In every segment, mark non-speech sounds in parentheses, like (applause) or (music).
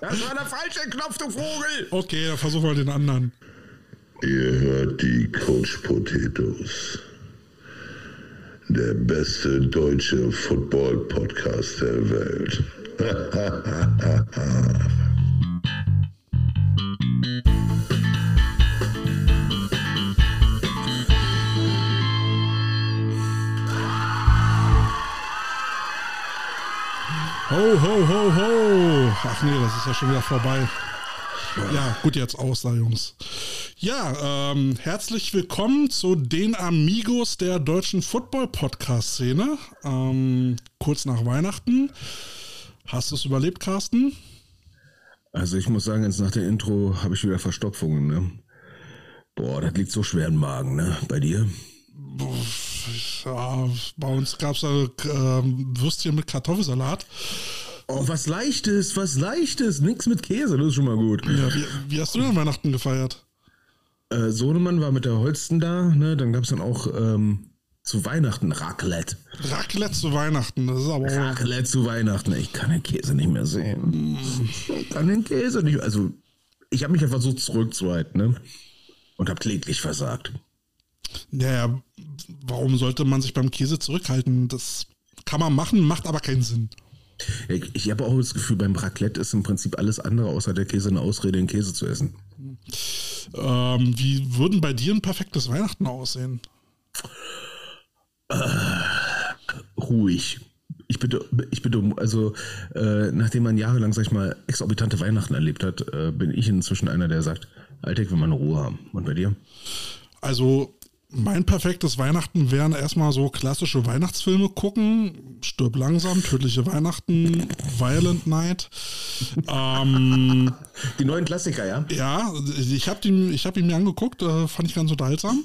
Das war der falsche Knopf, du Vogel! Okay, dann versuchen wir den anderen. Ihr hört die Coach Potatoes. Der beste deutsche Football-Podcast der Welt. (laughs) Ho, ho, ho, ho. Ach nee, das ist ja schon wieder vorbei. Ja, gut, jetzt aus da, Jungs. Ja, ähm, herzlich willkommen zu den Amigos der deutschen Football-Podcast-Szene. Ähm, kurz nach Weihnachten. Hast du es überlebt, Carsten? Also ich muss sagen, jetzt nach der Intro habe ich wieder Verstopfungen, ne? Boah, das liegt so schwer im Magen, ne? Bei dir? Ja, bei uns gab es äh, Würstchen mit Kartoffelsalat. Oh, was Leichtes, was Leichtes. Nix mit Käse, das ist schon mal gut. Ja, wie, wie hast du denn Weihnachten gefeiert? Äh, Sohnemann war mit der Holsten da, ne? Dann gab es dann auch ähm, zu Weihnachten Raclette. Raclette zu Weihnachten, das ist aber auch. Raclette zu Weihnachten. Ich kann den Käse nicht mehr sehen. Ich kann den Käse nicht Also, ich habe mich ja versucht zurückzuhalten, ne? Und habe kläglich versagt. Naja, warum sollte man sich beim Käse zurückhalten? Das kann man machen, macht aber keinen Sinn. Ich, habe auch das Gefühl, beim Raclette ist im Prinzip alles andere außer der Käse eine Ausrede, den Käse zu essen. Ähm, wie würden bei dir ein perfektes Weihnachten aussehen? Ruhig. Ich bitte, ich bitte, um- also äh, nachdem man jahrelang, sag ich mal, exorbitante Weihnachten erlebt hat, äh, bin ich inzwischen einer, der sagt, ich will eine Ruhe haben. Und bei dir? Also, mein perfektes Weihnachten wären erstmal so klassische Weihnachtsfilme gucken. Stirb langsam, tödliche Weihnachten, Violent Night. Ähm, Die neuen Klassiker, ja? ja, ich habe hab ihn mir angeguckt, äh, fand ich ganz unterhaltsam.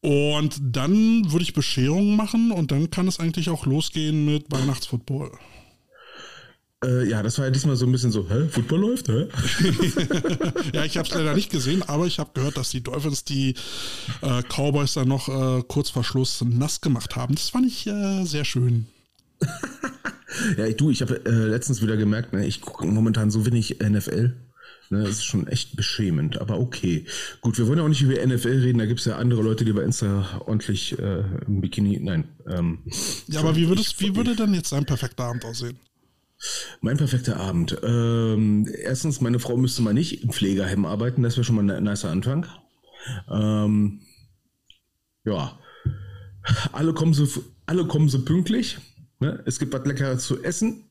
Und dann würde ich Bescherungen machen und dann kann es eigentlich auch losgehen mit Weihnachtsfootball. Äh, ja, das war ja diesmal so ein bisschen so, hä, Football läuft, hä? (laughs) Ja, ich habe es leider nicht gesehen, aber ich habe gehört, dass die Dolphins die äh, Cowboys dann noch äh, kurz vor Schluss nass gemacht haben. Das fand ich äh, sehr schön. (laughs) Ja, ich, du, ich habe äh, letztens wieder gemerkt, ne, ich gucke momentan so wenig NFL. Ne, das ist schon echt beschämend, aber okay. Gut, wir wollen ja auch nicht über NFL reden, da gibt es ja andere Leute, die bei Insta ordentlich äh, im Bikini, nein. Ähm, Ja, aber wie, würdest, wie würde denn jetzt sein perfekter Abend aussehen? Mein perfekter Abend. Ähm, erstens, meine Frau müsste mal nicht im Pflegeheim arbeiten, das wäre schon mal ein nicer Anfang. Ähm, ja, alle kommen so, alle kommen so pünktlich. Ne? Es gibt was Leckeres zu essen.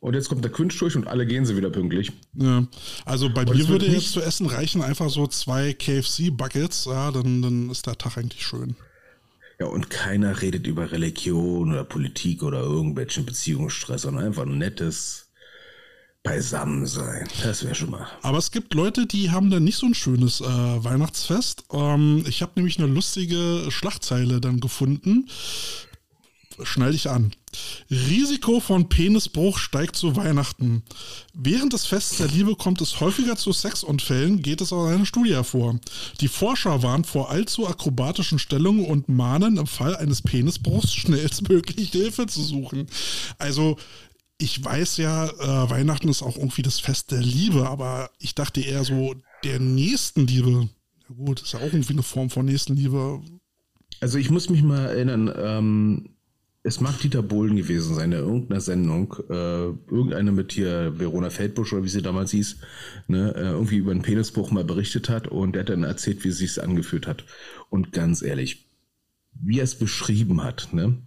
Und jetzt kommt der Quinch durch und alle gehen sie wieder pünktlich. Ja, also bei es mir würde jetzt zu essen reichen einfach so zwei KFC-Buckets, ja, dann, dann ist der Tag eigentlich schön. Ja, und keiner redet über Religion oder Politik oder irgendwelchen Beziehungsstress, sondern einfach ein nettes Beisammensein. Das wäre schon mal. Aber es gibt Leute, die haben dann nicht so ein schönes äh, Weihnachtsfest. Ähm, ich habe nämlich eine lustige Schlagzeile dann gefunden. Schnall dich an. Risiko von Penisbruch steigt zu Weihnachten. Während des Fests der Liebe kommt es häufiger zu Sexunfällen, geht es aus einer Studie hervor. Die Forscher warnen vor allzu akrobatischen Stellungen und mahnen im Fall eines Penisbruchs schnellstmöglich Hilfe zu suchen. Also ich weiß ja, äh, Weihnachten ist auch irgendwie das Fest der Liebe, aber ich dachte eher so der Nächstenliebe. Ja gut, ist ja auch irgendwie eine Form von Nächstenliebe. Also ich muss mich mal erinnern, ähm, es mag Dieter Bohlen gewesen sein, in irgendeiner Sendung, äh, irgendeine mit hier Verona Feldbusch oder wie sie damals hieß, ne, äh, irgendwie über einen Penisbruch mal berichtet hat und der hat dann erzählt, wie es sich angefühlt hat. Und ganz ehrlich, wie er es beschrieben hat, ne,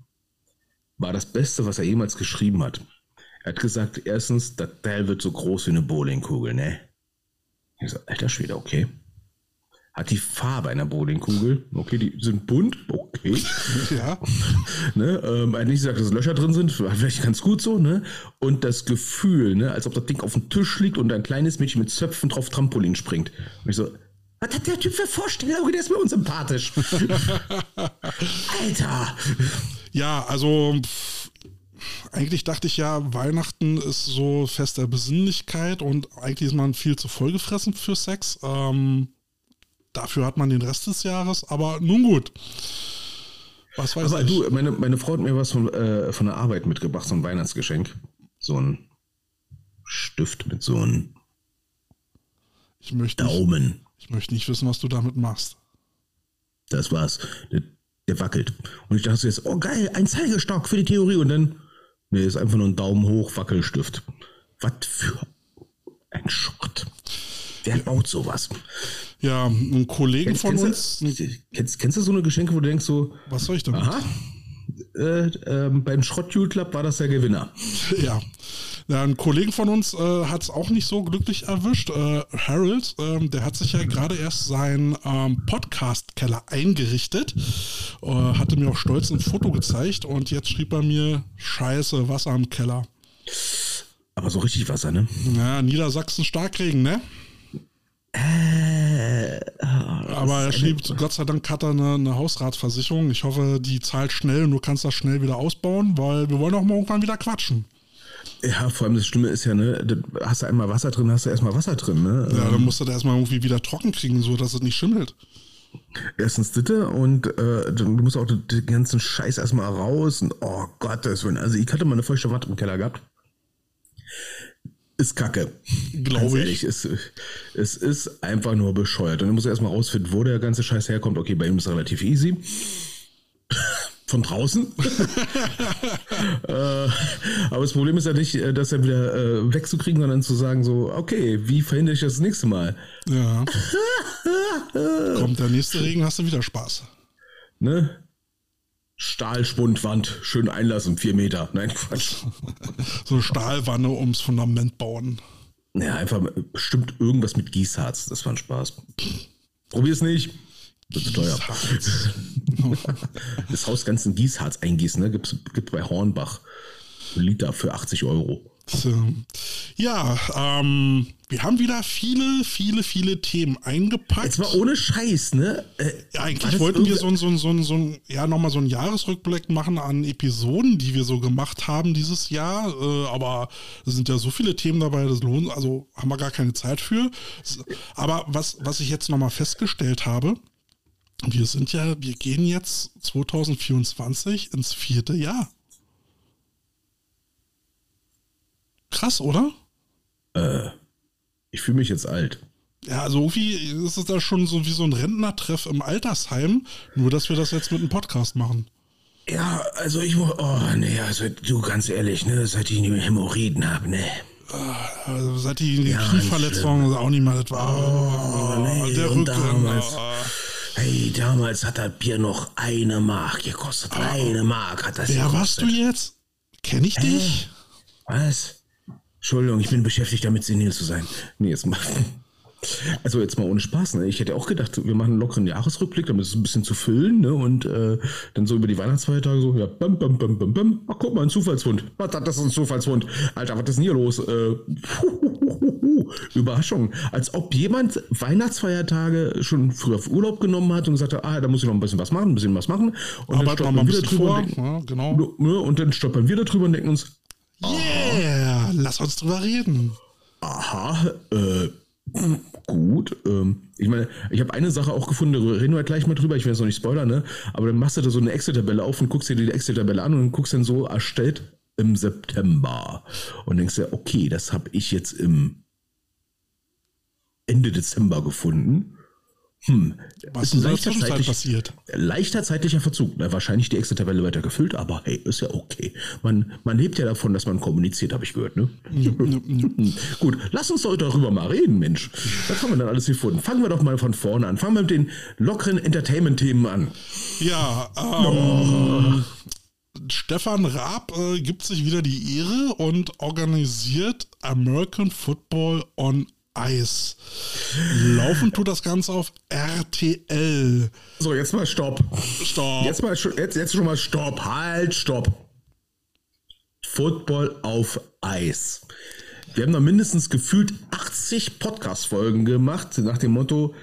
war das Beste, was er jemals geschrieben hat. Er hat gesagt, erstens, das Teil wird so groß wie eine Bowlingkugel, ne? Ich so, alter Schwede, okay. Hat die Farbe einer Bowlingkugel, okay, die sind bunt, okay. (laughs) Ja. (laughs) ne, ähm, nicht gesagt, dass Löcher drin sind, war vielleicht ganz gut so, ne? Und das Gefühl, ne, als ob das Ding auf dem Tisch liegt und ein kleines Mädchen mit Zöpfen drauf Trampolin springt. Und ich so, was hat der Typ für Vorstellungen? Der ist mir unsympathisch. (laughs) Alter! Ja, also eigentlich dachte ich ja, Weihnachten ist so Fest der Besinnlichkeit und eigentlich ist man viel zu vollgefressen für Sex. Ähm, dafür hat man den Rest des Jahres, aber nun gut. Was weiß Aber ich. du, meine, meine Frau hat mir was von, äh, von der Arbeit mitgebracht, so ein Weihnachtsgeschenk. So ein Stift mit so einem Ich möchte, nicht, Daumen. ich möchte nicht wissen, was du damit machst. Das war's. Der, der wackelt. Und ich dachte jetzt, oh geil, ein Zeigestock für die Theorie. Und dann, nee, ist einfach nur ein Daumen hoch Wackelstift. Was für ein Schrott. Wer baut sowas? Ja, ein Kollegen von kennst, uns. du, kennst, kennst du so eine Geschenke, wo du denkst so, Was soll ich damit? aha, äh, ähm, beim Schrott Club war das der Gewinner. (laughs) Ja. ja, ein Kollegen von uns äh, hat es auch nicht so glücklich erwischt. Äh, Harold, ähm, der hat sich ja gerade erst seinen ähm, Podcast-Keller eingerichtet. Äh, hatte mir auch stolz ein Foto gezeigt und jetzt schrieb er mir: Scheiße, Wasser im Keller. Aber so richtig Wasser, ne? Ja, Niedersachsen Starkregen, ne? Aber er schrieb, Gott sei Dank hat er eine, eine Hausratsversicherung. Ich hoffe, die zahlt schnell und du kannst das schnell wieder ausbauen, weil wir wollen auch mal irgendwann wieder quatschen. Ja, vor allem das Schlimme ist ja, ne, hast du einmal Wasser drin, hast du erstmal Wasser drin, ne? Ja, dann musst du das erstmal irgendwie wieder trocken kriegen, so dass es nicht schimmelt. Erstens Ditte und äh, du musst auch den, ganzen Scheiß erstmal raus und oh Gott, das Willen. Also ich hatte mal eine feuchte Wand im Keller gehabt. Ist kacke. Glaube ich. Es, es ist einfach nur bescheuert. Und dann musst du erstmal rausfinden, wo der ganze Scheiß herkommt. Okay, bei ihm ist es relativ easy. Von draußen. (laughs) äh, aber das Problem ist ja nicht, äh, das dann wieder äh, wegzukriegen, sondern zu sagen so, okay, wie verhindere ich das, das nächste Mal? Ja. (laughs) Kommt der nächste Regen, hast du wieder Spaß. Ne? Stahlspundwand, schön einlassen, vier Meter. Nein, Quatsch. (laughs) So eine Stahlwanne ums Fundament bauen. Ja, einfach bestimmt irgendwas mit Gießharz. Das war ein Spaß. Probier's nicht. Wird zu teuer. (laughs) Das Haus ganz in Gießharz eingießen, ne? Gibt's, gibt's bei Hornbach. Ein Liter für 80 Euro. So. Ja, ähm, wir haben wieder viele, viele, viele Themen eingepackt. Jetzt mal ohne Scheiß, ne? Äh, Ja, eigentlich wollten wir so ein, so ein, so ein, so ein ja, nochmal so einen Jahresrückblick machen an Episoden, die wir so gemacht haben dieses Jahr. Äh, aber es sind ja so viele Themen dabei, das lohnt, also haben wir gar keine Zeit für. Aber was, was ich jetzt nochmal festgestellt habe, wir sind ja, wir gehen jetzt 2024 ins vierte Jahr. Krass, oder? Ich fühle mich jetzt alt. Ja, also irgendwie ist es da schon so wie so ein Rentnertreff im Altersheim, nur dass wir das jetzt mit einem Podcast machen. Ja, also ich muss. Oh, nee, also du ganz ehrlich, ne? Seit ich die Hämorrhoiden habe, ne? Also seit die, die Ja, Knieverletzung auch nicht mal das war. Oh, nee, der und Rücken. damals- ah. Hey, damals hat das Bier noch eine Mark gekostet. Eine Mark hat das Wer warst du jetzt? Kenn ich dich? Was? Entschuldigung, ich bin beschäftigt, damit senil zu sein. Nee, jetzt mal. (laughs) Also jetzt mal ohne Spaß, ne? Ich hätte auch gedacht, wir machen einen lockeren Jahresrückblick, damit es ein bisschen zu füllen, ne? Und äh, dann so über die Weihnachtsfeiertage so, ja, bam, bam, bam, bam, bam. Ach, guck mal, ein Zufallsfund. Was hat das ist ein Zufallsfund? Alter, was ist denn hier los? Äh, (laughs) Überraschung. Als ob jemand Weihnachtsfeiertage schon früher auf Urlaub genommen hat und gesagt hat, ah, da muss ich noch ein bisschen was machen, ein bisschen was machen. Und stolpern mal ein wir drüber vor. und denken, Ja, genau. ne? Und dann stolpern wir da drüber und denken uns, Yeah, lass uns drüber reden. Aha, äh, gut. Ähm, ich meine, ich habe eine Sache auch gefunden, da reden wir gleich mal drüber, ich will jetzt noch nicht spoilern, ne? Aber dann machst du da so eine Excel-Tabelle auf und guckst dir die Excel-Tabelle an und guckst dann so, erstellt im September. Und denkst dir, okay, das habe ich jetzt im Ende Dezember gefunden. Hm, Was ist ist ein in der leichter, Zwischenzeit passiert? leichter zeitlicher Verzug. Na, wahrscheinlich die Excel-Tabelle weiter gefüllt, aber hey, ist ja okay. Man, man lebt ja davon, dass man kommuniziert, habe ich gehört, ne? (laughs) Gut, lass uns doch darüber mal reden, Mensch. Was haben wir denn alles gefunden? Fangen wir doch mal von vorne an. Fangen wir mit den lockeren Entertainment-Themen an. Ja, ähm, Stefan Raab äh, gibt sich wieder die Ehre und organisiert American Football on Ice. Laufen tut das Ganze auf RTL. So, jetzt mal Stopp. Stopp. Jetzt, mal, jetzt, jetzt schon mal Stopp. Halt, Stopp. Football auf Eis. Wir haben da mindestens gefühlt 80 Podcast-Folgen gemacht, nach dem Motto,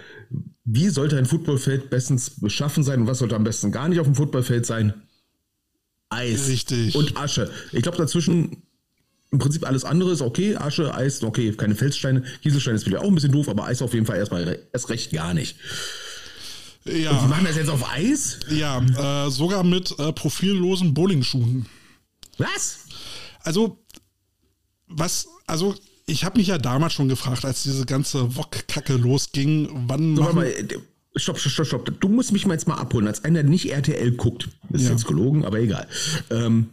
wie sollte ein Footballfeld bestens beschaffen sein und was sollte am besten gar nicht auf dem Footballfeld sein? Eis. Richtig. Und Asche. Ich glaube, dazwischen im Prinzip alles andere ist okay. Asche, Eis, okay, keine Felssteine. Kieselsteine ist wieder auch ein bisschen doof, aber Eis auf jeden Fall erstmal erst recht gar nicht. Wir Ja, machen das jetzt auf Eis? ja äh, sogar mit äh, profillosen Bowlingschuhen. Was? Also, was, also ich habe mich ja damals schon gefragt, als diese ganze Wok-Kacke losging, wann So, machen, mal, äh, stopp, stopp, stopp, stopp. Du musst mich mal jetzt mal abholen, als einer, der nicht RTL guckt. Ist Ja. jetzt gelogen, aber egal. Ähm,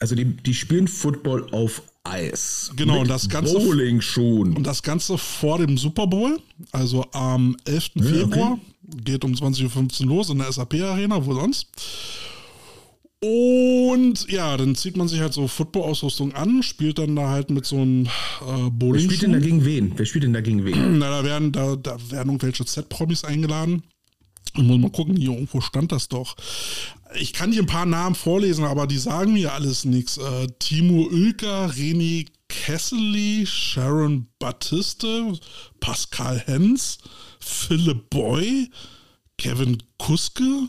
also die, die spielen Football auf Eis. Genau, und das Ganze- Bowling-Schuhen. Und das Ganze vor dem Super Bowl, also am 11. Februar, geht um 20.15 Uhr los in der SAP-Arena, wo sonst. Und ja, dann zieht man sich halt so Football-Ausrüstung an, spielt dann da halt mit so einem äh, Wer bowling spielt denn dagegen wen? Wer spielt denn dagegen wen? (clears throat) Na, da werden, da, da werden irgendwelche Z-Promis eingeladen. Ich muss mal gucken, hier irgendwo stand das doch. Ich kann dir ein paar Namen vorlesen, aber die sagen mir alles nichts. Äh, Timo Oelker, René Kessely, Sharon Battiste, Pascal Hens, Philipp Boy, Kevin Kuske,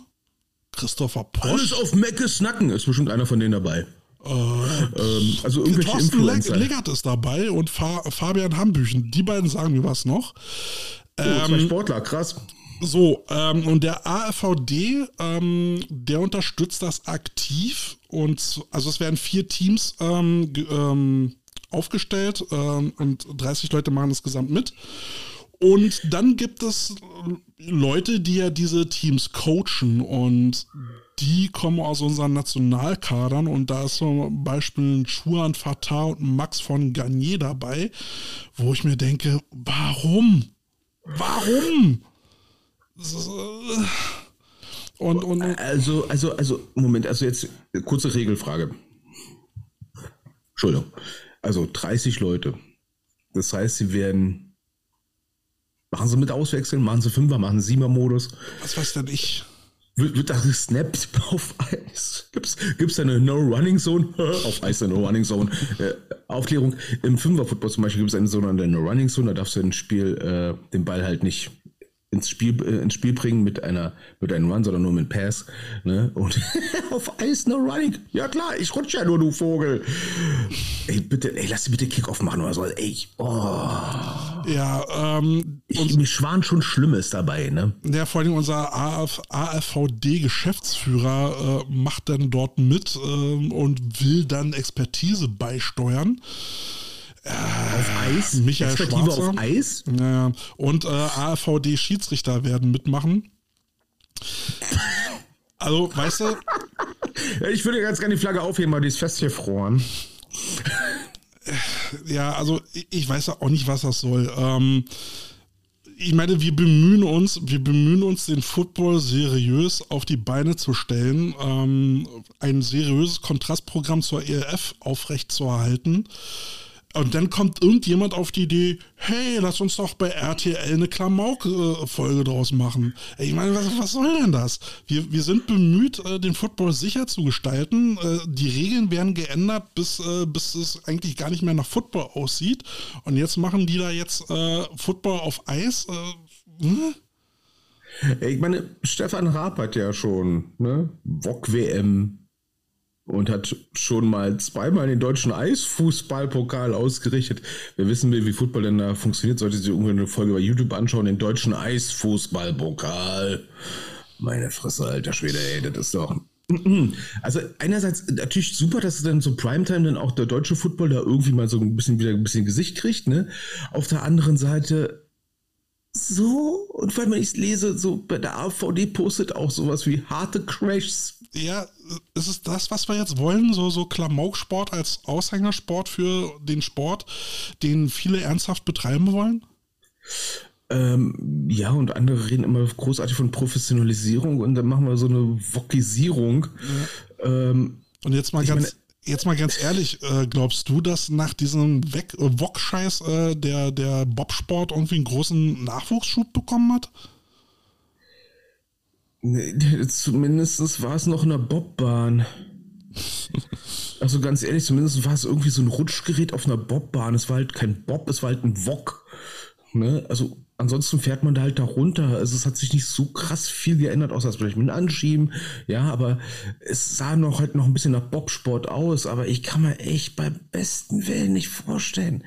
Christopher Alles Posch, auf Meckes Nacken. Ist bestimmt einer von denen dabei. ähm, also irgendwelche Thorsten Influencer. Leggert ist dabei und Fa Fabian Hambüchen. Die beiden sagen mir was noch. oh, zwei Sportler, krass. So, ähm, und der AfVD, ähm, der unterstützt das aktiv und also es werden vier Teams ähm, ähm, aufgestellt ähm, und 30 Leute machen insgesamt mit. Und dann gibt es äh, Leute, die ja diese Teams coachen und die kommen aus unseren Nationalkadern und da ist zum Beispiel ein Chuan Fatah und Max von Garnier dabei, wo ich mir denke, warum? Warum? Und, und, Also, also, also, Moment, also jetzt kurze Regelfrage. Entschuldigung. Also 30 Leute. Das heißt, sie werden. Machen sie mit Auswechseln, machen sie Fünfer, machen sie Sieber-Modus. was weiß denn ich? Wird, wird da gesnappt (laughs) auf Eis? Gibt's, gibt's da eine No-Running-Zone? (laughs) auf Eis eine No-Running-Zone. Äh, Aufklärung. Im Fünfer-Football zum Beispiel gibt es eine sogenannte No-Running-Zone. Da darfst du ins Spiel äh, den Ball halt nicht ins Spiel, äh, ins Spiel bringen mit einer mit einem Run, sondern nur mit Pass. Ne? Und (laughs) auf Eis No Running. Ja klar, ich rutsche ja nur, du Vogel. Ey, bitte, ey, lass sie bitte Kickoff machen oder so. Ey, ich- oh. Ja, ähm, Ich, mir schwan schon Schlimmes dabei, ne? Ja, vor allem unser AF, AfVD-Geschäftsführer äh, macht dann dort mit ähm, und will dann Expertise beisteuern. Auf Eis? Michael Expertive Schwarzer. auf Eis? Naja, und äh, AfVD-Schiedsrichter werden mitmachen. Also, weißt du, Ja, ich würde ganz gerne die Flagge aufheben, aber die ist festgefroren. ja, also ich, ich weiß ja auch nicht, was das soll. Ähm, ich meine, wir bemühen uns, wir bemühen uns, den Football seriös auf die Beine zu stellen, ähm, ein seriöses Kontrastprogramm zur ELF aufrechtzuerhalten. Und dann kommt irgendjemand auf die Idee, hey, lass uns doch bei RTL eine Klamauk-Folge draus machen. Ich meine, was, was soll denn das? Wir, wir sind bemüht, äh, den Football sicher zu gestalten. Äh, Die Regeln werden geändert, bis, äh, bis es eigentlich gar nicht mehr nach Football aussieht. Und jetzt machen die da jetzt äh, Football auf Eis. Äh, hm? Ich meine, Stefan Raab hat ja schon, ne? VOG-WM und hat schon mal zweimal den deutschen Eisfußballpokal ausgerichtet. Wer wissen will, wie da funktioniert, sollte sich irgendwann eine Folge bei YouTube anschauen, den deutschen Eisfußballpokal. Meine Fresse, alter Schwede, ey, das ist doch. (clears throat) Also einerseits natürlich super, dass dann so Primetime dann auch der deutsche Football da irgendwie mal so ein bisschen wieder ein bisschen Gesicht kriegt, ne? Auf der anderen Seite so, und wenn ich es lese, so bei der AVD postet auch sowas wie harte Crashs. Ja, ist es das, was wir jetzt wollen? So, so Klamauksport als Aushängersport für den Sport, den viele ernsthaft betreiben wollen? Ähm, ja, und andere reden immer großartig von Professionalisierung und dann machen wir so eine Wokisierung. Ähm, Und jetzt mal ganz, jetzt mal ganz ehrlich, äh, glaubst du, dass nach diesem äh, Wok-Scheiß äh, der, der Bobsport irgendwie einen großen Nachwuchsschub bekommen hat? Nee, (laughs) zumindest war es noch in der Bobbahn. (laughs) Also ganz ehrlich, zumindest war es irgendwie so ein Rutschgerät auf einer Bobbahn. Es war halt kein Bob, es war halt ein Wok. Ne? Also ansonsten fährt man da halt da runter. Also es hat sich nicht so krass viel geändert, außer das vielleicht mit dem Anschieben. Ja, aber es sah noch halt noch ein bisschen nach Bobsport aus. Aber ich kann mir echt beim besten Willen nicht vorstellen.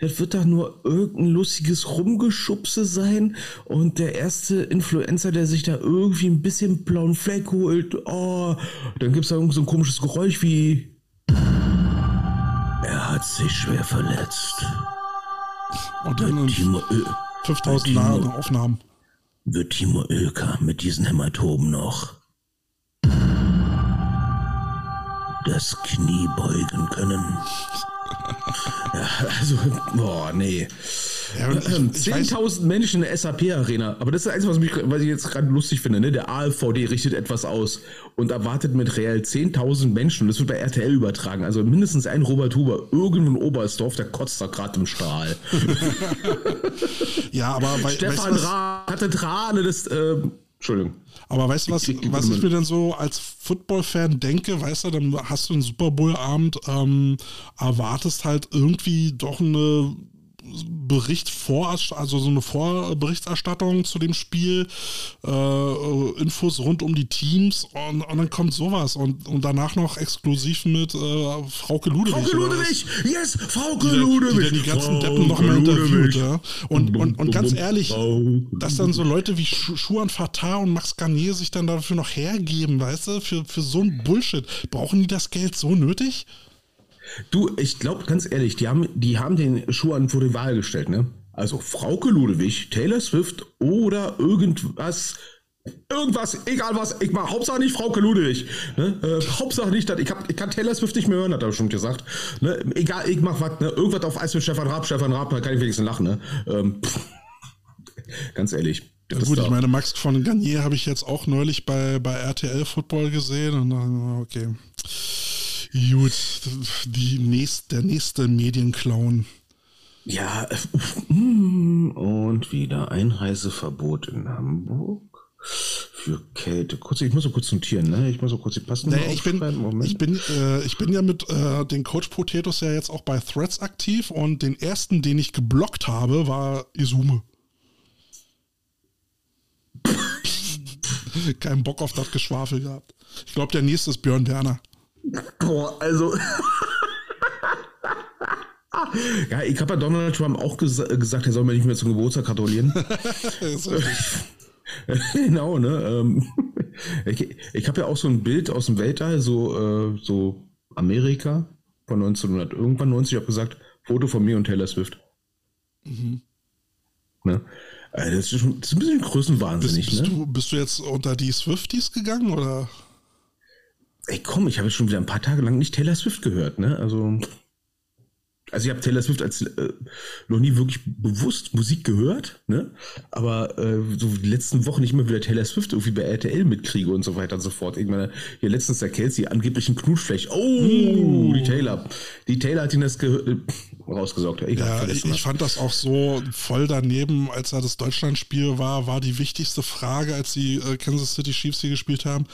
Das wird doch nur irgendein lustiges Rumgeschubse sein. Und der erste Influencer, der sich da irgendwie ein bisschen blauen Fleck holt, oh, dann gibt's da irgend so ein komisches Geräusch wie er hat sich schwer verletzt. Und dann Ö 5000 Timo- Na- Aufnahmen. wird Timo Oelker mit diesen Hämatomen noch das Knie beugen können? (laughs) Ja, also, boah, nee. Ja, und ich- Ähm, ich weiß- 10.000 Menschen in der SAP-Arena. Aber das ist das Einzige, was, mich, was ich jetzt gerade lustig finde. Ne? Der AfVD richtet etwas aus und erwartet mit reell 10.000 Menschen. Und das wird bei RTL übertragen. Also mindestens ein Robert Huber, irgendwo in Oberstdorf, der kotzt da gerade im Strahl. Ja, aber weißt du Stefan was, Rath, Kathedrale des. Äh, Entschuldigung. aber weißt du was, was ich mir denn so als Football-Fan denke, weißt du, dann hast du einen Super Bowl-Abend, ähm, erwartest halt irgendwie doch eine Bericht vor, also so eine Vorberichterstattung zu dem Spiel, äh, äh, Infos rund um die Teams und, und dann kommt sowas und, und danach noch exklusiv mit äh, Frauke Ludewig. Frauke? Ludewig! Yes! Frauke die, die, Ludewig! die, die ganzen Frauke Deppen nochmal interviewt. Ja? Und, und, und ganz ehrlich, dass dann so Leute wie Schu- Schuan Fatah und Max Garnier sich dann dafür noch hergeben, weißt du, für, für so ein Bullshit. Brauchen die das Geld so nötig? Du, ich glaube ganz ehrlich, die haben, die haben den Schuh vor die Wahl gestellt, ne? Also Frauke Ludewig, Taylor Swift oder irgendwas. Irgendwas, egal was, ich mach Hauptsache nicht Frauke Ludewig. Ne? Äh, Hauptsache nicht, dass ich, hab, ich kann Taylor Swift nicht mehr hören, hat er bestimmt gesagt. Ne? Egal, ich mach was, ne? irgendwas auf Eis mit Stefan Raab, Stefan Raab, da kann ich wenigstens lachen. Ne? Ähm. Ganz ehrlich. Ja, gut, ich meine, Max von Garnier habe ich jetzt auch neulich bei, bei RTL Football gesehen und dann, okay. Gut, die nächst, der nächste Medienclown. Ja, mm, und wieder Einreiseverbot in Hamburg für Kälte. Kurz, ich muss so kurz notieren, ne? Ich muss so kurz die passende Naja, ich bin, Moment. ich bin, äh, ich bin ja mit äh, den Coach Potatoes ja jetzt auch bei Threads aktiv und den ersten, den ich geblockt habe, war Izume. (laughs) Keinen Bock auf das Geschwafel gehabt. Ich glaube, der nächste ist Björn Werner. Boah, also. (laughs) ja, ich habe ja Donald Trump auch gesa gesagt, er soll mir nicht mehr zum Geburtstag gratulieren. (laughs) (laughs) genau, ne? Ähm, ich ich habe ja auch so ein Bild aus dem Weltall, so, äh, so Amerika von 1900 irgendwann 90. Ich habe gesagt, Foto von mir und Taylor Swift. Ne? Also das, ist schon, das ist ein bisschen bist, größenwahnsinnig, bist, ne? du, bist du jetzt unter die Swifties gegangen oder? Ey, komm, ich habe schon wieder ein paar Tage lang nicht Taylor Swift gehört, ne? Also, also ich habe Taylor Swift als äh, noch nie wirklich bewusst Musik gehört, ne? Aber äh, so die letzten Wochen nicht immer wieder Taylor Swift irgendwie bei RTL mitkriege und so weiter und so fort. Ich meine, hier letztens der Kelsey angeblich ein Knutschfläch. Oh, die Taylor. Die Taylor hat ihn das ge rausgesaugt. Egal, Ja, ich, ich fand das auch so voll daneben, als da das Deutschlandspiel war, war die wichtigste Frage, als die äh, Kansas City Chiefs hier gespielt haben,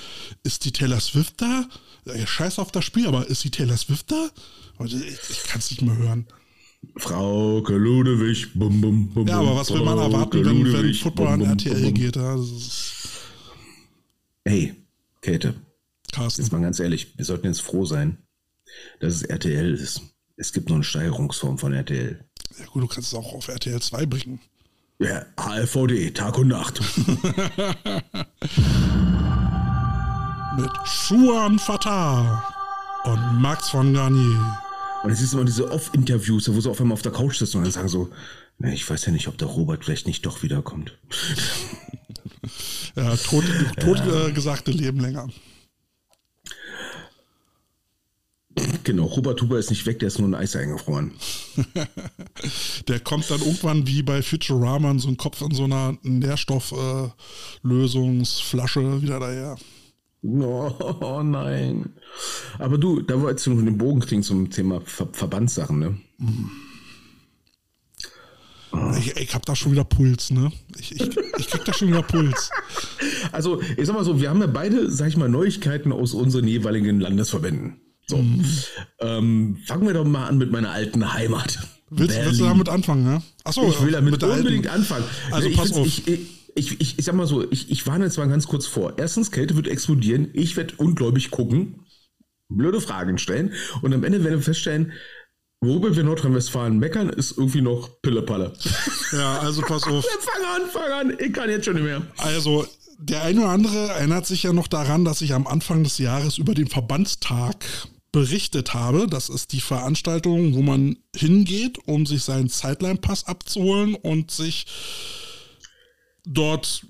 ist die Taylor Swift da? Ja, scheiß auf das Spiel, aber ist die Taylor Swift da? Ich, ich kann es nicht mehr hören. Frauke Ludewig. Bum, bum, bum, Ja, aber was will man erwarten, wenn, wenn Football an RTL geht? Ja, Hey, Käthe. Carsten. Jetzt mal ganz ehrlich, wir sollten jetzt froh sein, dass es RTL ist. Es gibt noch eine Steigerungsform von RTL. Ja gut, du kannst es auch auf RTL 2 bringen. Ja, ALVD, Tag und Nacht. (laughs) Mit Schuan Fatah und Max von Garnier. Und es ist immer diese Off-Interviews, wo sie auf einmal auf der Couch sitzen und dann sagen so, na, ich weiß ja nicht, ob der Robert vielleicht nicht doch wiederkommt. (laughs) Ja, tot, (laughs) tot Äh, gesagte Leben länger. Genau, Robert Huber ist nicht weg, der ist nur in Eis eingefroren. (laughs) Der kommt dann irgendwann wie bei Futurama in so ein Kopf in so einer Nährstofflösungsflasche wieder daher. Oh, (laughs) oh nein. Aber du, da wolltest du noch den Bogen kriegen zum Thema Ver Verbandssachen, ne? Ich, ich hab da schon wieder Puls, ne? Ich, ich, ich krieg da schon wieder Puls. (laughs) Also, ich sag mal so, wir haben ja beide, sag ich mal, Neuigkeiten aus unseren jeweiligen Landesverbänden. So. Ähm, fangen wir doch mal an mit meiner alten Heimat. Willst, willst du damit anfangen, ne? Achso, Ich will damit unbedingt alten. anfangen. Also ich pass auf. Ich, ich, ich, ich, ich sag mal so, ich, ich warne jetzt mal ganz kurz vor. Erstens, Kälte wird explodieren. Ich werde ungläubig gucken, blöde Fragen stellen und am Ende werden wir feststellen, worüber wir Nordrhein-Westfalen meckern, ist irgendwie noch Pillepalle. Ja, also pass auf. (laughs) fang an, fang an. Ich kann jetzt schon nicht mehr. Also, der eine oder andere erinnert sich ja noch daran, dass ich am Anfang des Jahres über den Verbandstag berichtet habe. Das ist die Veranstaltung, wo man hingeht, um sich seinen Sideline-Pass abzuholen und sich dort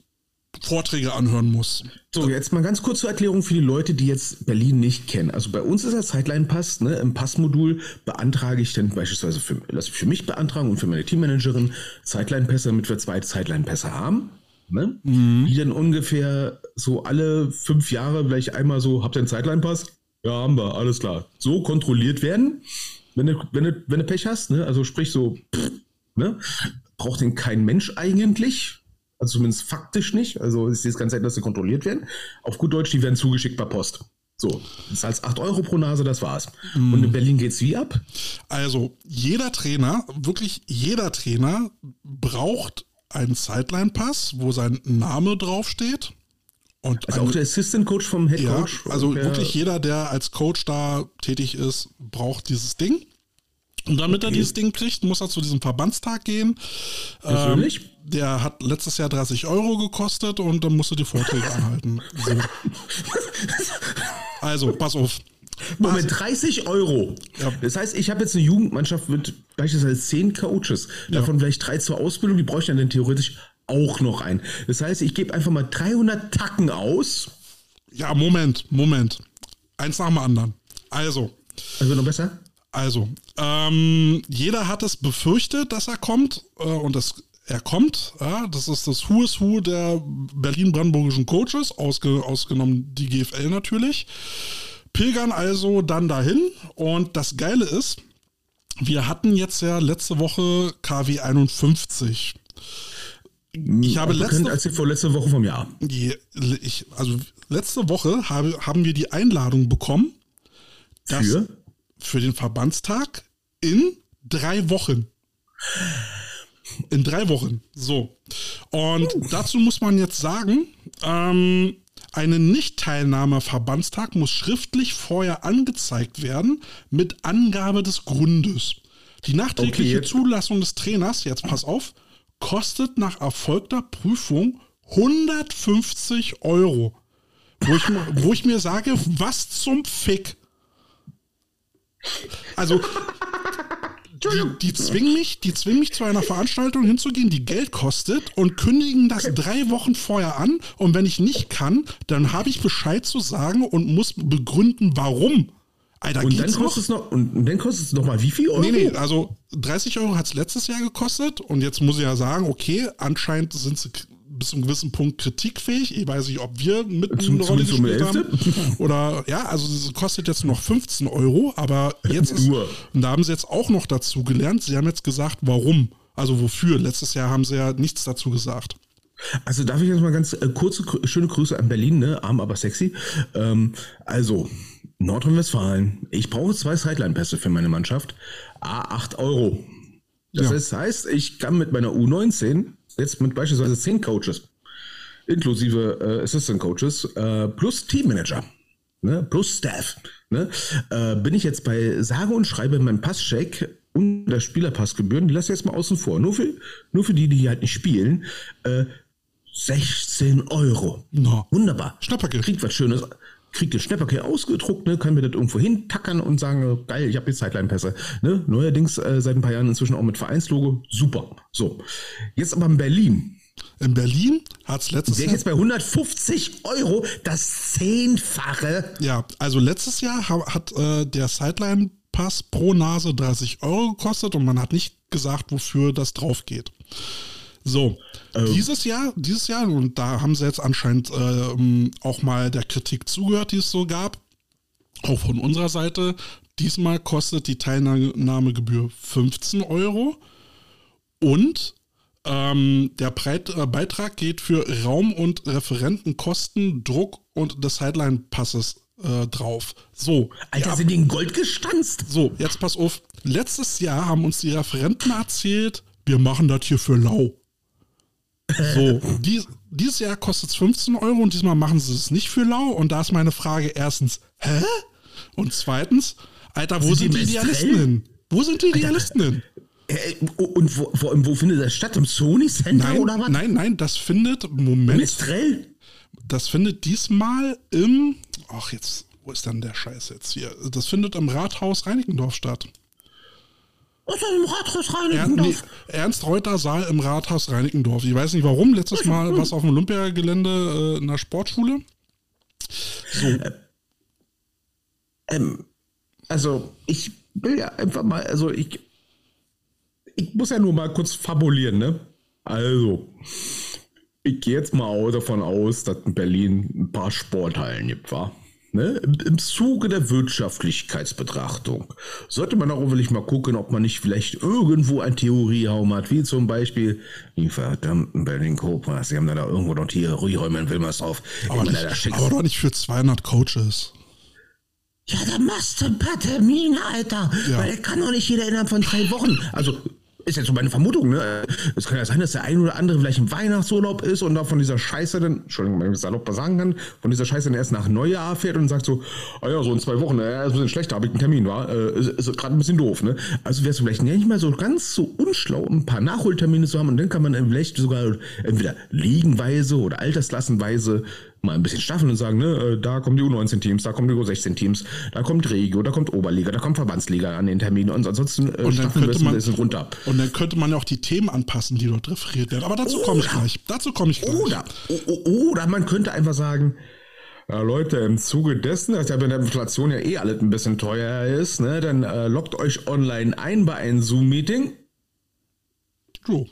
Vorträge anhören muss. So, jetzt mal ganz kurz zur Erklärung für die Leute, die jetzt Berlin nicht kennen. Also bei uns ist der Sideline-Pass, ne, im Passmodul beantrage ich dann beispielsweise für, lasse ich für mich beantragen und für meine Teammanagerin Sideline-Pässe, damit wir zwei Sideline-Pässe haben. Ne? Mhm. Die dann ungefähr so alle fünf Jahre vielleicht einmal so, habt ihr einen Sideline-Pass? Ja, haben wir, alles klar. So kontrolliert werden, wenn du, wenn du, wenn du Pech hast, ne? also sprich so, pff, ne? braucht den kein Mensch eigentlich, also zumindest faktisch nicht. Also ist das ganze Zeit, dass sie kontrolliert werden. Auf gut Deutsch, die werden zugeschickt per Post. So, das zahlst 8 Euro pro Nase, das war's. Mm. Und in Berlin geht's wie ab? Also, jeder Trainer, wirklich jeder Trainer braucht einen Sideline-Pass, wo sein Name draufsteht. Und also ein, auch der Assistant Coach vom Head Coach. Ja, also wirklich jeder, der als Coach da tätig ist, braucht dieses Ding. Und damit okay. er dieses Ding kriegt, muss er zu diesem Verbandstag gehen. Persönlich? Ähm, der hat letztes Jahr 30 Euro gekostet und dann musst du die Vorträge (laughs) anhalten. So. Also, pass auf. Moment, 30 Euro. Ja. Das heißt, ich habe jetzt eine Jugendmannschaft mit beispielsweise 10 Coaches, davon ja. vielleicht drei zur Ausbildung, die bräuchte ich dann theoretisch auch noch ein. Das heißt, ich gebe einfach mal 300 Tacken aus. Ja, Moment, Moment. Eins nach dem anderen. Also. Also noch besser? Also, ähm, jeder hat es befürchtet, dass er kommt äh, und das, er kommt. Ja, das ist das Who is Who der Berlin-Brandenburgischen Coaches, ausge, ausgenommen die GFL natürlich. Pilgern also dann dahin und das Geile ist, wir hatten jetzt ja letzte Woche KW 51. Ich habe also letzte, als vorletzte Woche vom Jahr. Ich, also letzte Woche habe, haben wir die Einladung bekommen, dass, Für? für den Verbandstag in drei Wochen. In drei Wochen. So. Und dazu muss man jetzt sagen, ähm, eine Nichtteilnahme Verbandstag muss schriftlich vorher angezeigt werden mit Angabe des Grundes. Die nachträgliche okay, Zulassung des Trainers, jetzt pass auf, kostet nach erfolgter Prüfung 150 Euro. Wo ich, wo ich mir sage, was zum Fick? Also, die, die, zwingen mich, die zwingen mich zu einer Veranstaltung hinzugehen, die Geld kostet und kündigen das drei Wochen vorher an. Und wenn ich nicht kann, dann habe ich Bescheid zu sagen und muss begründen, warum. Alter, und, dann kostet es noch, und dann kostet es noch mal wie viel Euro? Nee, nee, also 30 Euro hat es letztes Jahr gekostet und jetzt muss ich ja sagen, okay, anscheinend sind sie bis zu einem gewissen Punkt kritikfähig. Ich weiß nicht, ob wir mit zum, eine Rolle gespielt haben. Oder ja, also es kostet jetzt noch 15 Euro, aber jetzt ist, und da haben sie jetzt auch noch dazu gelernt. Sie haben jetzt gesagt, warum, also wofür. Letztes Jahr haben sie ja nichts dazu gesagt. Also darf ich jetzt mal ganz äh, kurze, schöne Grüße an Berlin, ne? Arm, aber sexy. Ähm, also, Nordrhein-Westfalen. Ich brauche zwei Sideline-Pässe für meine Mannschaft. A, 8 Euro. Das ja. heißt, ich kann mit meiner U19 jetzt mit beispielsweise zehn Coaches, inklusive äh, Assistant Coaches, äh, plus Teammanager, ne, plus Staff, ne, äh, bin ich jetzt bei sage und schreibe meinem Passcheck und der Spielerpassgebühren, die lasse ich jetzt mal außen vor, nur für, nur für die, die halt nicht spielen, äh, 16 Euro. No. Wunderbar. Schnappergeld. Kriegt was Schönes kriegt das Schnäpperke ausgedruckt, ne, kann mir das irgendwo hintackern und sagen, geil, ich habe jetzt Sideline-Pässe. Ne? Neuerdings äh, seit ein paar Jahren inzwischen auch mit Vereinslogo. Super. So. Jetzt aber in Berlin. In Berlin hat es letztes Jahr. jetzt bei 150 Euro das Zehnfache. Ja, also letztes Jahr hat äh, der Sideline-Pass pro Nase 30 Euro gekostet und man hat nicht gesagt, wofür das drauf geht. So, ähm. dieses Jahr, dieses Jahr, und da haben sie jetzt anscheinend äh, auch mal der Kritik zugehört, die es so gab, auch von unserer Seite. Diesmal kostet die Teilnahmegebühr 15 Euro und ähm, der Breit, äh, Beitrag geht für Raum- und Referentenkosten, Druck und des Sideline-Passes äh, drauf. So. Alter, ja, sind die in Gold gestanzt? So, jetzt pass auf. Letztes Jahr haben uns die Referenten erzählt, wir machen das hier für lau. So, dies, dieses Jahr kostet es 15 Euro und diesmal machen sie es nicht für lau. Und da ist meine Frage erstens, hä? Und zweitens, Alter, wo sind, sind die, Idealisten hin? Wo sind die Idealisten hin? Und wo, wo, wo, findet das statt? Im Sony Center nein, oder was? Nein, nein, das findet, Moment. Mistrell? Das findet diesmal im, ach jetzt, wo ist denn der Scheiß jetzt hier? Das findet im Rathaus Reinickendorf statt. Ist im Rathaus Er, Reinickendorf? nee, Ernst Reuter Saal im Rathaus Reinickendorf. Ich weiß nicht warum. Letztes Mal was auf dem Olympiagelände äh, in der Sportschule. Ähm, also, ich will ja einfach mal, also ich, ich muss ja nur mal kurz fabulieren, ne? Also, ich gehe jetzt mal davon aus, dass in Berlin ein paar Sporthallen gibt, war. Ne? Im, Im Zuge der Wirtschaftlichkeitsbetrachtung sollte man auch wirklich mal gucken, ob man nicht vielleicht irgendwo ein Theoriehaum hat, wie zum Beispiel die verdammten Berlin Cobras. Sie haben da, da irgendwo noch Theorieräume in Wilmersdorf. Aber, nicht, aber doch nicht für 200 Coaches. ja, da machst du ein paar Termine, Alter. Ja. Weil das kann doch nicht jeder innerhalb von drei Wochen. Also, ist jetzt so meine Vermutung, ne? Es kann ja sein, dass der ein oder andere vielleicht im Weihnachtsurlaub ist und da von dieser Scheiße dann, Entschuldigung, wenn ich das salopp sagen kann, von dieser Scheiße dann erst nach Neujahr fährt und sagt so, ah ja, so in zwei Wochen, äh, ist ein bisschen schlechter, habe ich einen Termin, war. Äh, ist, ist gerade ein bisschen doof, ne? Also wärst du vielleicht nicht mal so ganz so unschlau, ein paar Nachholtermine zu haben und dann kann man vielleicht sogar entweder liegenweise oder altersklassenweise mal ein bisschen staffeln und sagen, ne, äh, da kommen die U19-Teams, da kommen die U16-Teams, da kommt Regio, da kommt Oberliga, da kommt Verbandsliga an den Terminen und ansonsten äh, Und dann könnte man bisschen runter. und dann könnte man ja auch die Themen anpassen, die dort referiert werden. Aber dazu komme ich gleich. Dazu komme ich gleich. Oder, oder man könnte einfach sagen, ja, Leute, im Zuge dessen, dass ja bei der Inflation ja eh alles ein bisschen teuer ist, ne, dann äh, loggt euch online ein bei einem Zoom-Meeting So.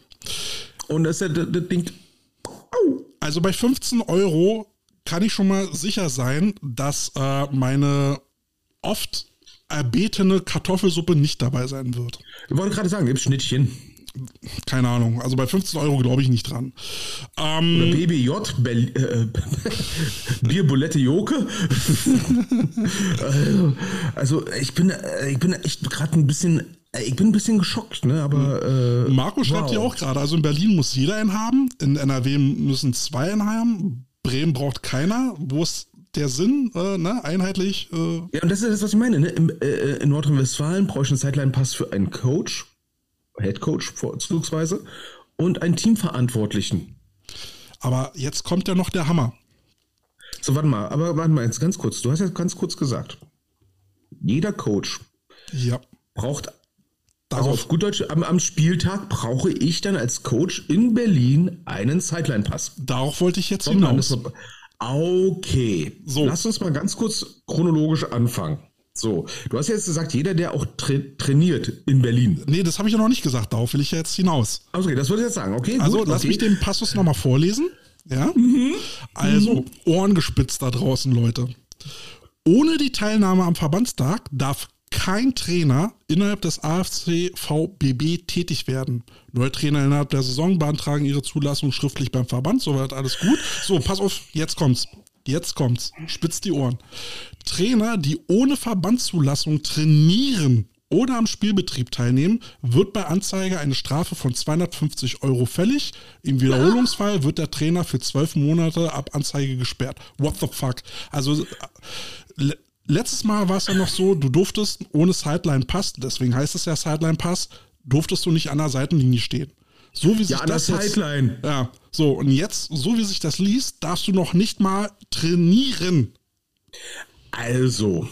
und das ist ja das, das Ding. Also bei 15 Euro kann ich schon mal sicher sein, dass äh, meine oft erbetene Kartoffelsuppe nicht dabei sein wird. Ich wollte gerade sagen, gibt's Schnittchen. Keine Ahnung. Also bei 15 Euro glaube ich nicht dran. Ähm, Oder BBJ, Berl äh, (laughs) Bierbulette Joke. (laughs) also, ich bin, äh, ich bin echt gerade ein bisschen, äh, ich bin ein bisschen geschockt, ne? Aber äh, Marco schreibt wow. hier auch gerade, also in Berlin muss jeder einen haben, in NRW müssen zwei einen haben, Bremen braucht keiner. Wo ist der Sinn? Äh, ne? Einheitlich. Äh, Ja, und das ist das, was ich meine. Ne? Im, äh, in Nordrhein-Westfalen brauche ich einen Sideline-Pass für einen Coach, Head Coach vorzugsweise, und einen Teamverantwortlichen. aber jetzt kommt ja noch der Hammer. So, warte mal, aber warte mal jetzt ganz kurz. Du hast ja ganz kurz gesagt, jeder Coach Ja. braucht, also auf gut Deutsch, am, am Spieltag brauche ich dann als Coach in Berlin einen Sideline-Pass. darauf wollte ich jetzt Vom hinaus. Okay, So. lass uns mal ganz kurz chronologisch anfangen. So, du hast jetzt gesagt, jeder, der auch tra trainiert in Berlin. Nee, das habe ich ja noch nicht gesagt. Darauf will ich ja jetzt hinaus. Okay, das würde ich jetzt sagen. Okay, Also gut, lass okay. mich den Passus nochmal vorlesen. Ja. Also, Ohren gespitzt da draußen, Leute. Ohne die Teilnahme am Verbandstag darf kein Trainer innerhalb des AFC VBB tätig werden. Neue Trainer innerhalb der Saison beantragen ihre Zulassung schriftlich beim Verband, soweit alles gut. So, pass auf, jetzt kommt's. Jetzt kommt's. Spitzt die Ohren. Trainer, die ohne Verbandszulassung trainieren oder am Spielbetrieb teilnehmen, wird bei Anzeige eine Strafe von 250 Euro fällig. Im Wiederholungsfall wird der Trainer für zwölf Monate ab Anzeige gesperrt. What the fuck? Also äh, letztes Mal war es ja noch so, du durftest ohne Sideline-Pass, deswegen heißt es ja Sideline-Pass, durftest du nicht an der Seitenlinie stehen. So wie sich Ja, an der das jetzt, Sideline. ja, so und jetzt, so wie sich das liest, darfst du noch nicht mal trainieren. Also,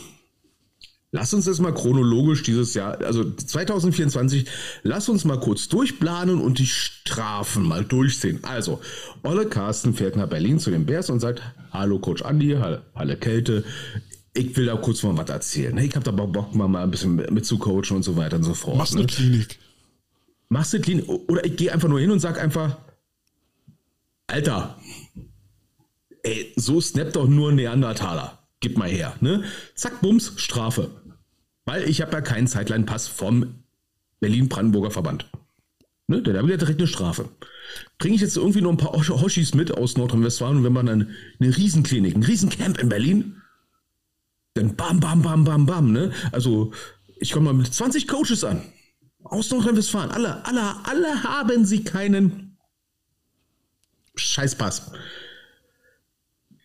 lass uns das mal chronologisch dieses Jahr, also 2024, lass uns mal kurz durchplanen und die Strafen mal durchsehen. Also, Olle Carsten fährt nach Berlin zu den Bears und sagt, hallo Coach Andi, hallo Kälte, ich will da kurz mal was erzählen. Ich habe da Bock, mal, mal ein bisschen mit, zu coachen und so weiter und so fort. Machst ne? eine Klinik. machst du clean oder ich gehe einfach nur hin und sag einfach, Alter, ey, so snappt doch nur ein Neandertaler. Gib mal her, ne? Zack, Bums, Strafe. Weil ich habe ja keinen Sideline-Pass vom Berlin-Brandenburger Verband. Ne? Habe ich ja direkt eine Strafe. Bringe ich jetzt irgendwie noch ein paar Hoschis mit aus Nordrhein-Westfalen und wenn man dann eine Riesenklinik, ein Riesencamp in Berlin, dann bam, bam, bam, bam, bam, ne? Also, ich komme mal mit 20 Coaches an. Aus Nordrhein-Westfalen. Alle, alle, alle haben sie keinen Scheißpass.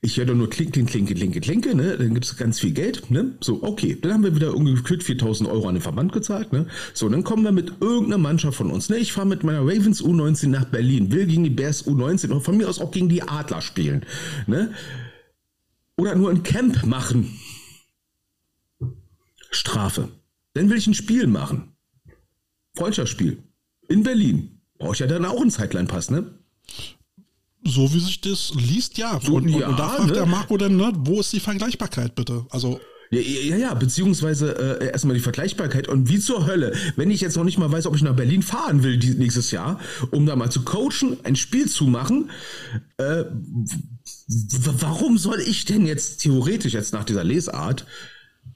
Ich höre nur Klinke, Klinke, Klinke, Klinke, ne? Dann gibt es ganz viel Geld, ne? So, okay. Dann haben wir wieder ungefähr 4000 Euro an den Verband gezahlt, ne? So, dann kommen wir mit irgendeiner Mannschaft von uns, ne? Ich fahre mit meiner Ravens U19 nach Berlin, will gegen die Bears U19 oder von mir aus auch gegen die Adler spielen, ne? Oder nur ein Camp machen. Strafe. Dann will ich ein Spiel machen. Freundschaftsspiel. In Berlin. Brauche ich ja dann auch einen Sideline-Pass, ne? So wie sich das liest, ja. So, und, ja, und da fragt ne? der Marco dann, ne, wo ist die Vergleichbarkeit bitte? Also, Ja, ja, ja, beziehungsweise äh, erstmal die Vergleichbarkeit und wie zur Hölle, wenn ich jetzt noch nicht mal weiß, ob ich nach Berlin fahren will die, nächstes Jahr, um da mal zu coachen, ein Spiel zu machen, äh, warum soll ich denn jetzt theoretisch jetzt nach dieser Lesart,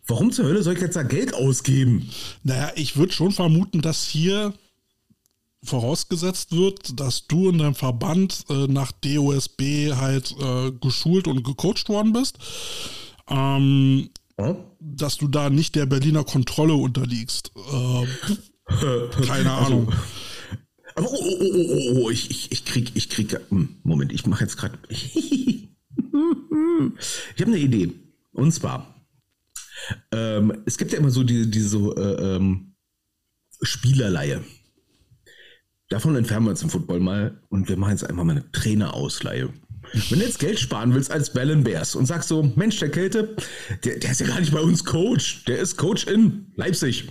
warum zur Hölle soll ich jetzt da Geld ausgeben? naja, ich würde schon vermuten, dass hier vorausgesetzt wird, dass du in deinem Verband äh, nach DOSB halt äh, geschult und gecoacht worden bist. Ähm, Ja? dass du da nicht der Berliner Kontrolle unterliegst. Äh, keine (laughs) Ahnung. Aber oh, oh, oh, oh, oh, oh, ich, ich, ich krieg, ich krieg, hm, Moment, ich mache jetzt gerade, (laughs) ich habe eine Idee. Und zwar, ähm, es gibt ja immer so diese, diese äh, ähm, Spielerleihe. Davon entfernen wir uns im Football mal und wir machen jetzt einfach mal eine Trainerausleihe. Wenn du jetzt Geld sparen willst als Ballon Bears und sagst so, Mensch, der Kälte, der, der ist ja gar nicht bei uns Coach, der ist Coach in Leipzig.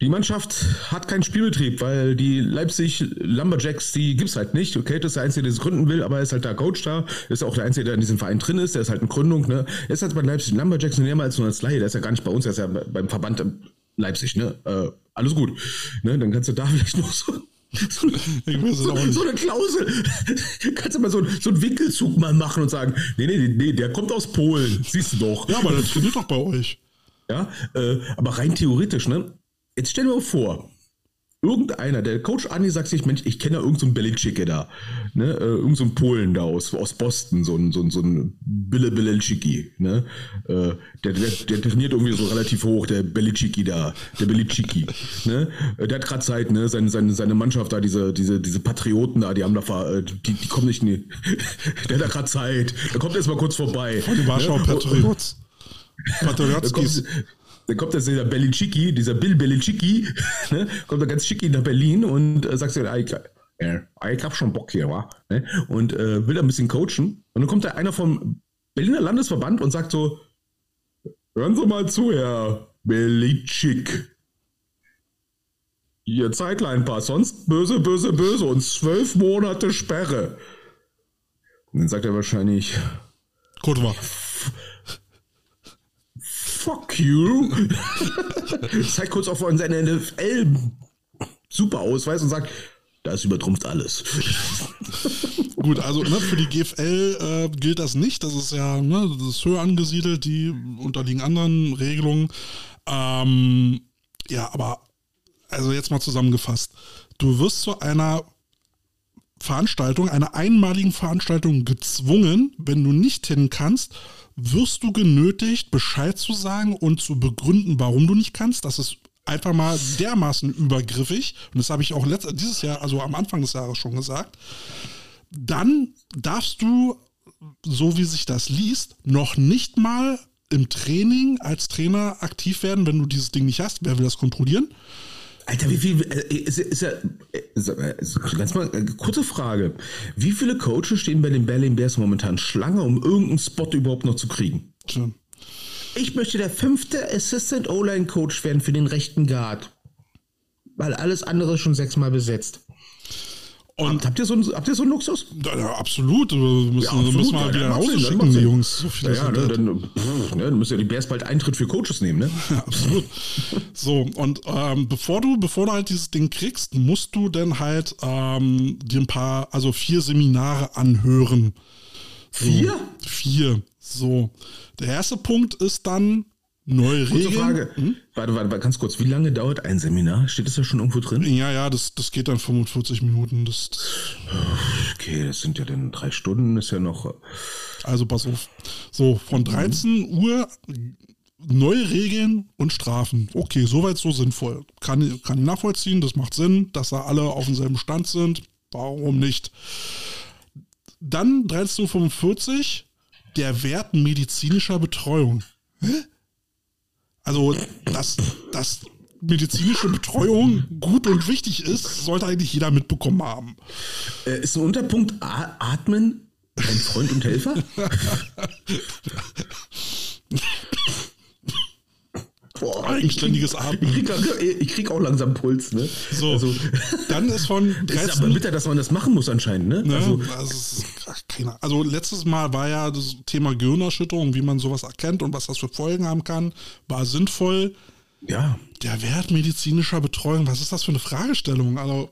Die Mannschaft hat keinen Spielbetrieb, weil die Leipzig Lumberjacks, die gibt's halt nicht. Okay, das ist der Einzige, der es gründen will, aber er ist halt der Coach da. Ist auch der Einzige, der in diesem Verein drin ist. Der ist halt eine Gründung, ne? Er ist halt bei Leipzig Lumberjacks mehr als nur als Laie. Der ist ja gar nicht bei uns, der ist ja beim Verband in Leipzig, ne? Äh, alles gut. Ne? Dann kannst du da (laughs) vielleicht noch so, so, so, so eine Klausel. (laughs) kannst du mal so, so einen Winkelzug mal machen und sagen, nee, nee, nee, der kommt aus Polen. Siehst du doch. Ja, aber das trainiert doch bei euch. Ja, äh, aber rein theoretisch, ne? Jetzt stell dir mal vor, irgendeiner, der Coach Andi sagt sich, Mensch, ich kenne da irgendeinen so Belichick da, ne? Äh, irgend so Polen da aus, aus Boston, so ein, so ein, so ein Bille Belichicki, ne? Äh, der, der, der trainiert irgendwie so relativ hoch, der Belichicki da, der Belichicki, ne? Äh, Der hat gerade Zeit, ne? Seine, seine, seine Mannschaft da, diese, diese, diese Patrioten da, die haben da, ver- äh, die, die kommen nicht, ne, (laughs) der hat da gerade Zeit, der kommt erst mal kurz vorbei. Von den Warschauer ne? Patriots. Da Patriotskis. Dann kommt jetzt dieser Belichicki, dieser Bill Belichicki, (laughs) ne, kommt da ganz schicki nach Berlin und äh, sagt so, ah, ich, hab schon Bock hier, wa? Ne? Und äh, will da ein bisschen coachen. Und dann kommt da einer vom Berliner Landesverband und sagt so, hören Sie mal zu, Herr Belichick. Ihr Zeitline-Pass, sonst böse, böse, böse und zwölf Monate Sperre. Und dann sagt er wahrscheinlich, Gut you. (laughs) Zeigt kurz auf seine NFL super Ausweis und sagt, das übertrumpft alles. (laughs) Gut, also ne, für die GFL äh, gilt das nicht. Das ist ja, ne, das ist höher angesiedelt, die unterliegen anderen Regelungen. Ähm, ja, aber also jetzt mal zusammengefasst. Du wirst zu einer Veranstaltung, einer einmaligen Veranstaltung gezwungen, wenn du nicht hin kannst, wirst du genötigt, Bescheid zu sagen und zu begründen, warum du nicht kannst. Das ist einfach mal dermaßen übergriffig. Und das habe ich auch letzt, dieses Jahr, also am Anfang des Jahres schon gesagt. Dann darfst du, so wie sich das liest, noch nicht mal im Training als Trainer aktiv werden, wenn du dieses Ding nicht hast. Wer will das kontrollieren? Alter, wie viel äh, ist, ist ja ist, ist, ganz mal äh, kurze Frage. Wie viele Coaches stehen bei den Berlin Bears momentan Schlange, um irgendeinen Spot überhaupt noch zu kriegen? Tja. Ich möchte der fünfte Assistant O-Line Coach werden für den rechten Guard. Weil alles andere ist schon sechsmal besetzt. Und Habt ihr so einen, habt ihr so einen Luxus? Ja, ja, absolut. Wir müssen, Ja, absolut, müssen wir halt wieder dann nach Hause dann schicken, die. Jungs. So viel Ja, das. dann, pff, ne, dann müssen ja die Bears bald Eintritt für Coaches nehmen, ne? Ja, (laughs) absolut. So, und ähm, bevor du, bevor du halt dieses Ding kriegst, musst du dann halt ähm, dir ein paar, also vier Seminare anhören. So, Vier? Vier. So. Der erste Punkt ist dann neue Kurze Regeln. Frage. Warte, warte, warte, ganz kurz. Wie lange dauert ein Seminar? Steht das da schon irgendwo drin? Ja, ja, das, das geht dann 45 Minuten. Das, Okay, das sind ja dann drei Stunden, ist ja noch. äh, also pass auf. So, von 13 Uhr neue Regeln und Strafen. Okay, soweit so sinnvoll. Kann, kann ich nachvollziehen, das macht Sinn, dass da alle auf demselben Stand sind. Warum nicht? Dann 13.45 Uhr, der Wert medizinischer Betreuung. Hä? Also, dass, dass medizinische Betreuung gut und wichtig ist, sollte eigentlich jeder mitbekommen haben. Äh, ist ein Unterpunkt Atmen ein Freund und Helfer? (laughs) Boah, eigenständiges ich Atmen. krieg, ich, krieg, ich krieg auch langsam Puls, ne? So, Also, dann ist von (laughs) ist 13. aber bitter, dass man das machen muss anscheinend, ne? Ne? Also, Also, ist, keine also letztes Mal war ja das Thema Gehirnerschütterung, wie man sowas erkennt und was das für Folgen haben kann, war sinnvoll. ja. Der Wert medizinischer Betreuung, was ist das für eine Fragestellung? Also,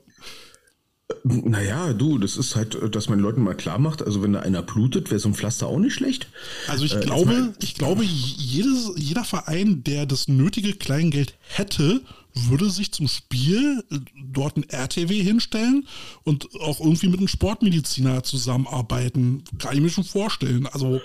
Naja, du, das ist halt, dass man den Leuten mal klar macht, also wenn da einer blutet, wäre so ein Pflaster auch nicht schlecht. also ich Äh, glaube, mal- ich glaube, jedes, jeder Verein, der das nötige Kleingeld hätte, würde sich zum Spiel äh, dort ein RTW hinstellen und auch irgendwie mit einem Sportmediziner zusammenarbeiten. Kann ich mir schon vorstellen. Also,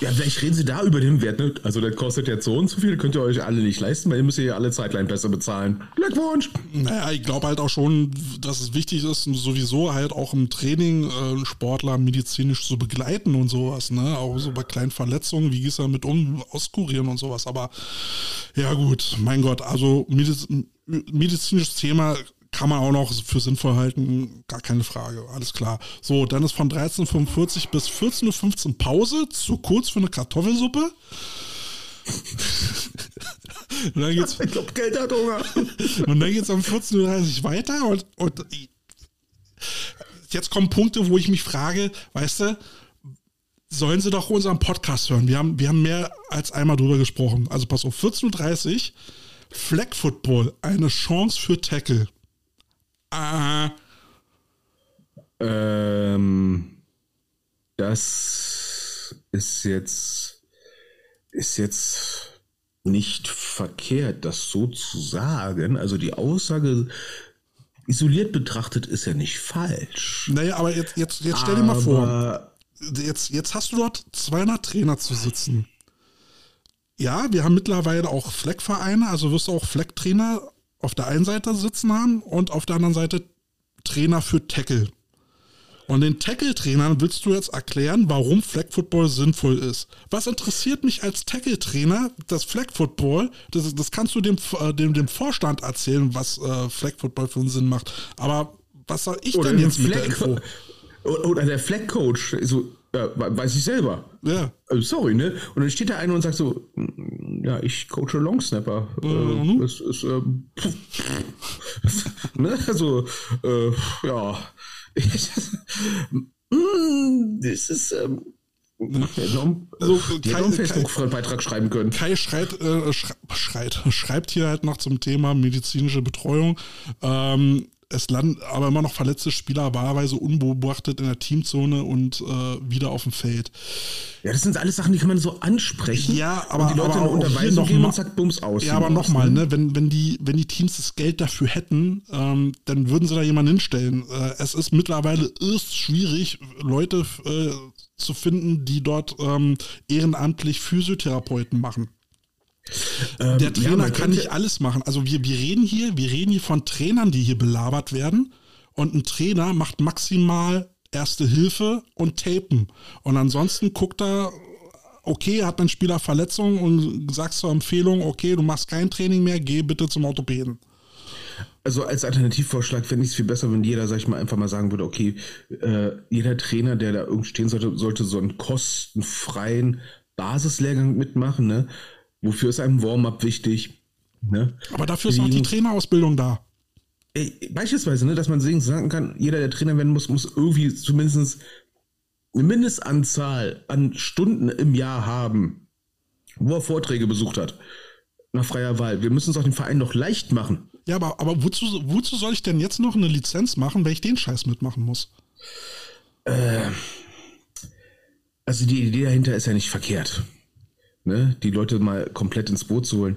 Ja, vielleicht reden sie da über den Wert, ne? Also das kostet jetzt so und so viel, könnt ihr euch alle nicht leisten, weil ihr müsst ja alle Zeitline-Pässe bezahlen. Glückwunsch! Naja, ich glaube halt auch schon, dass es wichtig ist, sowieso halt auch im Training äh, Sportler medizinisch zu begleiten und sowas, ne? Auch so bei kleinen Verletzungen, wie gehst du damit um, auskurieren und sowas. Aber ja gut, mein Gott, also Mediz medizinisches Thema kann man auch noch für sinnvoll halten, gar keine Frage, alles klar. So, dann ist von 13.45 bis 14.15 Uhr Pause, zu kurz für eine Kartoffelsuppe. (laughs) und dann geht's Ich glaub, Geld hat Hunger. (laughs) und dann geht es um 14.30 Uhr weiter und, und jetzt kommen Punkte, wo ich mich frage, weißt du, sollen sie doch unseren Podcast hören? Wir haben, wir haben mehr als einmal drüber gesprochen. Also pass auf, 14.30 Uhr, Flag Football, eine Chance für Tackle. Ah, Ähm, das ist jetzt, ist jetzt nicht verkehrt, das so zu sagen. Also die Aussage isoliert betrachtet ist ja nicht falsch. naja, aber jetzt, jetzt, jetzt stell dir mal vor, Aber jetzt, jetzt hast du dort 200 Trainer zu sitzen. Ja, wir haben mittlerweile auch Fleckvereine, also wirst du auch Flecktrainer auf der einen Seite sitzen haben und auf der anderen Seite Trainer für Tackle. Und den Tackle-Trainern willst du jetzt erklären, warum Flag Football sinnvoll ist. Was interessiert mich als Tackle-Trainer, das Flag Football? Das, das kannst du dem, äh, dem, dem Vorstand erzählen, was äh, Flag Football für einen Sinn macht. Aber was soll ich denn jetzt mit der Info? Oder der Flag-Coach, so, ja, weiß ich selber. Ja. Also sorry, ne? Und dann steht da einer und sagt so, "Mm, ja, ich coache Longsnapper. Mhm. Äh, das ist, ähm, (laughs) ne? Also, äh, ja. Mm, (laughs) das ist, ähm, hätte noch, Also, noch einen Facebook-Beitrag schreiben können. Kai schreit, äh, schrei- schreit, schreibt hier halt noch zum Thema medizinische Betreuung. Ähm, es landen aber immer noch verletzte Spieler wahlweise unbeobachtet in der Teamzone und äh, wieder auf dem Feld. Ja, das sind alles Sachen, die kann man so ansprechen. Ja, aber- und die Leute aber eine Unterweisung noch geben und sagt Bums aus. Ja, aber nochmal, ne? wenn, wenn, die, wenn die Teams das Geld dafür hätten, ähm, dann würden sie da jemanden hinstellen. Äh, es ist mittlerweile irrst schwierig, Leute äh, zu finden, die dort ähm, ehrenamtlich Physiotherapeuten machen. Ähm, Der ja, Trainer man kann nicht alles machen. Also wir, wir reden hier, wir reden hier von Trainern, die hier belabert werden. Und ein Trainer macht maximal Erste Hilfe und Tapen. Und ansonsten guckt er, okay, hat ein Spieler Verletzung und sagst zur Empfehlung, okay, du machst kein Training mehr, geh bitte zum Orthopäden. Also als Alternativvorschlag fände ich es viel besser, wenn jeder, sag ich mal, einfach mal sagen würde, okay, äh, jeder Trainer, der da irgendwie stehen sollte, sollte so einen kostenfreien Basislehrgang mitmachen, ne? Wofür ist ein Warm-up wichtig? Ne? Aber dafür ist auch die Trainerausbildung da. Ey, Beispielsweise, ne, dass man sehen- sagen kann, jeder, der Trainer werden muss, muss irgendwie zumindest eine Mindestanzahl an Stunden im Jahr haben, wo er Vorträge besucht hat. Nach freier Wahl. Wir müssen es auch dem Verein noch leicht machen. Ja, aber, aber wozu, wozu soll ich denn jetzt noch eine Lizenz machen, wenn ich den Scheiß mitmachen muss? Also die Idee dahinter ist ja nicht verkehrt. Ne? Die Leute mal komplett ins Boot zu holen.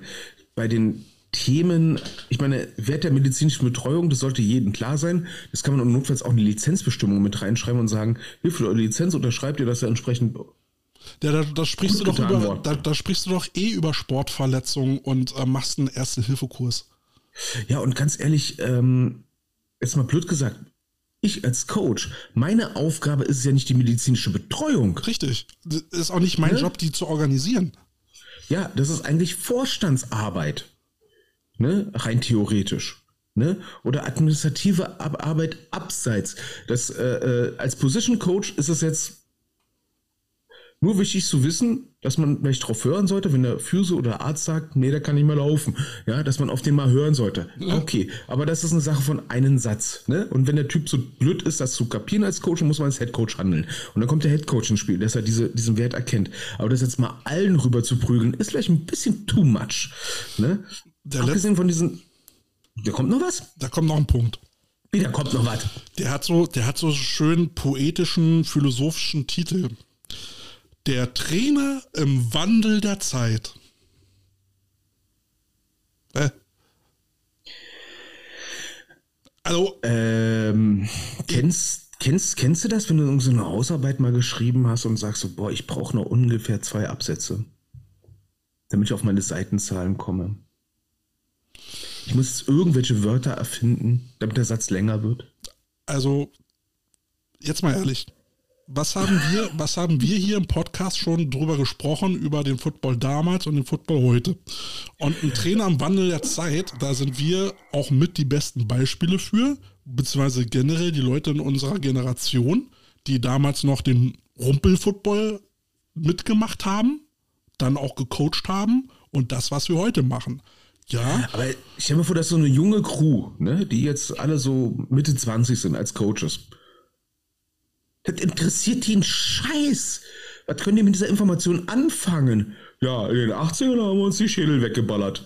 Bei den Themen, ich meine, Wert der medizinischen Betreuung, das sollte jedem klar sein. Das kann man notfalls auch eine Lizenzbestimmung mit reinschreiben und sagen, für eure Lizenz unterschreibt ihr, dass ihr entsprechend Ja, da, da sprichst du doch über, da, da sprichst du doch eh über Sportverletzungen und äh, machst einen Erste-Hilfe-Kurs. Ja, und ganz ehrlich, ähm, jetzt mal blöd gesagt, ich als Coach, meine Aufgabe ist ja nicht die medizinische Betreuung. Richtig. Das ist auch nicht mein Ne? Job, die zu organisieren. Ja, das ist eigentlich Vorstandsarbeit. Ne? Rein theoretisch. Ne? Oder administrative Arbeit abseits. Das, äh, äh, als Position Coach ist es jetzt Nur wichtig zu wissen, dass man vielleicht drauf hören sollte, wenn der Physio oder Arzt sagt, nee, der kann nicht mehr laufen. Ja, dass man auf den mal hören sollte. Ja. Okay, aber das ist eine Sache von einem Satz. Ne? Und wenn der Typ so blöd ist, das zu kapieren als Coach, dann muss man als Headcoach handeln. Und dann kommt der Headcoach ins Spiel, dass er diese, diesen Wert erkennt. Aber das jetzt mal allen rüber zu prügeln, ist vielleicht ein bisschen too much. Ne? Der Abgesehen von diesen. Da kommt noch was? Da kommt noch ein Punkt. Wieder kommt noch was. Der hat so, der hat so schön poetischen, philosophischen Titel. Der Trainer im Wandel der Zeit. Äh. Also. Ähm, kennst, kennst, kennst du das, wenn du so eine Hausarbeit mal geschrieben hast und sagst so, boah, ich brauche noch ungefähr zwei Absätze, damit ich auf meine Seitenzahlen komme? Ich muss jetzt irgendwelche Wörter erfinden, damit der Satz länger wird. Also, jetzt mal ehrlich was haben wir, was haben wir hier im Podcast schon drüber gesprochen, über den Football damals und den Football heute? Und ein Trainer am Wandel der Zeit, da sind wir auch mit die besten Beispiele für, beziehungsweise generell die Leute in unserer Generation, die damals noch den Rumpel-Football mitgemacht haben, dann auch gecoacht haben und das, was wir heute machen. Ja. Aber ich stell mir vor, dass so eine junge Crew, ne, die jetzt alle so Mitte 20 sind als Coaches, das interessiert einen Scheiß. Was können die mit dieser Information anfangen? Ja, in den 80ern haben wir uns die Schädel weggeballert.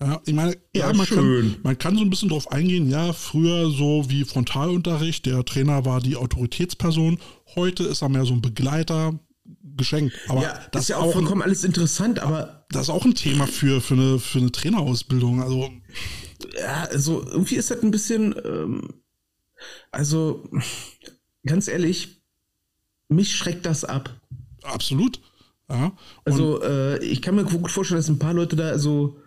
Ja, ich meine, ja, man, schön. Kann, man kann so ein bisschen drauf eingehen, ja, früher so wie Frontalunterricht, der Trainer war die Autoritätsperson, heute ist er mehr so ein Begleiter, geschenkt. Aber ja, das ist ja auch vollkommen ein, alles interessant, aber. Das ist auch ein Thema für, für, eine, für eine Trainerausbildung. Also. Ja, also irgendwie ist das ein bisschen. Ähm, also, ganz ehrlich, mich schreckt das ab. Absolut. Ja. also äh, ich kann mir gut vorstellen, dass ein paar Leute da so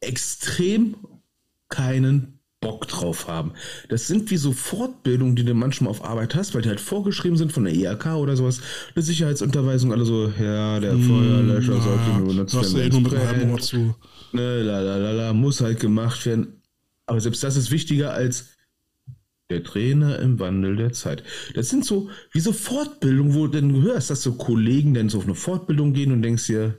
extrem keinen Bock drauf haben. Das sind wie so Fortbildungen, die du manchmal auf Arbeit hast, weil die halt vorgeschrieben sind von der IHK oder sowas. Eine Sicherheitsunterweisung, alle so, ja, der hm, Feuerlöscher na, sollte nur benutzt werden. Eh nur mit einem zu. Ne, la, la, la, la, muss halt gemacht werden. Aber selbst das ist wichtiger als der Trainer im Wandel der Zeit. Das sind so wie so Fortbildungen, wo du dann hörst, dass so Kollegen dann so auf eine Fortbildung gehen und denkst dir,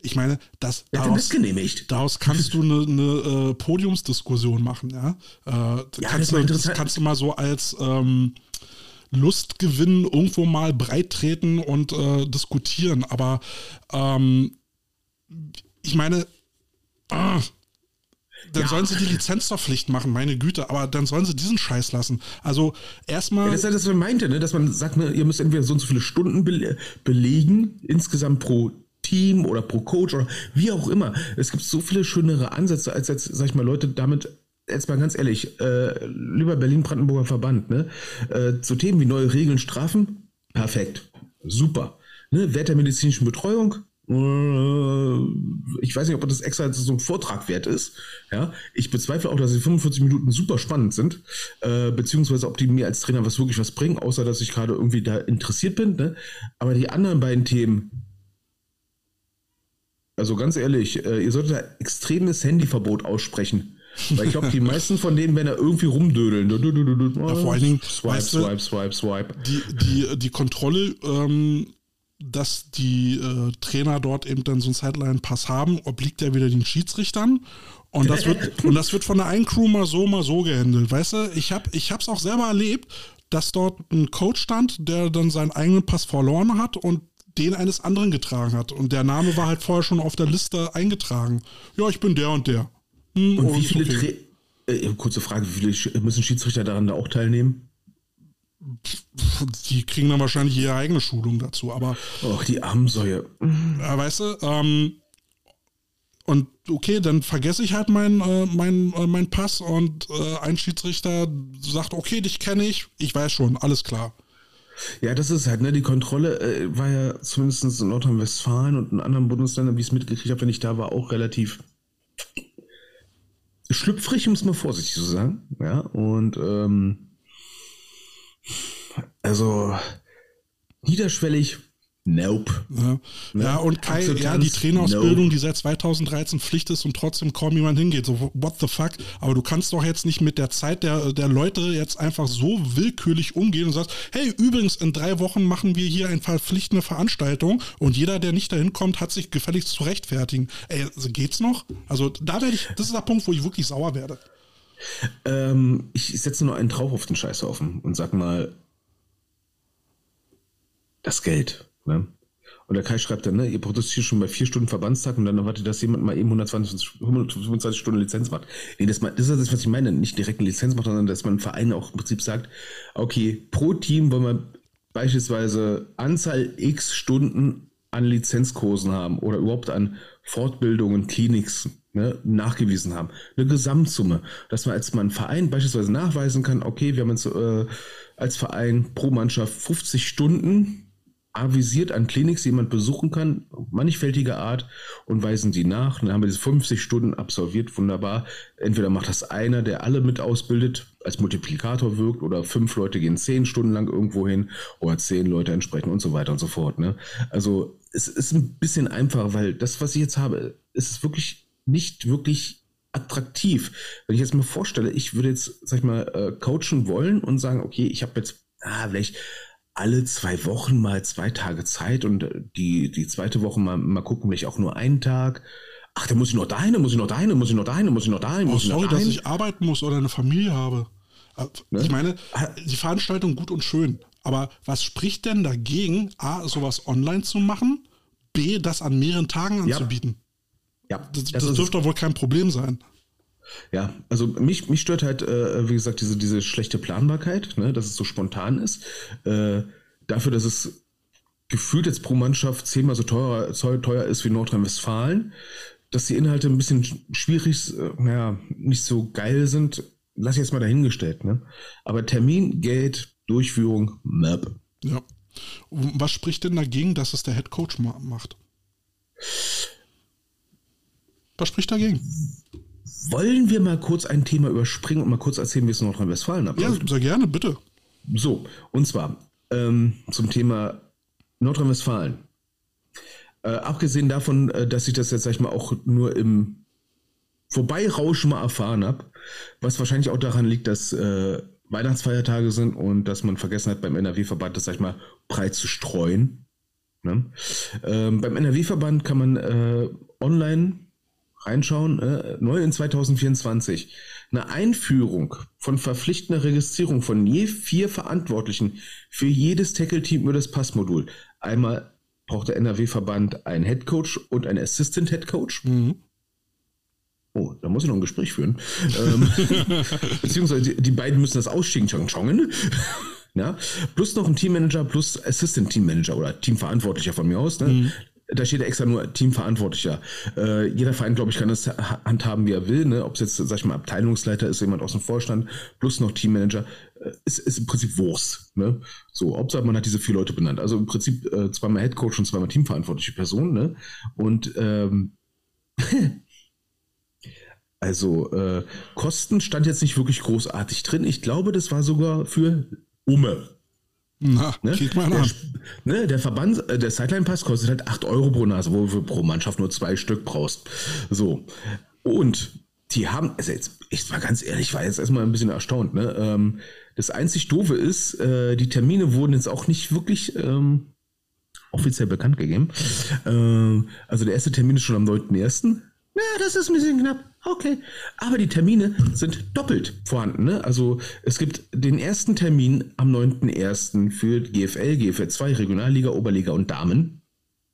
ich meine, das, daraus, genehmigt. daraus kannst du eine, eine äh, Podiumsdiskussion machen, ja. Äh, ja kannst, das, du, das kannst du mal so als ähm, Lustgewinn irgendwo mal breit treten und äh, diskutieren. Aber ähm, ich meine, ah, dann ja. sollen sie die Lizenz zur Pflicht machen, meine Güte, aber dann sollen sie diesen Scheiß lassen. Also erstmal. Ja, das ist ja das, was man meinte, ne? dass man sagt, ne, ihr müsst entweder so und so viele Stunden be belegen, insgesamt pro Team oder pro Coach oder wie auch immer. Es gibt so viele schönere Ansätze, als jetzt, sag ich mal, Leute damit jetzt mal ganz ehrlich, äh, lieber Berlin-Brandenburger Verband, ne? Äh, zu Themen wie neue Regeln, Strafen, perfekt, super. Ne? Wert der medizinischen Betreuung, ich weiß nicht, ob das extra so ein Vortrag wert ist. Ja, ich bezweifle auch, dass die 45 Minuten super spannend sind, äh, beziehungsweise ob die mir als Trainer was wirklich was bringen, außer dass ich gerade irgendwie da interessiert bin. Ne? Aber die anderen beiden Themen, also ganz ehrlich, äh, ihr solltet da extremes Handyverbot aussprechen. Weil ich glaube, die meisten von denen werden da irgendwie rumdödeln. Ja, vor allen Dingen, swipe, swipe, swipe, swipe. Die, die, die Kontrolle ähm, dass die äh, Trainer dort eben dann so einen Sideline-Pass haben, obliegt ja wieder den Schiedsrichtern. Und das wird, (laughs) und das wird von der einen Crew mal so, mal so gehandelt. Weißt du, ich habe ich es auch selber erlebt, dass dort ein Coach stand, der dann seinen eigenen Pass verloren hat und den eines anderen getragen hat. Und der Name war halt vorher schon auf der Liste eingetragen. Ja, ich bin der und der. Hm, und wie viele, okay. äh, kurze Frage, wie viele müssen Schiedsrichter daran da auch teilnehmen? Die kriegen dann wahrscheinlich ihre eigene Schulung dazu, aber. Och, die Armsäue. Ja, weißt du, ähm, und okay, dann vergesse ich halt meinen äh, mein, äh, mein Pass und äh, ein Schiedsrichter sagt, okay, dich kenne ich, ich weiß schon, alles klar. Ja, das ist halt, ne, die Kontrolle äh, war ja zumindest in Nordrhein-Westfalen und in anderen Bundesländern, wie ich es mitgekriegt habe, wenn ich da war, auch relativ schlüpfrig, muss man vorsichtig so sagen. Ja, und ähm, also niederschwellig Nope. Ja, ja und Kai, ja, die Trainerausbildung, nope. die seit 2013 Pflicht ist und trotzdem kaum jemand hingeht. So, what the fuck? Aber du kannst doch jetzt nicht mit der Zeit der, der Leute jetzt einfach so willkürlich umgehen und sagst, hey, übrigens, in drei Wochen machen wir hier eine verpflichtende Veranstaltung und jeder, der nicht dahin kommt, hat sich gefälligst zu rechtfertigen. Ey, also geht's noch? Also da werde ich, das ist der Punkt, wo ich wirklich sauer werde. Ähm, ich setze nur einen drauf auf den Scheißhaufen und sag mal, das Geld. Ne? Und der Kai schreibt dann, ne, ihr protestiert schon bei vier Stunden Verbandstag und dann erwartet, dass jemand mal eben 120, 125 Stunden Lizenz macht. Nee, das, das ist das, was ich meine. Nicht direkt eine Lizenz macht, sondern dass man Verein auch im Prinzip sagt, okay, pro Team wollen wir beispielsweise Anzahl x Stunden an Lizenzkursen haben oder überhaupt an Fortbildungen, Kliniks ne, nachgewiesen haben. Eine Gesamtsumme, dass man als man Verein beispielsweise nachweisen kann, okay, wir haben jetzt äh, als Verein pro Mannschaft 50 Stunden avisiert an Kliniks, die jemand besuchen kann, mannigfältiger Art, und weisen die nach. Dann haben wir diese 50 Stunden absolviert, wunderbar. Entweder macht das einer, der alle mit ausbildet, als Multiplikator wirkt, oder fünf Leute gehen zehn Stunden lang irgendwo hin, oder zehn Leute entsprechend und so weiter und so fort. Ne? Also es ist ein bisschen einfacher, weil das, was ich jetzt habe, ist wirklich nicht wirklich attraktiv. Wenn ich jetzt mal vorstelle, ich würde jetzt, sag ich mal, äh, coachen wollen und sagen, okay, ich habe jetzt, ah, vielleicht alle zwei Wochen mal zwei Tage Zeit und die, die zweite Woche mal, mal gucken, vielleicht auch nur einen Tag. Ach, da muss ich noch dahin, muss ich noch dahin, muss ich noch dahin, muss ich noch dahin, muss oh, ich noch dahin. dass ich arbeiten muss oder eine Familie habe. Äh, ne? Ich meine, die Veranstaltung gut und schön. Aber was spricht denn dagegen, A, sowas online zu machen, B, das an mehreren Tagen anzubieten? Ja. Ja das, das, das dürfte doch wohl kein Problem sein. Ja, also mich, mich stört halt, äh, wie gesagt, diese, diese schlechte Planbarkeit, ne, dass es so spontan ist. Äh, dafür, dass es gefühlt jetzt pro Mannschaft zehnmal so teuer, teuer ist wie Nordrhein-Westfalen, dass die Inhalte ein bisschen schwierig, äh, naja, nicht so geil sind, lass ich jetzt mal dahingestellt. Ne? Aber Termin, Geld, Durchführung, Map. Ja. Was spricht denn dagegen, dass es der Head Coach ma macht? Was spricht dagegen? Wollen wir mal kurz ein Thema überspringen und mal kurz erzählen, wie es in Nordrhein-Westfalen abläuft? Ja, sehr gerne, bitte. So, und zwar ähm, zum Thema Nordrhein-Westfalen. Äh, abgesehen davon, äh, dass ich das jetzt, sag ich mal, auch nur im Vorbeirauschen mal erfahren habe, was wahrscheinlich auch daran liegt, dass äh, Weihnachtsfeiertage sind und dass man vergessen hat, beim NRW-Verband das, sag ich mal, breit zu streuen. Ne? Ähm, beim NRW-Verband kann man äh, online reinschauen, äh, neu in 2024, eine Einführung von verpflichtender Registrierung von je vier Verantwortlichen für jedes Tackle-Team über das Passmodul. Einmal braucht der NRW-Verband einen Headcoach und einen Assistant Headcoach. Mhm. Oh, da muss ich noch ein Gespräch führen. ähm, (laughs) beziehungsweise die, die, beiden müssen das ausschicken, chongen. ja, plus noch ein Teammanager plus Assistant Teammanager oder Teamverantwortlicher von mir aus. Ne? Mhm da steht ja extra nur Teamverantwortlicher. Äh, jeder Verein, glaube ich, kann das handhaben, wie er will. Ne? Ob es jetzt, sag ich mal, Abteilungsleiter ist, jemand aus dem Vorstand, plus noch Teammanager, äh, ist, ist im Prinzip Wurst. Ne? So, Hauptsache man hat diese vier Leute benannt. Also im Prinzip äh, zweimal Headcoach und zweimal teamverantwortliche Personen. Ne? Und ähm, (laughs) also äh, Kosten stand jetzt nicht wirklich großartig drin. Ich glaube, das war sogar für Umme. Na, ne? mal der, ne, der Verband, äh, der Sideline-Pass kostet halt 8 Euro pro Nase, wo du pro Mannschaft nur zwei Stück brauchst. So. Und die haben, also jetzt, ich war ganz ehrlich, ich war jetzt erstmal ein bisschen erstaunt, ne? Ähm, das einzig Doofe ist, äh, die Termine wurden jetzt auch nicht wirklich ähm, offiziell bekannt gegeben. Ähm, also der erste Termin ist schon am 9.1. Na, das ist ein bisschen knapp. Okay. Aber die Termine sind doppelt vorhanden. Ne? Also es gibt den ersten Termin am 9.1. für GFL, GFL 2, Regionalliga, Oberliga und Damen.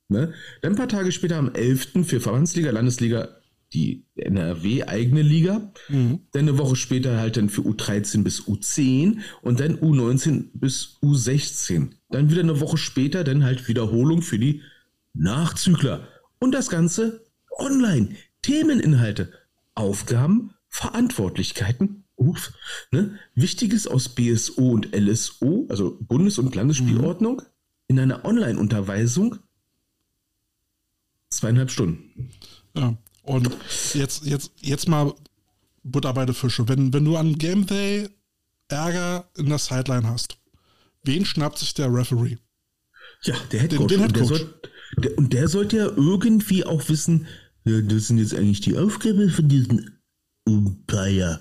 Ne? Dann ein paar Tage später am 11. für Verbandsliga, Landesliga, die NRW-eigene Liga. Mhm. Dann eine Woche später halt dann für U13 bis U10 und dann U19 bis U16. Dann wieder eine Woche später dann halt Wiederholung für die Nachzügler. Und das Ganze online. Themeninhalte, Aufgaben, Verantwortlichkeiten, uff, ne? Wichtiges aus BSO und LSO, also Bundes- und Landesspielordnung, mhm. in einer Online-Unterweisung zweieinhalb Stunden. Ja, und jetzt, jetzt, jetzt mal Butter bei der Fische. Wenn, wenn du an Game Day Ärger in der Sideline hast, wen schnappt sich der Referee? Ja, der Headcoach. Den, den und, der Headcoach. soll, der, und der sollte ja irgendwie auch wissen, ja, das sind jetzt eigentlich die Aufgabe von diesem Umpire.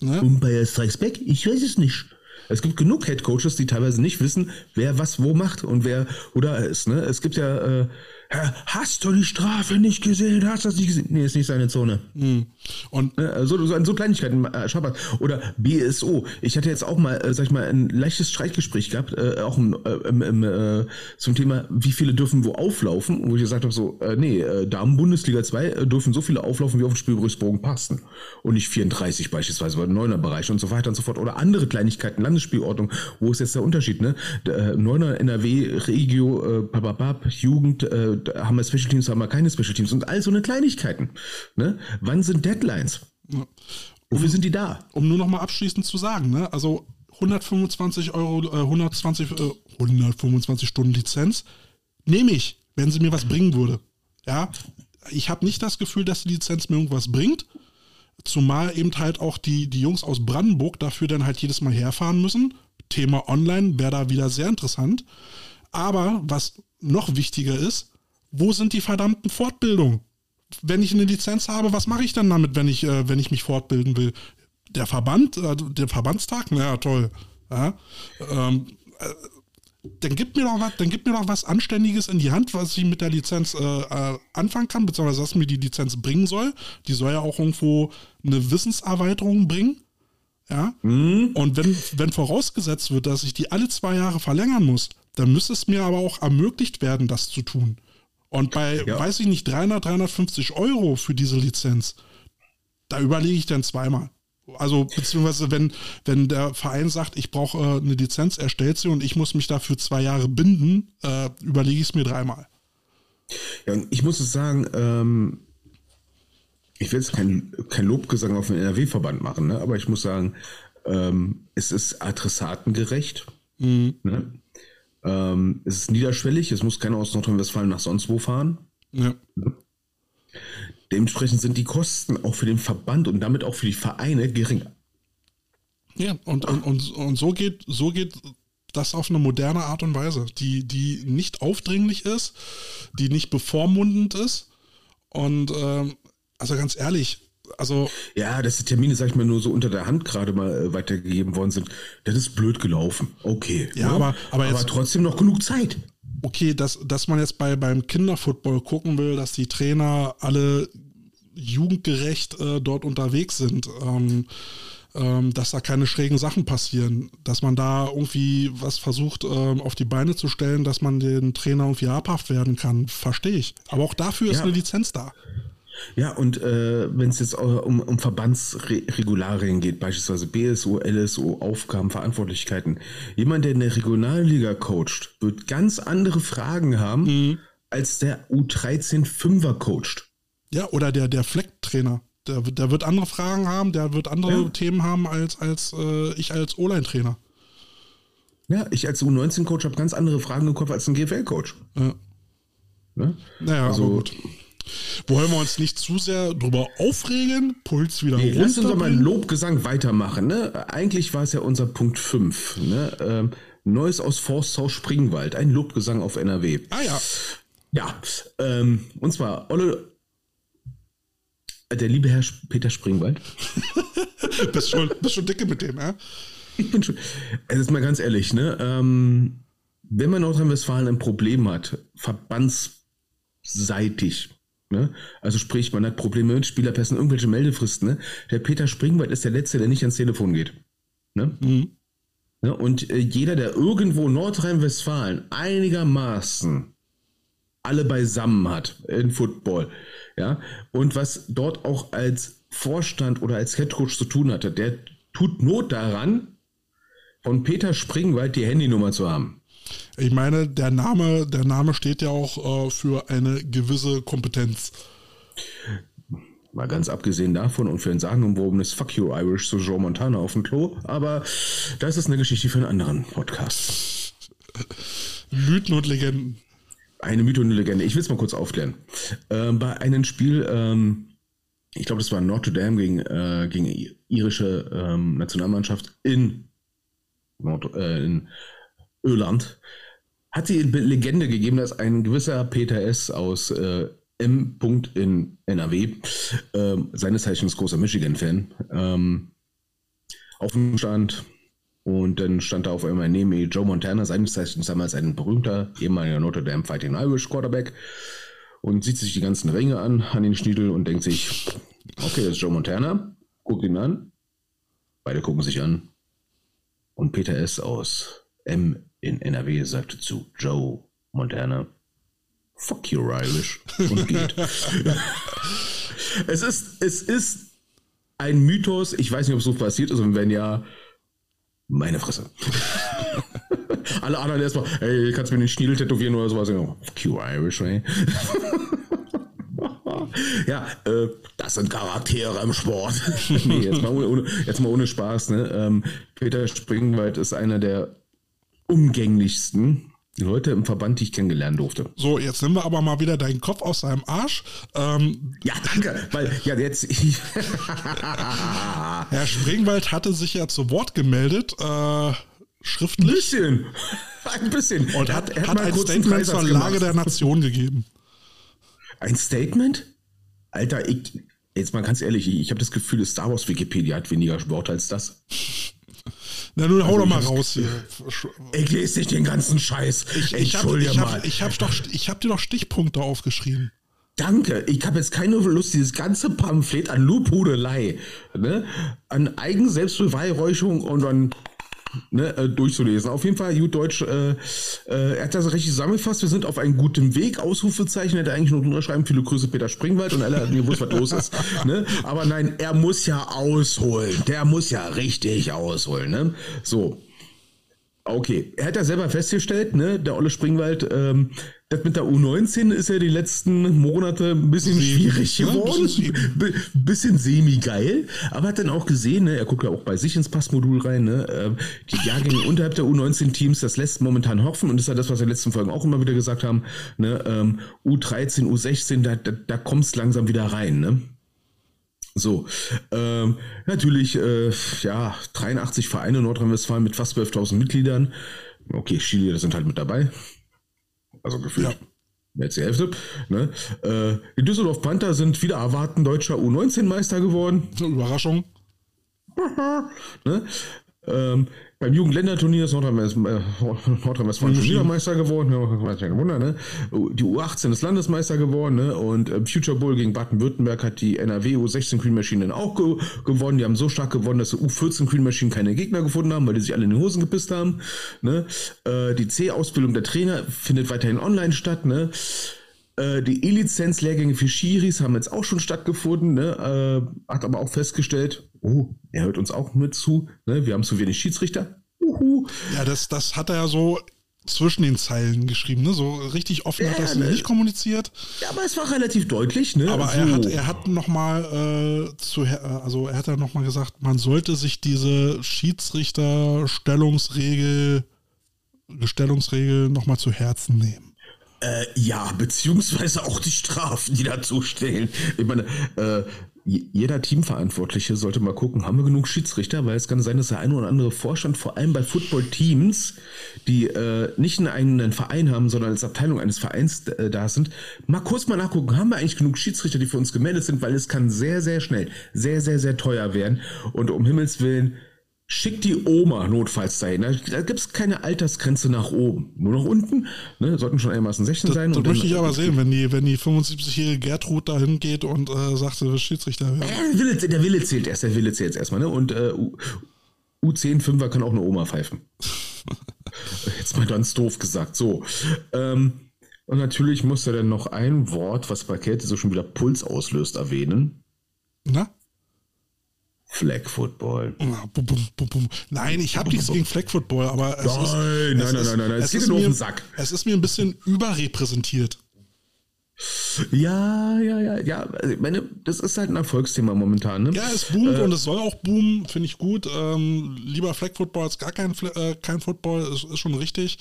Ne? Umpire Strikes Back? Ich weiß es nicht. Es gibt genug Headcoaches, die teilweise nicht wissen, wer was wo macht und wer da ist. Ne? Es gibt ja, äh, "Ja, hast du die Strafe nicht gesehen? Hast du das nicht gesehen? Nee, ist nicht seine Zone. Und Ne, Also so, an so Kleinigkeiten äh, Schabbat. Oder BSO. Ich hatte jetzt auch mal, äh, sag ich mal, ein leichtes Streitgespräch gehabt, äh, auch im, äh, im, im, äh, zum Thema, wie viele dürfen wo auflaufen, wo ich gesagt habe, so, äh, nee, äh, Damen-Bundesliga 2 äh, dürfen so viele auflaufen, wie auf dem Spielberichtsbogen passen. Und nicht 34 beispielsweise, weil Neuner Bereich und so weiter und so fort. Oder andere Kleinigkeiten, Landesspielordnung. Wo ist jetzt der Unterschied, ne? Äh, Neuner NRW, Regio, äh, Papapap, Jugend, äh, haben wir Special Teams, haben wir keine Special Teams und all so eine Kleinigkeiten. Ne? Wann sind Deadlines? Wofür sind die da? um nur noch mal abschließend zu sagen, ne? Also 125 Euro, äh, 120, äh, 125 Stunden Lizenz nehme ich, wenn sie mir was bringen würde. Ja, ich habe nicht das Gefühl, dass die Lizenz mir irgendwas bringt. Zumal eben halt auch die, die Jungs aus Brandenburg dafür dann halt jedes Mal herfahren müssen. Thema Online wäre da wieder sehr interessant. Aber was noch wichtiger ist, wo sind die verdammten Fortbildungen? Wenn ich eine Lizenz habe, was mache ich dann damit, wenn ich, äh, wenn ich mich fortbilden will? Der Verband, äh, der Verbandstag? Na ja, toll. Ja, ähm, äh, dann gib mir doch was, dann gib mir doch was Anständiges in die Hand, was ich mit der Lizenz äh, äh, anfangen kann, beziehungsweise was mir die Lizenz bringen soll. Die soll ja auch irgendwo eine Wissenserweiterung bringen. Ja. Und wenn, wenn vorausgesetzt wird, dass ich die alle zwei Jahre verlängern muss, dann müsste es mir aber auch ermöglicht werden, das zu tun. Und bei, Ja. weiß ich nicht, 300, 350 Euro für diese Lizenz, da überlege ich dann zweimal. Also, beziehungsweise, wenn, wenn der Verein sagt, ich brauche äh, eine Lizenz, erstellt sie und ich muss mich dafür zwei Jahre binden, äh, überlege ich es mir dreimal. Ja, und ich muss es sagen, ähm, ich will jetzt kein, kein Lobgesang auf den NRW-Verband machen, ne? aber ich muss sagen, ähm, es ist adressatengerecht. Ne? Ähm, es ist niederschwellig, es muss keiner aus Nordrhein-Westfalen nach sonst wo fahren. Ja. Dementsprechend sind die Kosten auch für den Verband und damit auch für die Vereine geringer. Ja, und, und, und, und so geht, so geht das auf eine moderne Art und Weise, die, die nicht aufdringlich ist, die nicht bevormundend ist. Und ähm, also ganz ehrlich, also Ja, dass die Termine, sag ich mal, nur so unter der Hand gerade mal äh, weitergegeben worden sind, das ist blöd gelaufen. Okay. Ja, ne? aber- aber jetzt- trotzdem noch genug Zeit. okay, dass, dass man jetzt bei, beim Kinderfootball gucken will, dass die Trainer alle jugendgerecht äh, dort unterwegs sind, ähm, ähm, dass da keine schrägen Sachen passieren, dass man da irgendwie was versucht ähm, auf die Beine zu stellen, dass man den Trainer irgendwie habhaft werden kann, verstehe ich. Aber auch dafür ist Ja. eine Lizenz da. Ja, und äh, wenn es jetzt auch um, um Verbandsregularien geht, beispielsweise BSO, LSO, Aufgaben, Verantwortlichkeiten, jemand, der in der Regionalliga coacht, wird ganz andere Fragen haben, Mhm. als der U13-Fünfer coacht. Ja, oder der, der Fleck-Trainer. Der, wird- der wird andere Fragen haben, der wird andere Ja. Themen haben als, als äh, ich als O-Line-Trainer. Ja, ich als U19-Coach habe ganz andere Fragen im Kopf als ein GFL-Coach. Ja. Ne? Naja, Also- aber gut. Wollen wir uns nicht zu sehr drüber aufregen? Puls wieder Nee, lass uns doch mal? Lobgesang weitermachen. Ne? Eigentlich war es ja unser Punkt 5. Ne? Ähm, Neues aus Forsthaus Springwald, ein Lobgesang auf NRW. Ah ja, Ja, ähm, und zwar Olle, der liebe Herr Peter Springwald. (laughs) bist schon, bist schon dicke mit dem, ja? Ich bin schon, es ist mal ganz ehrlich, ne? Ähm, wenn man Nordrhein-Westfalen ein Problem hat, verbandsseitig, ne? Also sprich, man hat Probleme mit Spielerpässen, irgendwelche Meldefristen, ne? Der Peter Springwald ist der Letzte, der nicht ans Telefon geht. Ne? Mhm. Ne? Und äh, jeder, der irgendwo Nordrhein-Westfalen einigermaßen alle beisammen hat in Football, ja, und was dort auch als Vorstand oder als Headcoach zu tun hatte, der tut Not daran, von Peter Springwald die Handynummer zu haben. Ich meine, der Name, der Name steht ja auch äh, für eine gewisse Kompetenz. Mal ganz abgesehen davon und für ein sagenumwobenes Fuck you Irish zu Joe Montana auf dem Klo, aber das ist eine Geschichte für einen anderen Podcast. Mythen und Legenden. Eine Mythe und eine Legende. Ich will es mal kurz aufklären. Ähm, bei einem Spiel, ähm, ich glaube, das war Notre Dame gegen, äh, gegen irische ähm, Nationalmannschaft in, Nord äh, in Irland, hat die Legende gegeben, dass ein gewisser Peter S. aus äh, M. in NRW, äh, seines Zeichens großer Michigan-Fan, ähm, auf dem Stand und dann stand da auf einmal neben mir Joe Montana, seines Zeichens damals ein berühmter ehemaliger Notre Dame Fighting Irish Quarterback und sieht sich die ganzen Ringe an, an den Schniedel und denkt sich, okay, das ist Joe Montana, guckt ihn an, beide gucken sich an und Peter S. aus M in NRW sagte zu Joe Montana, fuck you Irish und geht. (laughs) es ist, es ist ein Mythos, ich weiß nicht, ob es so passiert ist und wenn ja, meine Fresse. (laughs) Alle anderen erstmal, ey, kannst du mir den Schniedel tätowieren oder sowas? Fuck you Irish, ey. (laughs) ja, äh, das sind Charaktere im Sport. nee, jetzt mal ohne, jetzt mal ohne Spaß. Ne? Ähm, Peter Springwald ist einer der umgänglichsten Leute im Verband, die ich kennengelernt durfte. So, jetzt nehmen wir aber mal wieder deinen Kopf aus seinem Arsch. Ähm, ja, danke, weil ja jetzt. Herr Springwald hatte sich ja zu Wort gemeldet, äh, schriftlich. Ein bisschen. Ein bisschen. Und hat, hat, hat ein Statement zur Lage der Nation gegeben. Ein Statement? Alter, ich, jetzt mal ganz ehrlich, ich, habe das Gefühl, Star Wars Wikipedia hat weniger Sport als das. Na nun, hau also doch mal raus hier. Ich lese nicht den ganzen Scheiß. Ich, ich habe ich hab, ich doch, ich hab dir doch Stichpunkte aufgeschrieben. Danke. Ich habe jetzt keine Lust, dieses ganze Pamphlet an Lobhudelei, ne, an Eigenselbstbeweihräucherung und an ne, äh, durchzulesen. Auf jeden Fall, gut Deutsch, äh, äh, er hat das richtig zusammengefasst. Wir sind auf einem guten Weg. Ausrufezeichen hätte eigentlich nur unterschreiben. Viele Grüße, Peter Springwald und alle, die wussten, was los ist. Ne? Aber nein, er muss ja ausholen. Der muss ja richtig ausholen. Ne? So. Okay, er hat ja selber festgestellt, ne, der Olle Springwald, ähm, das mit der U19 ist ja die letzten Monate ein bisschen schwierig geworden. Ja, bisschen, bisschen semi-geil. Aber hat dann auch gesehen, ne, er guckt ja auch bei sich ins Passmodul rein, ne, äh, die Jahrgänge unterhalb der U19-Teams, das lässt momentan hoffen. Und das ist ja das, was wir in den letzten Folgen auch immer wieder gesagt haben. Ne, ähm, U13, U16, da, da, da kommt es langsam wieder rein. Ne? So, ähm, natürlich, äh, ja, 83 Vereine in Nordrhein-Westfalen mit fast 12.000 Mitgliedern. Okay, Chile, das sind halt mit dabei. Also gefühlt. Ja. Jetzt die Hälfte. Ne? Äh, die Düsseldorf Panther sind wieder erwarten deutscher U19-Meister geworden. Überraschung. (laughs) ne? Ähm, beim Jugendländerturnier ist Nordrhein-Westfalen Nordrhein Juniormeister geworden. Ja, Wunder, ne? Die U18 ist Landesmeister geworden, ne? Und äh, Future Bowl gegen Baden-Württemberg hat die NRW U16 Queen Machine dann auch ge gewonnen. Die haben so stark gewonnen, dass die U14 Queen Machine keine Gegner gefunden haben, weil die sich alle in die Hosen gepisst haben. Ne? Äh, die C-Ausbildung der Trainer findet weiterhin online statt, ne? Äh, die E-Lizenz-Lehrgänge für Schiris haben jetzt auch schon stattgefunden, ne? Äh, hat aber auch festgestellt, oh, er hört uns auch mit zu, ne? wir haben zu wenig Schiedsrichter. Uhu. Ja, das, das hat er ja so zwischen den Zeilen geschrieben, ne? So richtig offen ja, hat er es ne? nicht kommuniziert. Ja, aber es war relativ deutlich, ne? Aber so. er hat, er hat nochmal äh, zu, also er hat ja nochmal gesagt, man sollte sich diese Schiedsrichter-Stellungsregel, Stellungsregel nochmal zu Herzen nehmen. Äh, ja, beziehungsweise auch die Strafen, die dazu stehen. Ich meine, äh, jeder Teamverantwortliche sollte mal gucken, haben wir genug Schiedsrichter, weil es kann sein, dass der eine oder andere Vorstand, vor allem bei Football-Teams, die äh, nicht einen eigenen Verein haben, sondern als Abteilung eines Vereins äh, da sind, mal kurz mal nachgucken, haben wir eigentlich genug Schiedsrichter, die für uns gemeldet sind, weil es kann sehr, sehr schnell, sehr, sehr, sehr teuer werden. Und um Himmels Willen, Schick die Oma notfalls dahin. Da, da gibt es keine Altersgrenze nach oben. Nur nach unten. Ne? Sollten schon einigermaßen 16 sein. Das, das möchte ich aber sehen, wenn die, wenn die 75-jährige Gertrud dahin geht und äh, sagt, du Schiedsrichter werden. Äh, der, Wille, der Wille zählt erst, der Wille zählt erstmal. Ne? Und äh, U10 5er kann auch eine Oma pfeifen. (laughs) Jetzt mal ganz doof gesagt. So. Ähm, und natürlich muss er dann noch ein Wort, was bei Kälte so schon wieder Puls auslöst, erwähnen. Na? Flag Football. Nein, ich habe nichts gegen Flag Football, aber es nein, ist, nein, nein, nein, nein, nein, es, es ist mir, auf den Sack. Es ist mir ein bisschen überrepräsentiert. Ja, ja, ja, ja. Also ich meine, das ist halt ein Erfolgsthema momentan. Ne? Ja, es boomt äh, und es soll auch boomen, finde ich gut. Ähm, lieber Flag Football als gar kein, äh, kein Football, ist, ist schon richtig.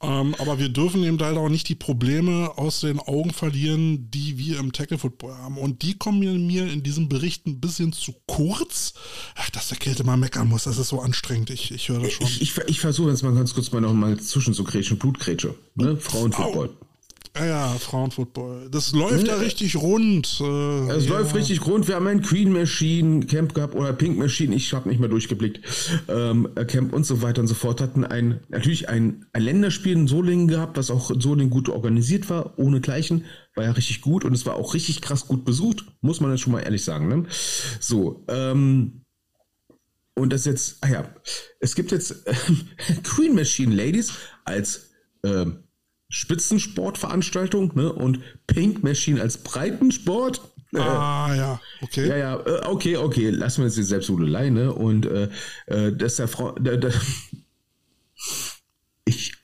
Ähm, aber wir dürfen eben halt auch nicht die Probleme aus den Augen verlieren, die wir im Tackle Football haben. Und die kommen mir in diesem Bericht ein bisschen zu kurz. dass der Kälte mal meckern muss, das ist so anstrengend. Ich, ich höre das schon. Ich, ich, ich versuche jetzt mal ganz kurz mal noch mal zwischen so Grätschen, Blutgrätsche. Ne? Frauenfußball. Ja, ja, Frauenfootball. Das läuft ja richtig rund. Äh, Es ja. läuft richtig rund. Wir haben ein Queen Machine Camp gehabt oder Pink Machine. Ich habe nicht mehr durchgeblickt. Ähm, Camp und so weiter und so fort. Hatten ein, natürlich ein, ein Länderspiel in Solingen gehabt, was auch in Solingen gut organisiert war, ohne Gleichen. War ja richtig gut und es war auch richtig krass gut besucht. Muss man jetzt schon mal ehrlich sagen. Ne? So, ähm, und das jetzt, ah ja, es gibt jetzt (laughs) Queen Machine Ladies als ähm, Spitzensportveranstaltung ne? und Pink Machine als Breitensport. Äh, Ah, ja, okay. ja, ja, äh, okay, okay, lassen wir jetzt die Selbsthudelei, ne? Und äh, äh, dass der Frau. Der, der, (laughs) ich.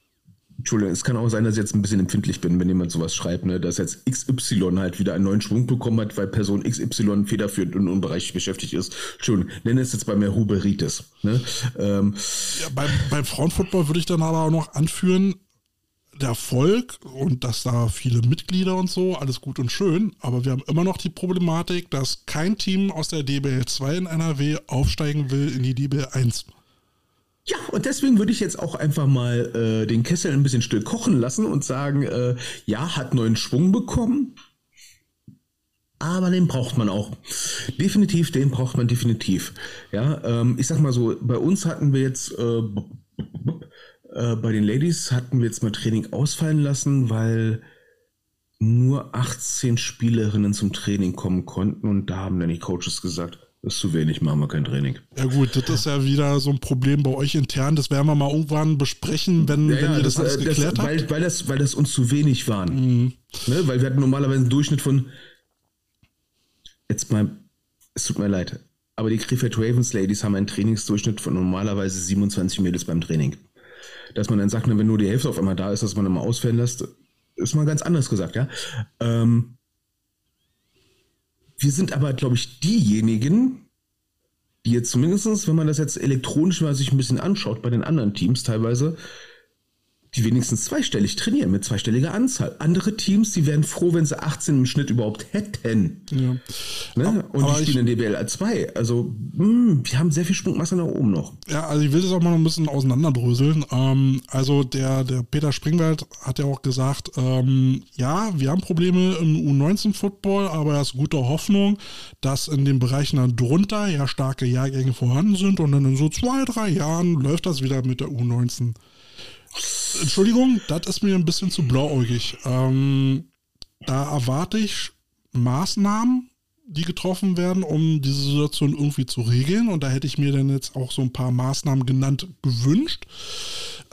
Entschuldigung, es kann auch sein, dass ich jetzt ein bisschen empfindlich bin, wenn jemand sowas schreibt, ne, dass jetzt XY halt wieder einen neuen Schwung bekommen hat, weil Person XY federführend in einem Bereich beschäftigt ist. Entschuldigung, nenne es jetzt bei mir Huberitis. Ne? Ähm, Ja, beim, beim Frauenfootball würde ich dann aber auch noch anführen, der Erfolg und dass da viele Mitglieder und so, alles gut und schön, aber wir haben immer noch die Problematik, dass kein Team aus der DBL 2 in NRW aufsteigen will in die DBL 1. Ja, und deswegen würde ich jetzt auch einfach mal äh, den Kessel ein bisschen still kochen lassen und sagen, äh, ja, hat neuen Schwung bekommen, aber den braucht man auch. Definitiv, den braucht man definitiv. Ja, ähm, ich sag mal so, bei uns hatten wir jetzt, äh, äh, bei den Ladies hatten wir jetzt mal Training ausfallen lassen, weil nur 18 Spielerinnen zum Training kommen konnten und da haben dann die Coaches gesagt, das ist zu wenig, machen wir kein Training. Ja gut, das ist ja wieder so ein Problem bei euch intern. Das werden wir mal irgendwann besprechen, wenn, wenn ihr das, alles äh, geklärt habt. weil, weil, das, weil das uns zu wenig waren. Ne? Weil wir hatten normalerweise einen Durchschnitt von. Jetzt mal, es tut mir leid, aber die Krefeld Ravens Ladies haben einen Trainingsdurchschnitt von normalerweise 27 Mädels beim Training. Dass man dann sagt, wenn nur die Hälfte auf einmal da ist, dass man dann mal ausfallen lässt, ist mal ganz anders gesagt, ja. Ähm, wir sind aber, glaube ich, diejenigen, die jetzt zumindestens, wenn man das jetzt elektronisch mal sich ein bisschen anschaut, bei den anderen Teams teilweise, die wenigstens zweistellig trainieren, mit zweistelliger Anzahl. Andere Teams, die wären froh, wenn sie 18 im Schnitt überhaupt hätten. Ja. Ne? Und aber die ich- spielen in DBL 2. Also, mh, wir haben sehr viel Schwungmasse nach oben noch. Ja, also ich will das auch mal noch ein bisschen auseinanderdröseln. Ähm, also der, der Peter Springwald hat ja auch gesagt, ähm, ja, wir haben Probleme im U19-Football, aber er ist guter Hoffnung, dass in den Bereichen dann drunter ja starke Jahrgänge vorhanden sind und dann in so zwei, drei Jahren läuft das wieder mit der U19. Entschuldigung, das ist mir ein bisschen zu blauäugig. Ähm, da erwarte ich Maßnahmen, die getroffen werden, um diese Situation irgendwie zu regeln. Und da hätte ich mir dann jetzt auch so ein paar Maßnahmen genannt gewünscht.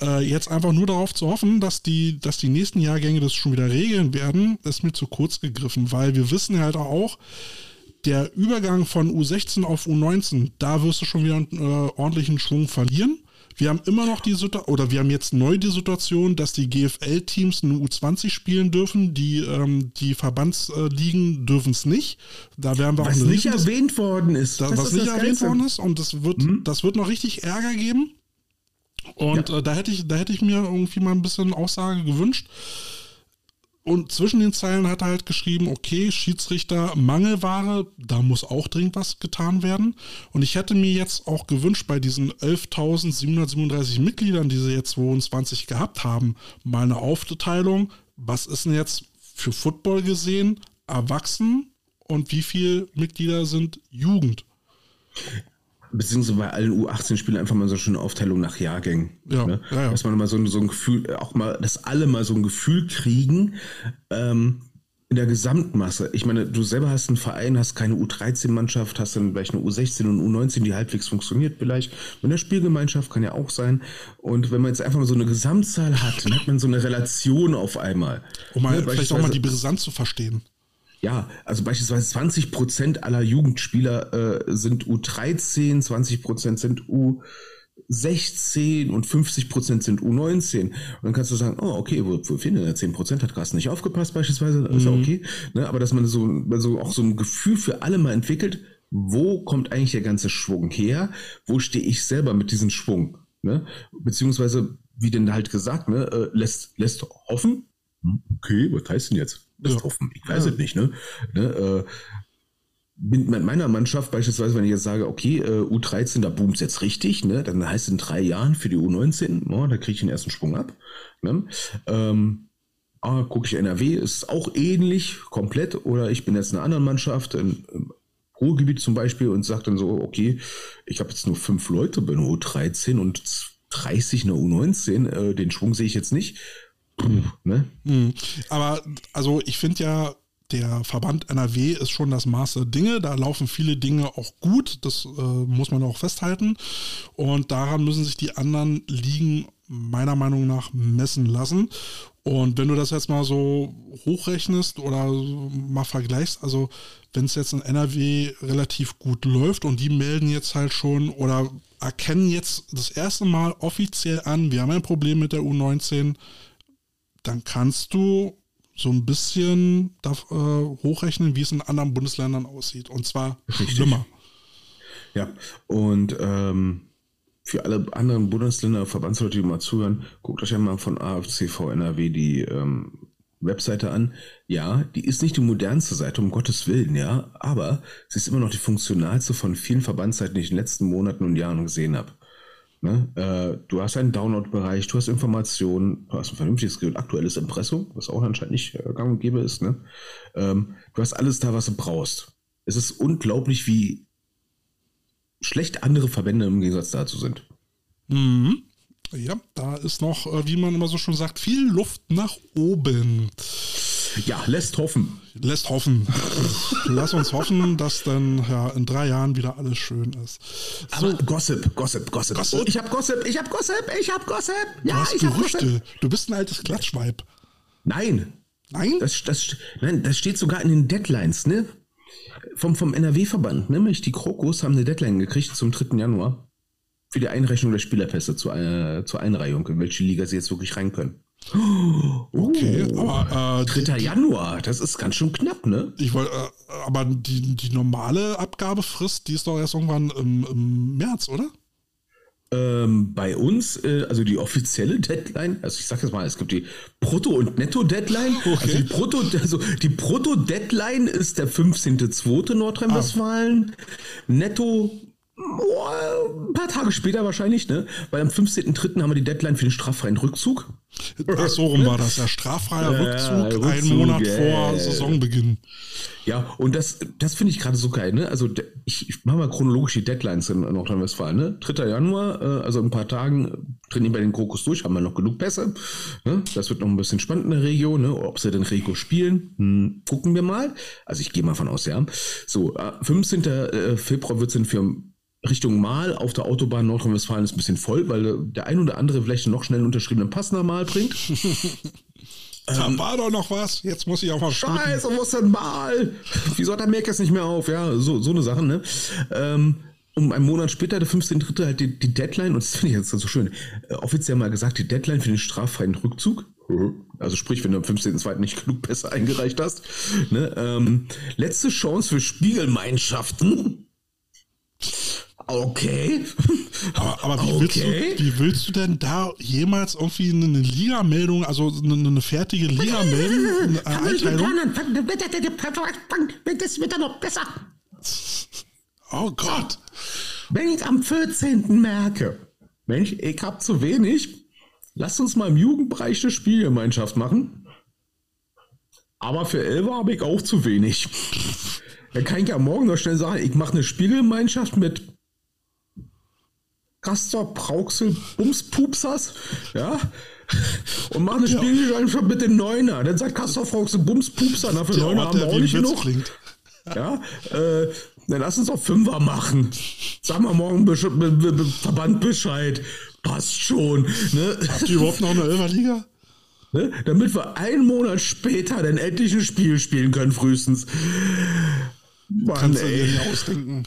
Äh, jetzt einfach nur darauf zu hoffen, dass die, dass die nächsten Jahrgänge das schon wieder regeln werden, ist mir zu kurz gegriffen, weil wir wissen halt auch, der Übergang von U16 auf U19, da wirst du schon wieder einen äh, ordentlichen Schwung verlieren. Wir haben immer noch die Situation, oder wir haben jetzt neu die Situation, dass die GFL-Teams eine U20 spielen dürfen, die, ähm, die Verbandsligen dürfen es nicht. Da werden wir Was auch eine nicht erwähnt worden ist. da, was ist nicht erwähnt Geilste. worden ist und das wird, das wird noch richtig Ärger geben. Und Ja. äh, da hätte ich, da hätte ich mir irgendwie mal ein bisschen Aussage gewünscht. Und zwischen den Zeilen hat er halt geschrieben, okay, Schiedsrichter Mangelware, da muss auch dringend was getan werden. Und ich hätte mir jetzt auch gewünscht, bei diesen 11.737 Mitgliedern, die sie jetzt 22 gehabt haben, mal eine Aufteilung. Was ist denn jetzt für Football gesehen erwachsen und wie viele Mitglieder sind Jugend? Beziehungsweise bei allen U18-Spielen einfach mal so eine schöne Aufteilung nach Jahrgängen. Ja, ne? ja, ja. Dass man mal so, ein- so ein Gefühl, auch mal, dass alle mal so ein Gefühl kriegen, ähm, in der Gesamtmasse. Ich meine, du selber hast einen Verein, hast keine U13-Mannschaft, hast dann vielleicht eine U16 und U19, die halbwegs funktioniert vielleicht. Mit der Spielgemeinschaft kann ja auch sein. Und wenn man jetzt einfach mal so eine Gesamtzahl hat, dann hat man so eine Relation auf einmal. Um mal Ne, vielleicht auch mal die Brisanz zu verstehen. Ja, also beispielsweise 20 Prozent aller Jugendspieler äh, sind U13, 20 Prozent sind U16 und 50 Prozent sind U19. Und dann kannst du sagen, oh, okay, wo, wo fehlen denn da 10 Prozent? Hat Carsten nicht aufgepasst beispielsweise? Ist ja okay. Ne? Aber dass man so, so auch so ein Gefühl für alle mal entwickelt, wo kommt eigentlich der ganze Schwung her? Wo stehe ich selber mit diesem Schwung? Ne? Beziehungsweise, wie denn halt gesagt, ne, äh, lässt, lässt hoffen. Hm, Okay, was heißt denn jetzt? Lässt Ja. hoffen. Ich weiß Ja. es nicht, ne? ne äh, bin mit meiner Mannschaft beispielsweise, wenn ich jetzt sage, okay, äh, U13, da boomt jetzt richtig, ne, dann heißt es in drei Jahren für die U19, oh, da kriege ich den ersten Sprung ab. Ne? Ähm, ah, gucke ich NRW, ist auch ähnlich, komplett, oder ich bin jetzt in einer anderen Mannschaft, in, im Ruhrgebiet zum Beispiel, und sage dann so, okay, ich habe jetzt nur fünf Leute bei einer U13 und 30 eine U19, äh, den Schwung sehe ich jetzt nicht. Ne? Hm. Aber also ich finde ja, der Verband NRW ist schon das Maß der Dinge. Da laufen viele Dinge auch gut. Das äh, muss man auch festhalten. Und daran müssen sich die anderen Ligen meiner Meinung nach messen lassen. Und wenn du das jetzt mal so hochrechnest oder mal vergleichst, also wenn es jetzt in NRW relativ gut läuft und die melden jetzt halt schon oder erkennen jetzt das erste Mal offiziell an, wir haben ein Problem mit der U19, dann kannst du so ein bisschen da, äh, hochrechnen, wie es in anderen Bundesländern aussieht. Und zwar Richtig. schlimmer. (laughs) Ja, und ähm, für alle anderen Bundesländer, Verbandsleute, die mal zuhören, guckt euch einmal von AFCV NRW die ähm, Webseite an. Ja, die ist nicht die modernste Seite, um Gottes Willen, ja, aber sie ist immer noch die funktionalste von vielen Verbandsseiten, die ich in den letzten Monaten und Jahren gesehen habe. Ne? Äh, du hast einen Download-Bereich, du hast Informationen, du hast ein vernünftiges, aktuelles Impressum, was auch anscheinend nicht äh, gang und gäbe ist. Ne? Ähm, du hast alles da, was du brauchst. Es ist unglaublich, wie schlecht andere Verbände im Gegensatz dazu sind. Mhm. Ja, da ist noch, äh, wie man immer so schon sagt, viel Luft nach oben. Ja, lässt hoffen. Lässt hoffen. (laughs) Lass uns hoffen, dass dann ja, in drei Jahren wieder alles schön ist. So. Aber Gossip, Gossip, Gossip. Gossip. Oh, ich hab Gossip, ich hab Gossip, ich hab Gossip. Ja, du hast ich Gerüchte. Hab Gossip. Du bist ein altes Klatschweib. Nein. Nein? Das, das, nein, das steht sogar in den Deadlines, ne? Vom, vom NRW-Verband, nämlich die Krokus haben eine Deadline gekriegt zum 3. Januar für die Einrechnung der Spielerpässe zur, äh, zur Einreihung, in welche Liga sie jetzt wirklich rein können. Okay, oh, aber äh, 3. Januar, das ist ganz schön knapp, ne? Ich wollte, äh, aber die, die normale Abgabefrist, die ist doch erst irgendwann im, im März, oder? Ähm, bei uns, äh, also die offizielle Deadline, also ich sag jetzt mal, es gibt die Brutto- und Netto-Deadline. Okay. Also die Brutto, also die Brutto-Deadline ist der 15.2. Nordrhein-Westfalen. Ah. Netto Oh, ein paar Tage später wahrscheinlich, ne? Weil am 15.03. haben wir die Deadline für den straffreien Rückzug. Ach, so rum war das. Ja, straffreier Rückzug, Rückzug einen Monat yeah. vor Saisonbeginn. Ja, und das, das finde ich gerade so geil, ne? Also ich, ich mache mal chronologisch die Deadlines in Nordrhein-Westfalen, ne? 3. Januar, äh, also in ein paar Tagen trainieren wir den Krokus durch, haben wir noch genug Pässe. Ne? Das wird noch ein bisschen spannend in der Region, ne? Ob sie den Rego spielen, hm, gucken wir mal. Also ich gehe mal von aus, ja. So, äh, 15. Äh, Februar wird es dann für Richtung Mal auf der Autobahn Nordrhein-Westfalen ist ein bisschen voll, weil der ein oder andere vielleicht noch schnell einen unterschriebenen Pass normal bringt. da (laughs) ähm, war doch noch was. Jetzt muss ich auch mal Scheiße, wo ist denn mal? Wieso hat der Merk nicht mehr auf? Ja, so, so eine Sache, ne? Ähm, um einen Monat später, der 15.3. halt die, die, Deadline, und das finde ich jetzt so schön, äh, offiziell mal gesagt, die Deadline für den straffreien Rückzug. Also sprich, wenn du am 15.2. nicht genug Pässe eingereicht hast. Ne? Ähm, letzte Chance für Spiegelmeinschaften. Okay. (laughs) Aber, aber wie, okay. willst du, wie willst du denn da jemals irgendwie eine Liga-Meldung, also eine, eine fertige Liga-Meldung, eine Einteilung? Das wird dann noch besser. Oh Gott. Wenn ich am 14. merke, Mensch, ich hab zu wenig, lass uns mal im Jugendbereich eine Spielgemeinschaft machen. Aber für Elva habe ich auch zu wenig. (laughs) Dann kann ich ja morgen noch schnell sagen, ich mache eine Spielgemeinschaft mit Castor Brauxel Bumspupsers, ja, und mache eine ja. Spielgemeinschaft mit den Neuner. Dann sagt Castor Brauxel Bumspupser, na, für Neuner haben wir auch nicht genug. Klingt. Ja, äh, dann lass uns doch Fünfer machen. Sag mal morgen Besch Be Be Verband Bescheid. Passt schon. Ne? Habt ihr überhaupt noch eine Elferliga? Ne? Damit wir einen Monat später dann endlich ein Spiel spielen können, frühestens. Mann, Kannst du dir nicht ausdenken.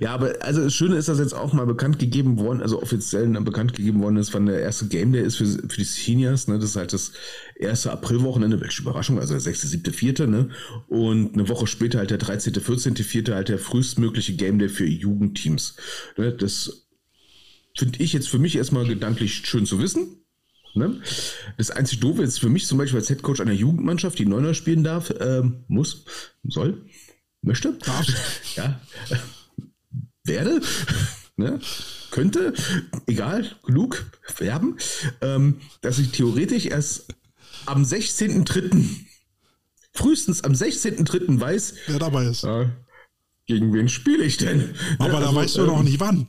Ja, aber also das Schöne ist, dass jetzt auch mal bekannt gegeben worden, also offiziell bekannt gegeben worden ist, wann der erste Game Day ist für, für die Seniors. Ne? Das ist halt das erste Aprilwochenende, welche Überraschung, also der 6., 7., 4. Ne? Und eine Woche später halt der 13., 14., 4. halt der frühestmögliche Game Day für Jugendteams. Ne? Das finde ich jetzt für mich erstmal gedanklich schön zu wissen. Ne? Das einzige Doofe ist für mich zum Beispiel als Headcoach einer Jugendmannschaft, die Neuner spielen darf, ähm, muss, soll, möchte, (laughs) ja, werde, (laughs) ne, könnte, egal, genug, werben, ähm, dass ich theoretisch erst am 16.3., frühestens am 16.3. weiß, wer dabei ist. Äh, gegen wen spiele ich denn? Aber ne, da also, weißt du ähm, noch nicht wann.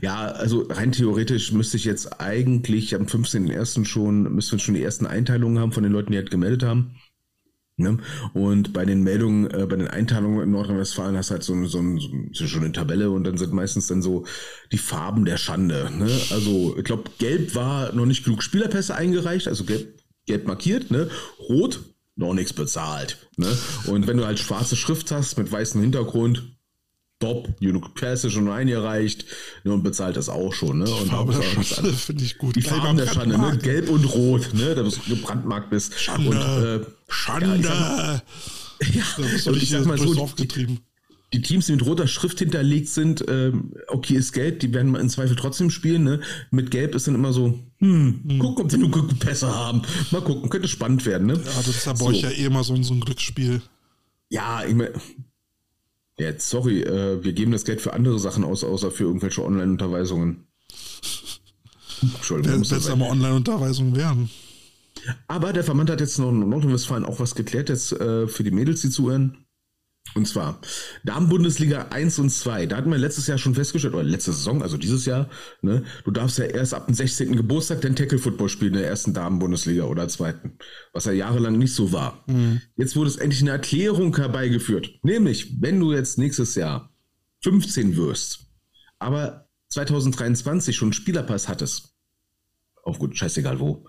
Ja, also rein theoretisch müsste ich jetzt eigentlich am 15.01. schon, müssten wir schon die ersten Einteilungen haben von den Leuten, die halt gemeldet haben. Ne? Und bei den Meldungen, äh, bei den Einteilungen in Nordrhein-Westfalen hast du halt so, so, so, so schon eine Tabelle und dann sind meistens dann so die Farben der Schande. Ne? Also ich glaube, gelb war noch nicht genug Spielerpässe eingereicht, also gelb, gelb markiert, ne? Rot noch nichts bezahlt. Ne? Und wenn du halt schwarze Schrift hast mit weißem Hintergrund, top, genug Pässe schon eingereicht ne, und bezahlt das auch schon. Ne? Und Farbe der Schande finde ich gut. Die Farben der Schande, ne? gelb und rot, ne? da du gebrandmarkt bist. Schande, und, äh, Schande. Ja, ja, und ich sag mal so, aufgetrieben. Die, die Teams, die mit roter Schrift hinterlegt sind, ähm, okay, ist gelb, die werden im Zweifel trotzdem spielen. Ne? Mit gelb ist dann immer so, hm, hm. guck, ob die nur Pässe haben. Mal gucken, könnte spannend werden. Ne? Ja, das ist aber so. euch ja eh immer so, so ein Glücksspiel. Ja, ich meine, ja, sorry, äh, wir geben das Geld für andere Sachen aus, außer für irgendwelche Online-Unterweisungen. (laughs) Entschuldigung. Wenn es aber Online-Unterweisungen wären. Aber der Verband hat jetzt noch in Nordrhein-Westfalen auch was geklärt jetzt äh, für die Mädels, die zuhören. Und zwar Damen-Bundesliga 1 und 2. Da hatten wir letztes Jahr schon festgestellt, oder letzte Saison, also dieses Jahr, ne, du darfst ja erst ab dem 16. Geburtstag den Tackle-Football spielen in der ersten Damen-Bundesliga oder zweiten. Was ja jahrelang nicht so war. Mhm. Jetzt wurde es endlich eine Erklärung herbeigeführt. Nämlich, wenn du jetzt nächstes Jahr 15 wirst, aber 2023 schon einen Spielerpass hattest, auf gut, scheißegal wo,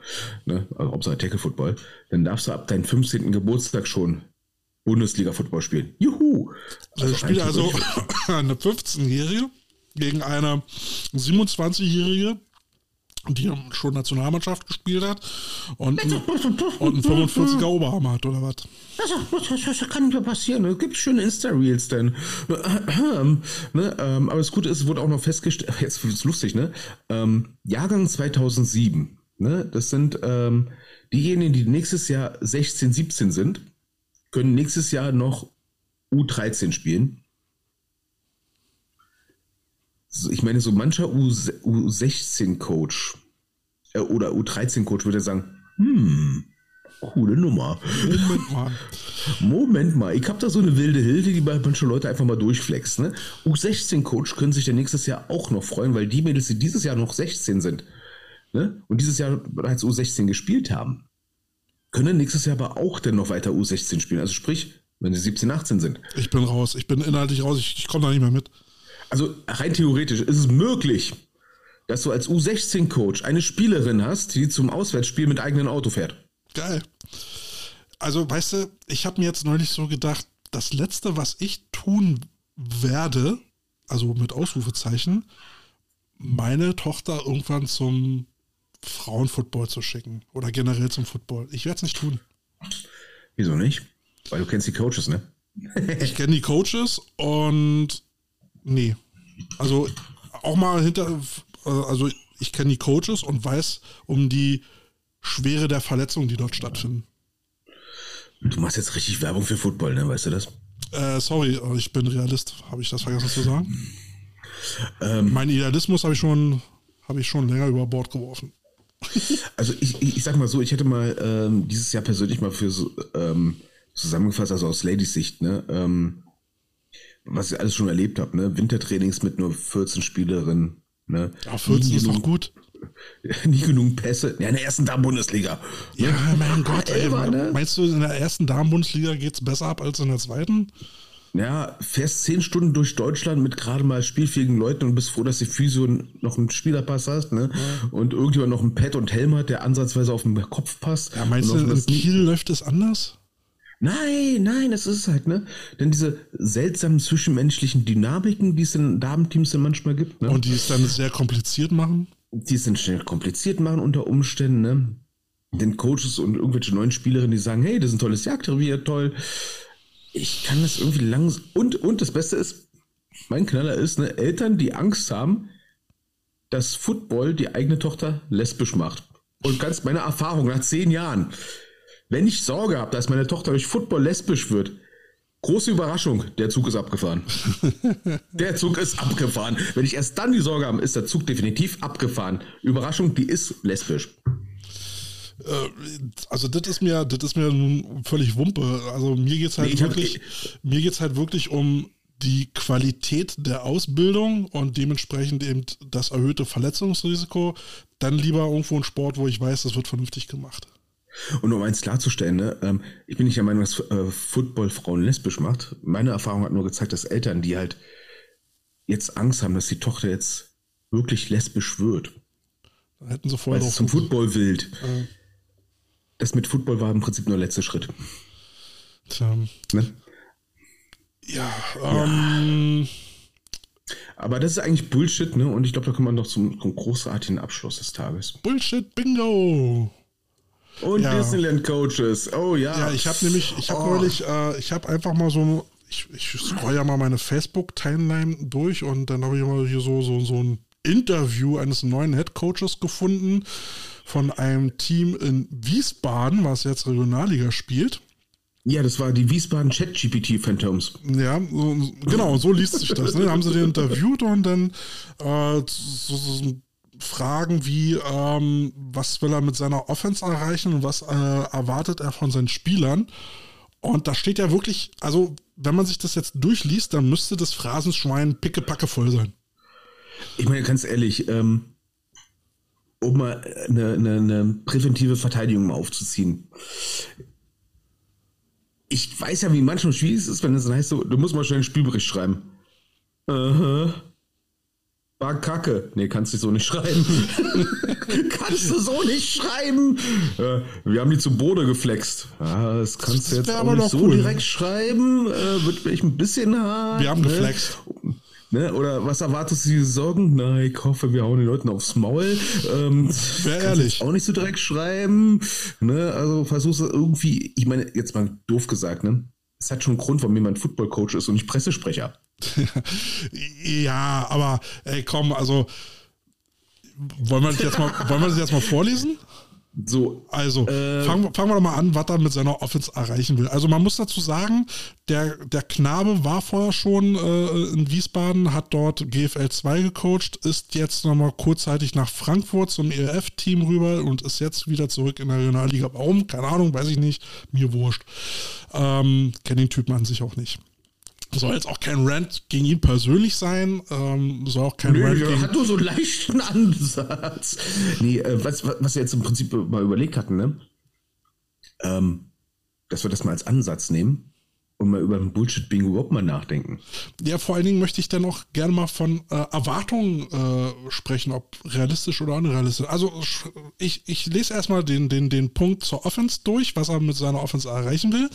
ne, also Hauptsache Tackle-Football, dann darfst du ab deinem 15. Geburtstag schon Bundesliga-Football spielen. Juhu! Also, also spielt also (laughs) eine 15-Jährige gegen eine 27-Jährige, die schon Nationalmannschaft gespielt hat und, ein, und einen 45er Oberarm hat, oder was? Das, kann ja passieren. Es gibt schöne Insta-Reels denn. ne, ähm, aber das Gute ist, es wurde auch noch festgestellt, (laughs) jetzt ist es lustig, ne? Ähm, Jahrgang 2007, ne? Das sind ähm, diejenigen, die nächstes Jahr 16, 17 sind können nächstes Jahr noch U13 spielen. Ich meine, so mancher U16-Coach äh, oder U13-Coach würde sagen, hm, coole Nummer. Moment mal. (laughs) Moment mal, ich habe da so eine wilde Hilde, die bei manchen Leute einfach mal durchflext. Ne? U16-Coach können sich dann nächstes Jahr auch noch freuen, weil die Mädels, die dieses Jahr noch 16 sind ne? und dieses Jahr bereits U16 gespielt haben, können nächstes Jahr aber auch dann noch weiter U16 spielen. Also sprich, wenn sie 17, 18 sind. Ich bin raus. Ich bin inhaltlich raus. Ich, ich komme da nicht mehr mit. Also rein theoretisch ist es möglich, dass du als U16-Coach eine Spielerin hast, die zum Auswärtsspiel mit eigenem Auto fährt. Geil. Also, weißt du, ich habe mir jetzt neulich so gedacht, das Letzte, was ich tun werde, also mit Ausrufezeichen, meine Tochter irgendwann zum Frauenfootball zu schicken oder generell zum Football. Ich werde es nicht tun. Wieso nicht? Weil du kennst die Coaches, ne? ich kenne die Coaches und nee. Also auch mal hinter, also ich kenne die Coaches und weiß um die Schwere der Verletzungen, die dort stattfinden. Du machst jetzt richtig Werbung für Football, ne? Weißt du das? Äh, sorry, ich bin Realist. Habe ich das vergessen zu sagen? Ähm, mein Idealismus habe ich schon, habe ich schon länger über Bord geworfen. (laughs) Also ich, ich, ich sag mal so, ich hätte mal ähm, dieses Jahr persönlich mal für so, ähm, zusammengefasst, also aus Ladies Sicht, ne, ähm, was ich alles schon erlebt habe, ne, Wintertrainings mit nur 14 Spielerinnen, ne. Ja, 14 nie ist genug, doch gut. (laughs) Nie genug Pässe. Ja, in der ersten Damen-Bundesliga. Ja, ne? mein (laughs) Gott, ey, ne? meinst du, in der ersten Damen-Bundesliga geht es besser ab als in der zweiten? ja, fährst zehn Stunden durch Deutschland mit gerade mal spielfähigen Leuten und bist froh, dass die Physio noch einen Spielerpass hast, ne? Ja. Und irgendjemand noch ein Pad und Helm hat, der ansatzweise auf den Kopf passt. Ja, meinst du, in Kiel läuft es anders? Nein, nein, das ist es halt, ne? Denn diese seltsamen zwischenmenschlichen Dynamiken, die es in Damenteams dann manchmal gibt, ne? Und die es dann sehr kompliziert machen? Die es dann schnell kompliziert machen unter Umständen, ne? Den Coaches und irgendwelche neuen Spielerinnen, die sagen, hey, das ist ein tolles Jagdrevier, toll ich kann das irgendwie langsam. Und, und das Beste ist, mein Knaller ist, ne, Eltern, die Angst haben, dass Football die eigene Tochter lesbisch macht. Und ganz meine Erfahrung nach zehn Jahren, wenn ich Sorge habe, dass meine Tochter durch Football lesbisch wird, Große Überraschung, der Zug ist abgefahren. (laughs) der Zug ist abgefahren. Wenn ich erst dann die Sorge habe, ist der Zug definitiv abgefahren. Überraschung, die ist lesbisch. Äh, also das ist mir, das ist mir nun völlig Wumpe. Also mir geht's halt Nee, ich hab- wirklich, mir geht's halt wirklich um die Qualität der Ausbildung und dementsprechend eben das erhöhte Verletzungsrisiko. Dann lieber irgendwo ein Sport, wo ich weiß, das wird vernünftig gemacht. Und um eins klarzustellen, ne, ähm, ich bin nicht der Meinung, dass äh, Football Frauen lesbisch macht. Meine Erfahrung hat nur gezeigt, dass Eltern, die halt jetzt Angst haben, dass die Tochter jetzt wirklich lesbisch wird, hätten sie weil vorher sie drauf zum Football will. Das mit Football war im Prinzip nur der letzte Schritt. Tja, Ne? ja, ähm, Aber das ist eigentlich Bullshit, ne? Und ich glaube, da kommen wir noch zum, zum großartigen Abschluss des Tages. Bullshit Bingo. Und Ja. Disneyland Coaches. Oh ja. Ja, ich habe nämlich, ich habe Oh. neulich, äh, ich habe einfach mal so, ich, ich scroll ja mal meine Facebook-Timeline durch und dann habe ich mal hier so, so, so ein Interview eines neuen Head Coaches gefunden von einem Team in Wiesbaden, was jetzt Regionalliga spielt. Ja, das war die Wiesbaden Chat-GPT Phantoms. Ja, so, genau, so liest sich das. Ne? Da haben sie den interviewt und dann äh, so, so Fragen wie, ähm, was will er mit seiner Offense erreichen und was äh, erwartet er von seinen Spielern. Und da steht ja wirklich, also wenn man sich das jetzt durchliest, dann müsste das Phrasenschwein pickepacke voll sein. Ich meine, ganz ehrlich, ähm, um mal eine, eine, eine präventive Verteidigung aufzuziehen. Ich weiß ja, wie manchmal schwierig es ist, wenn es dann heißt, so, du musst mal schnell einen Spielbericht schreiben. Aha. War kacke. Nee, kannst du so nicht schreiben. (laughs) kannst du so nicht schreiben. Äh, wir haben die zu Bode geflext. Ja, das kannst du jetzt auch nicht so cool. direkt schreiben. Äh, wird vielleicht ein bisschen hart. Wir haben ne? geflext. Ne? Oder was erwartest du die Sorgen? Na, ich hoffe, wir hauen den Leuten aufs Maul. Ähm, du ehrlich. Auch nicht so direkt schreiben. Ne? Also versuchst du irgendwie, ich meine, jetzt mal doof gesagt, ne? Es hat schon einen Grund, warum jemand Football-Coach ist und nicht Pressesprecher. (laughs) Ja, aber ey, komm, also wollen wir das jetzt mal, wollen wir das jetzt mal vorlesen? So, Also, Äh, fangen, fangen wir doch mal an, was er mit seiner Offense erreichen will. Also, man muss dazu sagen, der, der Knabe war vorher schon äh, in Wiesbaden, hat dort GFL 2 gecoacht, ist jetzt nochmal kurzzeitig nach Frankfurt zum ELF-Team rüber und ist jetzt wieder zurück in der Regionalliga. Warum? Keine Ahnung, weiß ich nicht. Mir wurscht. Ähm, Kenne den Typen an sich auch nicht. Soll jetzt auch kein Rant gegen ihn persönlich sein. Ähm, soll auch kein Nö, Rant der gegen hat nur so einen leichten Ansatz. Nee, äh, was, was wir jetzt im Prinzip mal überlegt hatten, ne? Ähm, dass wir das mal als Ansatz nehmen und mal über den Bullshit-Bingo überhaupt mal nachdenken. Ja, vor allen Dingen möchte ich dann auch gerne mal von äh, Erwartungen äh, sprechen, ob realistisch oder unrealistisch. Also ich, ich lese erstmal den, den, den Punkt zur Offense durch, was er mit seiner Offense erreichen will.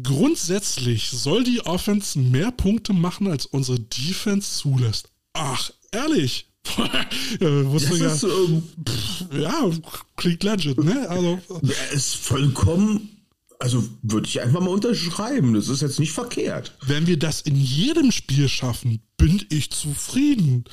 Grundsätzlich soll die Offense mehr Punkte machen, als unsere Defense zulässt. Ach, ehrlich? (laughs) ja, wusste ja, ist, ähm, ja, klingt legit, ne? Also, ist vollkommen, also würde ich einfach mal unterschreiben. Das ist jetzt nicht verkehrt. wenn wir das in jedem Spiel schaffen, bin ich zufrieden.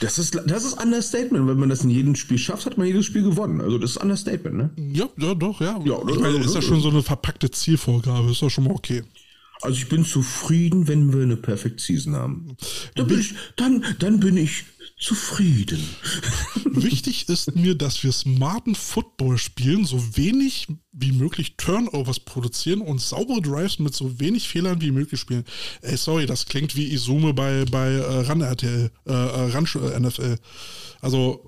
Das ist, das ist Understatement. Wenn man das in jedem Spiel schafft, hat man jedes Spiel gewonnen. Also das ist Understatement, ne? Ja, ja, doch, ja. Ja, ich das- meine, das- ist ja das- schon so eine verpackte Zielvorgabe, ist ja schon mal okay. Also ich bin zufrieden, wenn wir eine Perfect Season haben. Dann bin ich, dann, dann bin ich zufrieden. (laughs) Wichtig ist mir, dass wir smarten Football spielen, so wenig wie möglich Turnovers produzieren und saubere Drives mit so wenig Fehlern wie möglich spielen. Ey, sorry, das klingt wie Izume bei, bei äh, RAN RTL, äh, äh, RAN äh, NFL. Also,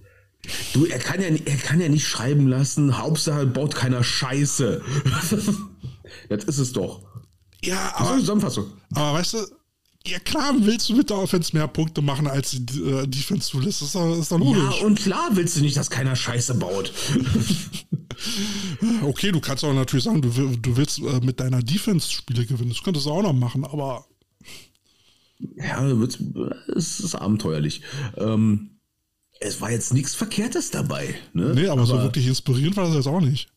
Du, er kann ja, er kann ja nicht schreiben lassen, Hauptsache baut keiner Scheiße. (laughs) das ist es doch. ja, aber, Zusammenfassung. aber weißt du, ja klar willst du mit der Offense mehr Punkte machen, als die äh, Defense zulässt. Das ist doch, ist doch logisch. Ja, und klar willst du nicht, dass keiner Scheiße baut. (laughs) Okay, du kannst auch natürlich sagen, du, du willst äh, mit deiner Defense Spiele gewinnen. Das könntest du auch noch machen, aber Ja, es ist abenteuerlich. Ähm, es war jetzt nichts Verkehrtes dabei. Ne? nee, aber, so wirklich inspirierend war das jetzt auch nicht.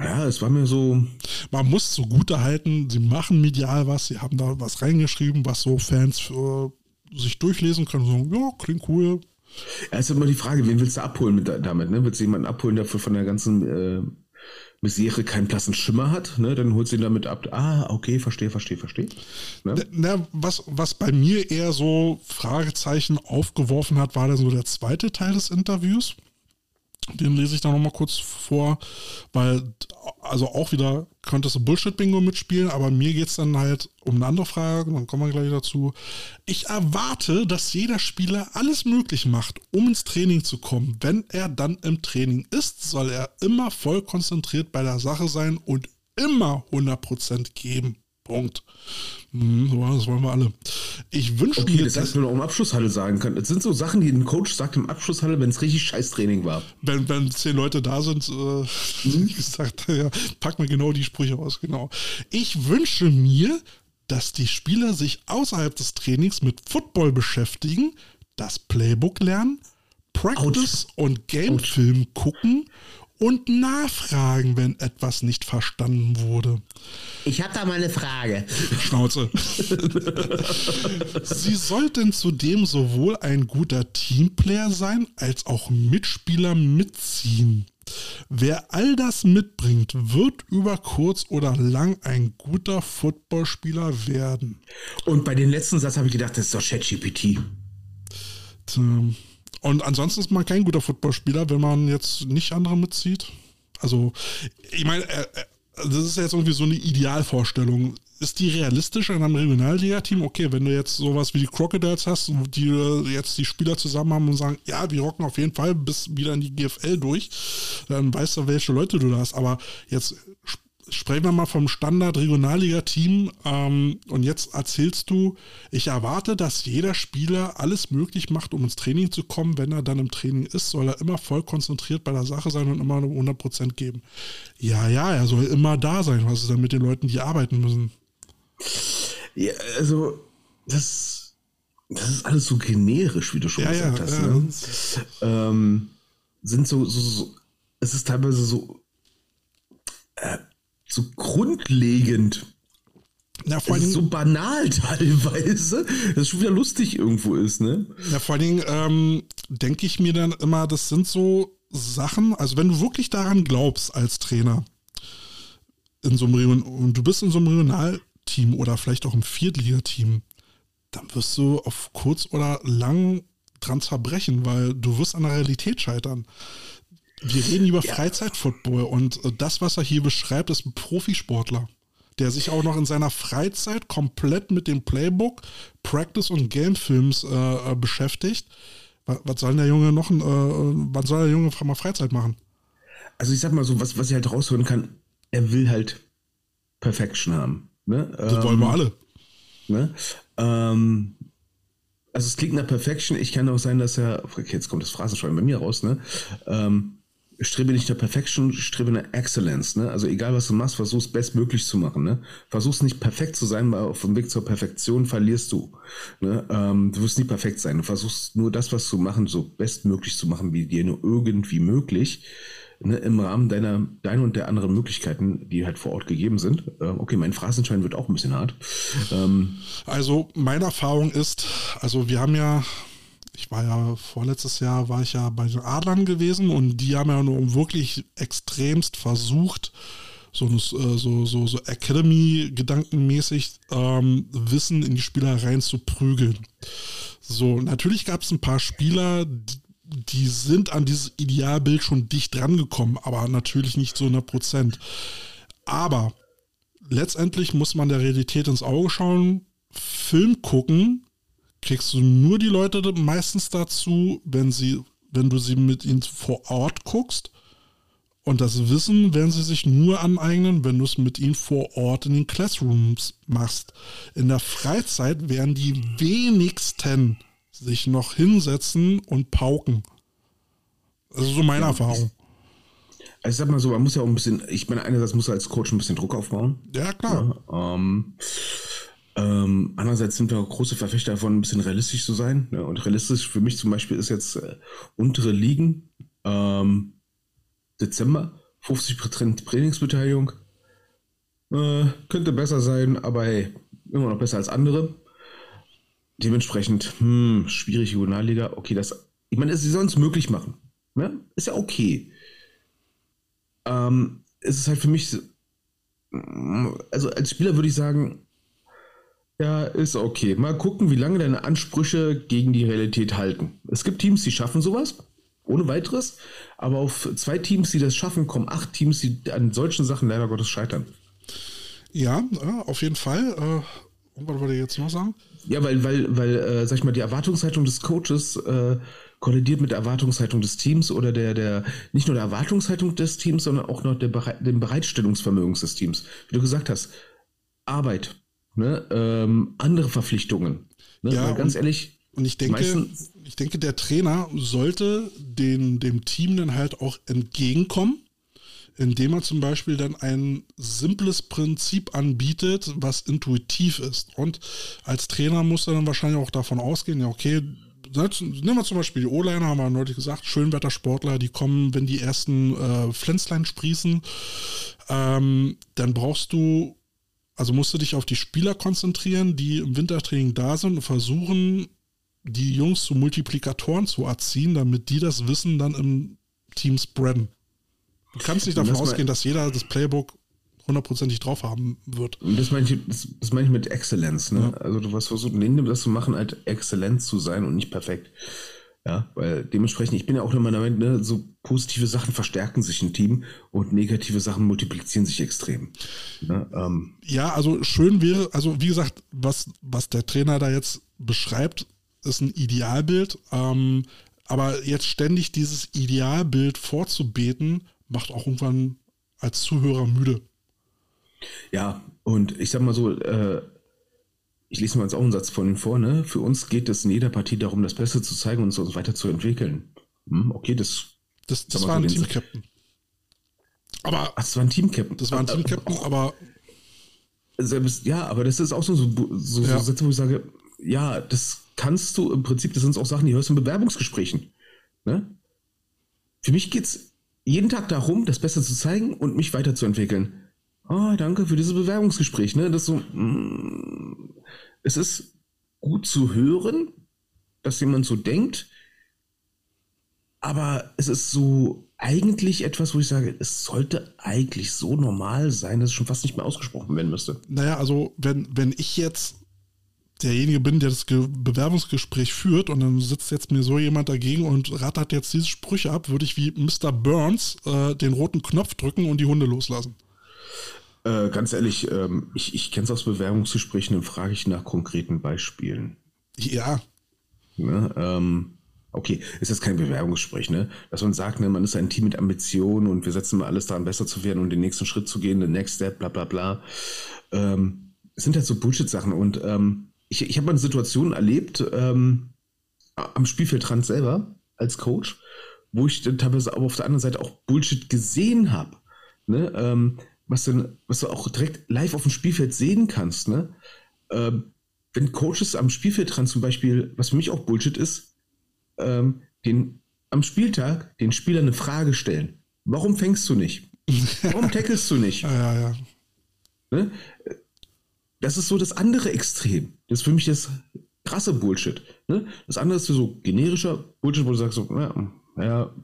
Ja, es war mir so. Man muss zugute halten, sie machen medial was, sie haben da was reingeschrieben, was so Fans äh, sich durchlesen können. So, ja, klingt cool. Ja, ist immer die Frage, wen willst du abholen mit, da- damit? Ne? Willst du jemanden abholen dafür von der ganzen äh, Serie keinen blassen Schimmer hat, ne, dann holst du ihn damit ab. Ah, okay, verstehe, verstehe, verstehe. Ne? Na, was, was bei mir eher so Fragezeichen aufgeworfen hat, war dann so der zweite Teil des Interviews. Den lese ich da nochmal kurz vor, weil, also auch wieder könntest du Bullshit-Bingo mitspielen, aber mir geht es dann halt um eine andere Frage, dann kommen wir gleich dazu. Ich erwarte, dass jeder Spieler alles möglich macht, um ins Training zu kommen. Wenn er dann im Training ist, soll er immer voll konzentriert bei der Sache sein und immer 100% geben. Punkt. Hm, das wollen wir alle. Ich wünsche okay, mir, das wenn du um Abschlusshalle sagen kannst. Das sind so Sachen, die ein Coach sagt im Abschlusshalle, wenn es richtig scheiß Training war. Wenn, wenn zehn Leute da sind, äh, (laughs) mhm. gesagt, (laughs) ja, pack mir genau die Sprüche aus, genau. Ich wünsche mir, dass die Spieler sich außerhalb des Trainings mit Football beschäftigen, das Playbook lernen, Practice Ouch. und Gamefilm gucken und nachfragen, wenn etwas nicht verstanden wurde. Ich habe da mal eine Frage. Schnauze. (laughs) Sie sollten zudem sowohl ein guter Teamplayer sein, als auch Mitspieler mitziehen. Wer all das mitbringt, wird über kurz oder lang ein guter Footballspieler werden. Und bei dem letzten Satz habe ich gedacht, das ist doch ChatGPT. Und ansonsten ist man kein guter Footballspieler, wenn man jetzt nicht andere mitzieht. Also, ich meine, äh, äh, das ist jetzt irgendwie so eine Idealvorstellung. Ist die realistisch in einem Regionalliga-Team? Okay, wenn du jetzt sowas wie die Crocodiles hast, die jetzt die Spieler zusammen haben und sagen, ja, wir rocken auf jeden Fall bis wieder in die GFL durch, dann weißt du, welche Leute du da hast. Aber jetzt sprechen wir mal vom Standard-Regionalliga-Team. Ähm, und jetzt erzählst du, ich erwarte, dass jeder Spieler alles möglich macht, um ins Training zu kommen. Wenn er dann im Training ist, soll er immer voll konzentriert bei der Sache sein und immer 100% geben. Ja, ja, er soll immer da sein. Was ist denn mit den Leuten, die arbeiten müssen? Ja, also, das, das ist alles so generisch, wie du schon ja, gesagt ja, hast. Ja. Ne? Ähm, sind so, so, so, es ist teilweise so, so grundlegend. Ja, vor allem, so banal (laughs) teilweise, dass es schon wieder lustig irgendwo ist, ne? Ja, vor allen Dingen ähm, denke ich mir dann immer, das sind so Sachen, also wenn du wirklich daran glaubst als Trainer, in so einem und du bist in so einem Regionalteam oder vielleicht auch im Viertligateam, dann wirst du auf kurz oder lang dran zerbrechen, weil du wirst an der Realität scheitern. Wir reden über ja. Freizeitfootball und äh, das, was er hier beschreibt, ist ein Profisportler, der sich auch noch in seiner Freizeit komplett mit dem Playbook, Practice und Gamefilms äh, äh beschäftigt. Was, was soll der Junge noch, äh, wann soll der Junge mal Freizeit machen? Also ich sag mal so, was, was ich halt raushören kann, er will halt Perfection haben. Ne? Das ähm, wollen wir ähm, alle. Ne? Ähm, also es klingt nach Perfection. Ich kann auch sein, dass er, okay, jetzt kommt das Phrasenschwein bei mir raus, ne? Ähm, strebe nicht nach Perfection, strebe nach Excellence. Ne? Also egal, was du machst, versuch es bestmöglich zu machen. Ne? Versuch's nicht perfekt zu sein, weil auf dem Weg zur Perfektion verlierst du. Ne? Ähm, du wirst nie perfekt sein. Du versuchst nur das, was du machen, so bestmöglich zu machen, wie dir nur irgendwie möglich. Ne? Im Rahmen deiner, deiner und der anderen Möglichkeiten, die halt vor Ort gegeben sind. Ähm, okay, mein Phrasenschein wird auch ein bisschen hart. Ähm, also meine Erfahrung ist, also wir haben ja ich war ja vorletztes Jahr, war ich ja bei den Adlern gewesen und die haben ja nur wirklich extremst versucht, so, äh, so, so, so Academy-gedankenmäßig ähm, Wissen in die Spieler rein zu prügeln. So, natürlich gab es ein paar Spieler, die, die sind an dieses Idealbild schon dicht drangekommen, aber natürlich nicht zu 100 Prozent. Aber letztendlich muss man der Realität ins Auge schauen, Film gucken kriegst du nur die Leute meistens dazu, wenn sie, wenn du sie mit ihnen vor Ort guckst. Und das Wissen werden sie sich nur aneignen, wenn du es mit ihnen vor Ort in den Classrooms machst. In der Freizeit werden die wenigsten sich noch hinsetzen und pauken. Das ist so meine ja, Erfahrung. Also ich sag mal so, man muss ja auch ein bisschen, ich meine, einerseits muss als Coach ein bisschen Druck aufbauen. Ja, klar. Ja, ähm, ähm, andererseits sind wir auch große Verfechter davon, ein bisschen realistisch zu sein. Ne? Und realistisch für mich zum Beispiel ist jetzt äh, untere Ligen, ähm, Dezember, 50% Trainingsbeteiligung. Äh, könnte besser sein, aber hey, immer noch besser als andere. Dementsprechend, hm, schwierig Regionalliga. Okay, das, ich meine, sie sollen es möglich machen. Ne? Ist ja okay. Ähm, ist es halt für mich, also als Spieler würde ich sagen, ja, ist okay. Mal gucken, wie lange deine Ansprüche gegen die Realität halten. Es gibt Teams, die schaffen sowas, ohne weiteres, aber auf zwei Teams, die das schaffen, kommen acht Teams, die an solchen Sachen leider Gottes scheitern. Ja, ja auf jeden Fall. Äh, und was wollte ich jetzt noch sagen? Ja, weil, weil, weil, äh, sag ich mal, die Erwartungshaltung des Coaches äh, kollidiert mit der Erwartungshaltung des Teams oder der, der, nicht nur der Erwartungshaltung des Teams, sondern auch noch der dem Bereitstellungsvermögens des Teams. Wie du gesagt hast, Arbeit, ne, ähm, andere Verpflichtungen. Ne? Ja, ganz ehrlich, Und ich denke, ich denke, der Trainer sollte den, dem Team dann halt auch entgegenkommen, indem er zum Beispiel dann ein simples Prinzip anbietet, was intuitiv ist. Und als Trainer muss er dann wahrscheinlich auch davon ausgehen, ja, okay, jetzt nehmen wir zum Beispiel die O-Liner, haben wir neulich gesagt, Schönwettersportler, die kommen, wenn die ersten äh, Pflänzlein sprießen, ähm, dann brauchst du also musst du dich auf die Spieler konzentrieren, die im Wintertraining da sind und versuchen, die Jungs zu Multiplikatoren zu erziehen, damit die das Wissen dann im Team spreaden. Du kannst nicht davon Das ausgehen, dass jeder das Playbook hundertprozentig drauf haben wird. Das meine ich, das, das meine ich mit Exzellenz. Ne? Also du hast versucht, neben das zu machen, halt exzellent zu sein und nicht perfekt. Ja, weil dementsprechend, ich bin ja auch immer der Meinung, ne, so positive Sachen verstärken sich im Team und negative Sachen multiplizieren sich extrem. Ne? Ähm, Ja, also schön wäre, also wie gesagt, was, was der Trainer da jetzt beschreibt, ist ein Idealbild. Ähm, aber jetzt ständig dieses Idealbild vorzubeten, macht auch irgendwann als Zuhörer müde. ja, und ich sag mal so, äh, ich lese mal jetzt auch einen Satz von ihm vor, ne? Für uns geht es in jeder Partie darum, das Beste zu zeigen und uns weiterzuentwickeln. Hm, okay, das, Das, das war ein Team-Captain. Aber ach, das war ein Team-Captain. das war ein Team-Captain, aber Selbst, ja, aber das ist auch so, so, so, Ja. so Sätze, wo ich sage, ja, das kannst du im Prinzip, das sind auch Sachen, die hörst du in Bewerbungsgesprächen. Ne? Für mich geht es jeden Tag darum, das Beste zu zeigen und mich weiterzuentwickeln. Ah, danke für dieses Bewerbungsgespräch. Ne? Das so, mm, es ist gut zu hören, dass jemand so denkt, aber es ist so eigentlich etwas, wo ich sage, es sollte eigentlich so normal sein, dass es schon fast nicht mehr ausgesprochen werden müsste. naja, also wenn, wenn ich jetzt derjenige bin, der das Ge Bewerbungsgespräch führt und dann sitzt jetzt mir so jemand dagegen und rattert jetzt diese Sprüche ab, würde ich wie Mr. Burns äh, den roten Knopf drücken und die Hunde loslassen. Äh, ganz ehrlich, ähm, ich, ich kenne es aus Bewerbungsgesprächen, dann frage ich nach konkreten Beispielen. Ja, Ne? Ähm, okay, ist jetzt kein Bewerbungsgespräch, ne? Dass man sagt, ne, man ist ein Team mit Ambitionen und wir setzen mal alles daran, besser zu werden und den nächsten Schritt zu gehen, den Next Step, bla bla bla. Ähm, es sind halt so Bullshit-Sachen und ähm, ich, ich habe mal eine Situation erlebt ähm, am Spielfeldrand selber als Coach, wo ich dann teilweise aber auf der anderen Seite auch Bullshit gesehen habe. Ne? Ähm, was, denn, was du auch direkt live auf dem Spielfeld sehen kannst. Ne? Ähm, wenn Coaches am Spielfeldrand zum Beispiel, was für mich auch Bullshit ist, ähm, den, am Spieltag den Spielern eine Frage stellen. Warum fängst du nicht? Warum (laughs) tackelst du nicht? ja, ja, ja. Ne? Das ist so das andere Extrem. Das ist für mich das krasse Bullshit. Ne? Das andere ist so generischer Bullshit, wo du sagst, so, ja, ja,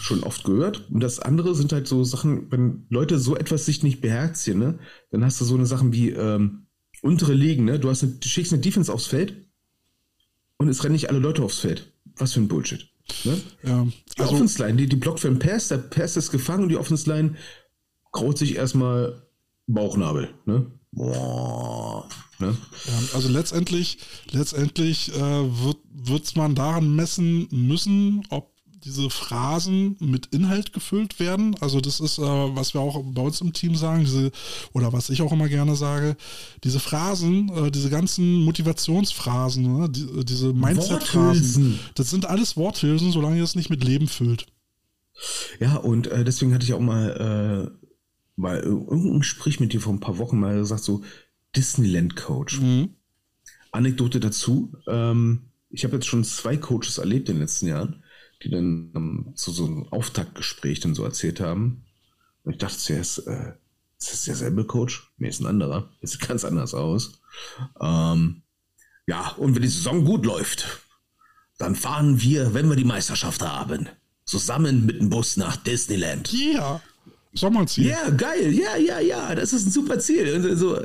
schon oft gehört. Und das andere sind halt so Sachen, wenn Leute so etwas sich nicht beherzigen, ne? dann hast du so eine Sachen wie ähm, untere Ligen. Ne? Du, hast eine, du schickst eine Defense aufs Feld und es rennen nicht alle Leute aufs Feld. Was für ein Bullshit. Ne? ja. Die Also, Offense Line, die, die blockt für einen Pass, der Pass ist gefangen und die Offense Line kraut sich erstmal Bauchnabel. Ne? Boah, ne? ja, also letztendlich, letztendlich äh, wird wird's man daran messen müssen, ob diese Phrasen mit Inhalt gefüllt werden. Also das ist, äh, was wir auch bei uns im Team sagen, diese, oder was ich auch immer gerne sage, diese Phrasen, äh, diese ganzen Motivationsphrasen, ne, die, diese Mindset-Phrasen, das sind alles Worthülsen, solange ihr es nicht mit Leben füllt. Ja, und äh, deswegen hatte ich auch mal, äh, mal irgendein Gespräch mit dir vor ein paar Wochen mal gesagt, so Disneyland-Coach. Anekdote dazu. Ähm, ich habe jetzt schon zwei Coaches erlebt in den letzten Jahren, die dann ähm, zu so einem Auftaktgespräch dann so erzählt haben. Und ich dachte zuerst, äh, ist das derselbe Coach? Nee, ist ein anderer. Das sieht ganz anders aus. Ähm, ja, und wenn die Saison gut läuft, dann fahren wir, wenn wir die Meisterschaft haben, zusammen mit dem Bus nach Disneyland. Ja. Sommerziel. Ja, geil, ja, ja, ja, das ist ein super Ziel. Und so,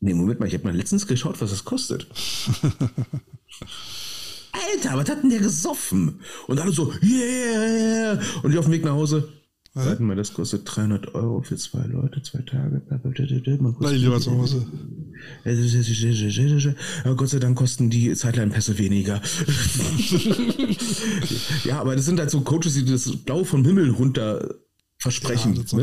nee, Moment mal, ich habe mal letztens geschaut, was das kostet. (laughs) Alter, was hat denn der gesoffen? Und alle so, yeah! Und ich auf dem Weg nach Hause. Warten mal, das kostet 300 Euro für zwei Leute, zwei Tage. Bleib ich lieber zu Hause. Aber Gott sei Dank kosten die Zeitline-Pässe weniger. (laughs) ja, aber das sind halt so Coaches, die das Blau vom Himmel runter versprechen. Ja, das ne?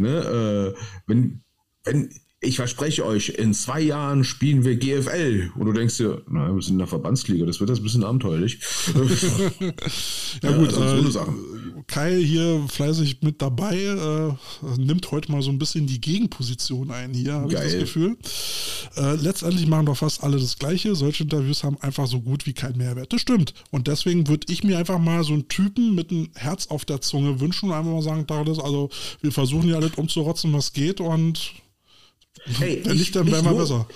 Ne? Äh, wenn, wenn, ich verspreche euch, in zwei Jahren spielen wir GFL. Und du denkst dir, na, wir sind in der Verbandsliga, das wird das ein bisschen abenteuerlich. (laughs) Ja, gut, also so eine äh, Sachen. Kai hier fleißig mit dabei, äh, nimmt heute mal so ein bisschen die Gegenposition ein hier, habe ich das. Gefühl. Äh, letztendlich machen doch fast alle das Gleiche. Solche Interviews haben einfach so gut wie keinen Mehrwert. Das stimmt. Und deswegen würde ich mir einfach mal so einen Typen mit einem Herz auf der Zunge wünschen und einfach mal sagen, also wir versuchen ja alles umzurotzen, was geht und Hey, ich wären wir lo- besser.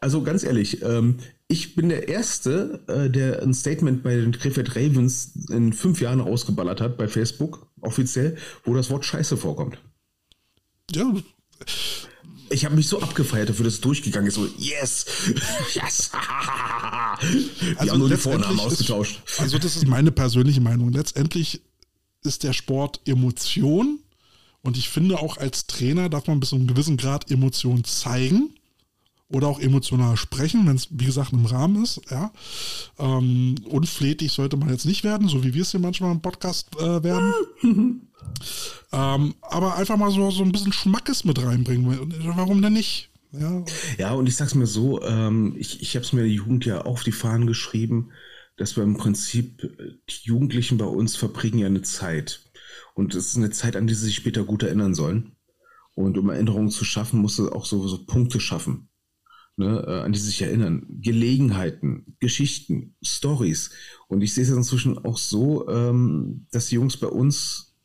Also ganz ehrlich, ähm, ich bin der Erste, äh, der ein Statement bei den Krefeld Ravens in fünf Jahren ausgeballert hat bei Facebook, offiziell, wo das Wort Scheiße vorkommt. Ja, Ich habe mich so abgefeiert dafür, dass es durchgegangen ist. So, yes! (laughs) Yes! (laughs) Wir haben nur die Vornamen ausgetauscht. Ist, also das ist meine persönliche Meinung. Letztendlich ist der Sport Emotion und ich finde auch als Trainer darf man bis zu einem gewissen Grad Emotion zeigen oder auch emotional sprechen, wenn es wie gesagt im Rahmen ist. Ja, ähm, unflätig sollte man jetzt nicht werden, so wie wir es hier manchmal im Podcast äh, werden. (laughs) ähm, aber einfach mal so, so ein bisschen Schmackes mit reinbringen. Warum denn nicht? Ja, Ja, und ich sag's mir so, ähm, ich, ich habe es mir der Jugend ja auf die Fahnen geschrieben, dass wir im Prinzip, die Jugendlichen bei uns verbringen ja eine Zeit. Und es ist eine Zeit, an die sie sich später gut erinnern sollen. Und um Erinnerungen zu schaffen, musst du auch so, so Punkte schaffen, ne, äh, an die sie sich erinnern. Gelegenheiten, Geschichten, Stories. Und ich sehe es inzwischen auch so, ähm, dass die Jungs bei uns,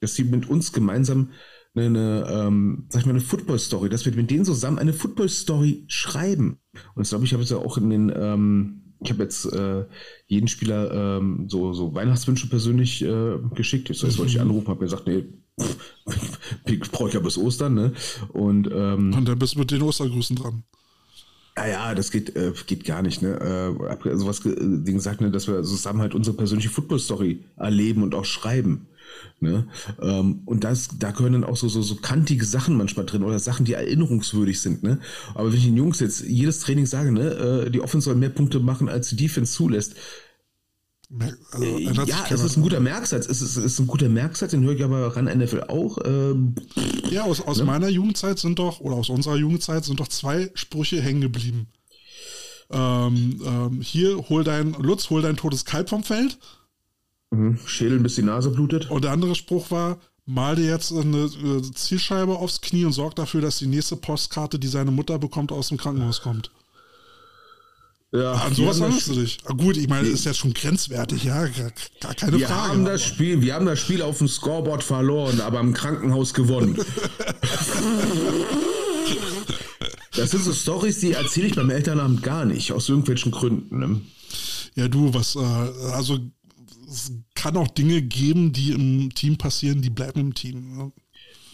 dass sie mit uns gemeinsam eine, eine ähm, sag ich mal, eine Football-Story, dass wir mit denen zusammen eine Football-Story schreiben. Und das glaube ich, habe ich ja auch in den, ähm, ich habe jetzt äh, jeden Spieler ähm, so, so Weihnachtswünsche persönlich äh, geschickt. Jetzt wollte ich anrufen, habe mir gesagt, nee, pff, brauche (laughs) ich ja bis Ostern, ne? Und ähm, und dann bist du mit den Ostergrüßen dran. ja, ja, das geht, äh, geht gar nicht, ne? Äh, sowas ge Ding gesagt, ne, dass wir zusammen halt unsere persönliche Football-Story erleben und auch schreiben. Ne? Ähm, und das, da gehören dann auch so, so, so kantige Sachen manchmal drin oder Sachen, die erinnerungswürdig sind. Ne? Aber wenn ich den Jungs jetzt jedes Training sage, ne, äh, die Offense soll mehr Punkte machen, als die Defense zulässt, Also, äh, ja, es ist ein guter Merksatz. Es ist, es ist ein guter Merksatz, den höre ich aber ran NFL auch. Ähm, Ja, aus, aus meiner Jugendzeit sind doch, oder aus unserer Jugendzeit sind doch zwei Sprüche hängen geblieben. Ähm, ähm, hier, hol dein, Lutz, hol dein totes Kalb vom Feld. Schädeln, bis die Nase blutet. Und der andere Spruch war, mal dir jetzt eine äh, Zielscheibe aufs Knie und sorg dafür, dass die nächste Postkarte, die seine Mutter bekommt, aus dem Krankenhaus kommt. Ja, An sowas das erinnerst du dich. Ah, gut, ich meine, ist jetzt schon grenzwertig, ja, gar, keine Wir Frage. haben das Spiel, wir haben das Spiel auf dem Scoreboard verloren, aber im Krankenhaus gewonnen. (laughs) Das sind so Stories, die erzähle ich beim Elternabend gar nicht, aus irgendwelchen Gründen. Ne? Ja, du, was, äh, also es kann auch Dinge geben, die im Team passieren, die bleiben im Team. Ne?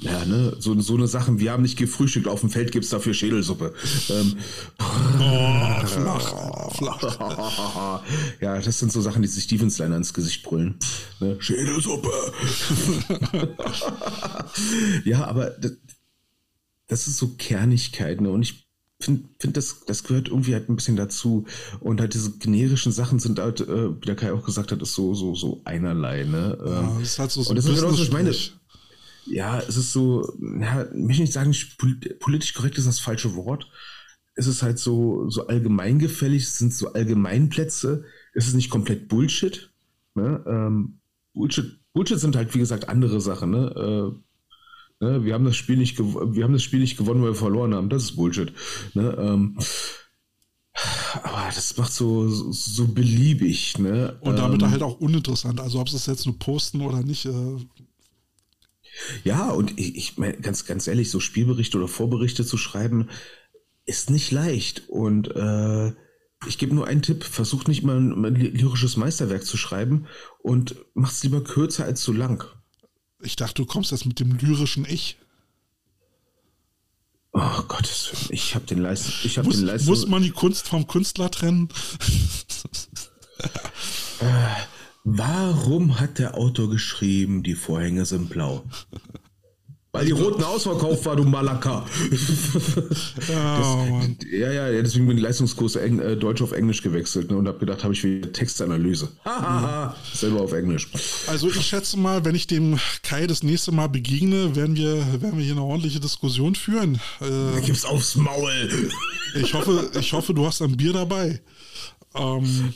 Ja, ne, so, so eine Sachen, wir haben nicht gefrühstückt, auf dem Feld gibt's dafür Schädelsuppe. Ähm, Oh, flach, flach. (laughs) ja, das sind so Sachen, die sich Defense-Liner ins Gesicht brüllen. Ne? Schädelsuppe! (laughs) ja, aber das, das ist so Kernigkeit, ne? Und ich finde, find, das, das gehört irgendwie halt ein bisschen dazu. Und halt diese generischen Sachen sind halt, äh, wie der Kai auch gesagt hat, ist so, so, so einerlei, ne? Ja, Ähm, das ist halt so, so und das ist genau, was ich meine. Ja, es ist so, ja, ich möchte nicht sagen, pol- politisch korrekt ist das falsche Wort. Es ist halt so, so allgemeingefällig, es sind so Allgemeinplätze. Es ist nicht komplett Bullshit. Ne? Ähm, Bullshit, Bullshit sind halt, wie gesagt, andere Sachen. Ne? Äh, ne? Wir, haben das Spiel nicht wir haben das Spiel nicht gewonnen, weil wir verloren haben. Das ist Bullshit. Ne? Ähm, aber das macht so, so, so beliebig. Ne? Und damit ähm, halt auch uninteressant. Also ob sie es jetzt nur posten oder nicht. Äh, Ja, und ich, ich meine, ganz, ganz ehrlich, so Spielberichte oder Vorberichte zu schreiben, ist nicht leicht. Und äh, ich gebe nur einen Tipp, versucht nicht mal ein, ein lyrisches Meisterwerk zu schreiben und macht's lieber kürzer als zu lang. Ich dachte, du kommst jetzt mit dem lyrischen Ich. Oh Willen, ich habe den Leistung. Ich habe Muss, den Leistung. muss man die Kunst vom Künstler trennen? (laughs) Warum hat der Autor geschrieben, die Vorhänge sind blau? Weil die roten ausverkauft war, du Malaka. (laughs) Oh. Ja, ja, deswegen bin ich Leistungskurs Eng äh, Deutsch auf Englisch gewechselt ne, und habe gedacht, habe ich wieder Textanalyse. Hahaha, (laughs) selber auf Englisch. Also ich schätze mal, wenn ich dem Kai das nächste Mal begegne, werden wir, werden wir hier eine ordentliche Diskussion führen. Äh, Gib's aufs Maul. ich, hoffe, ich hoffe, du hast ein Bier dabei. Ähm,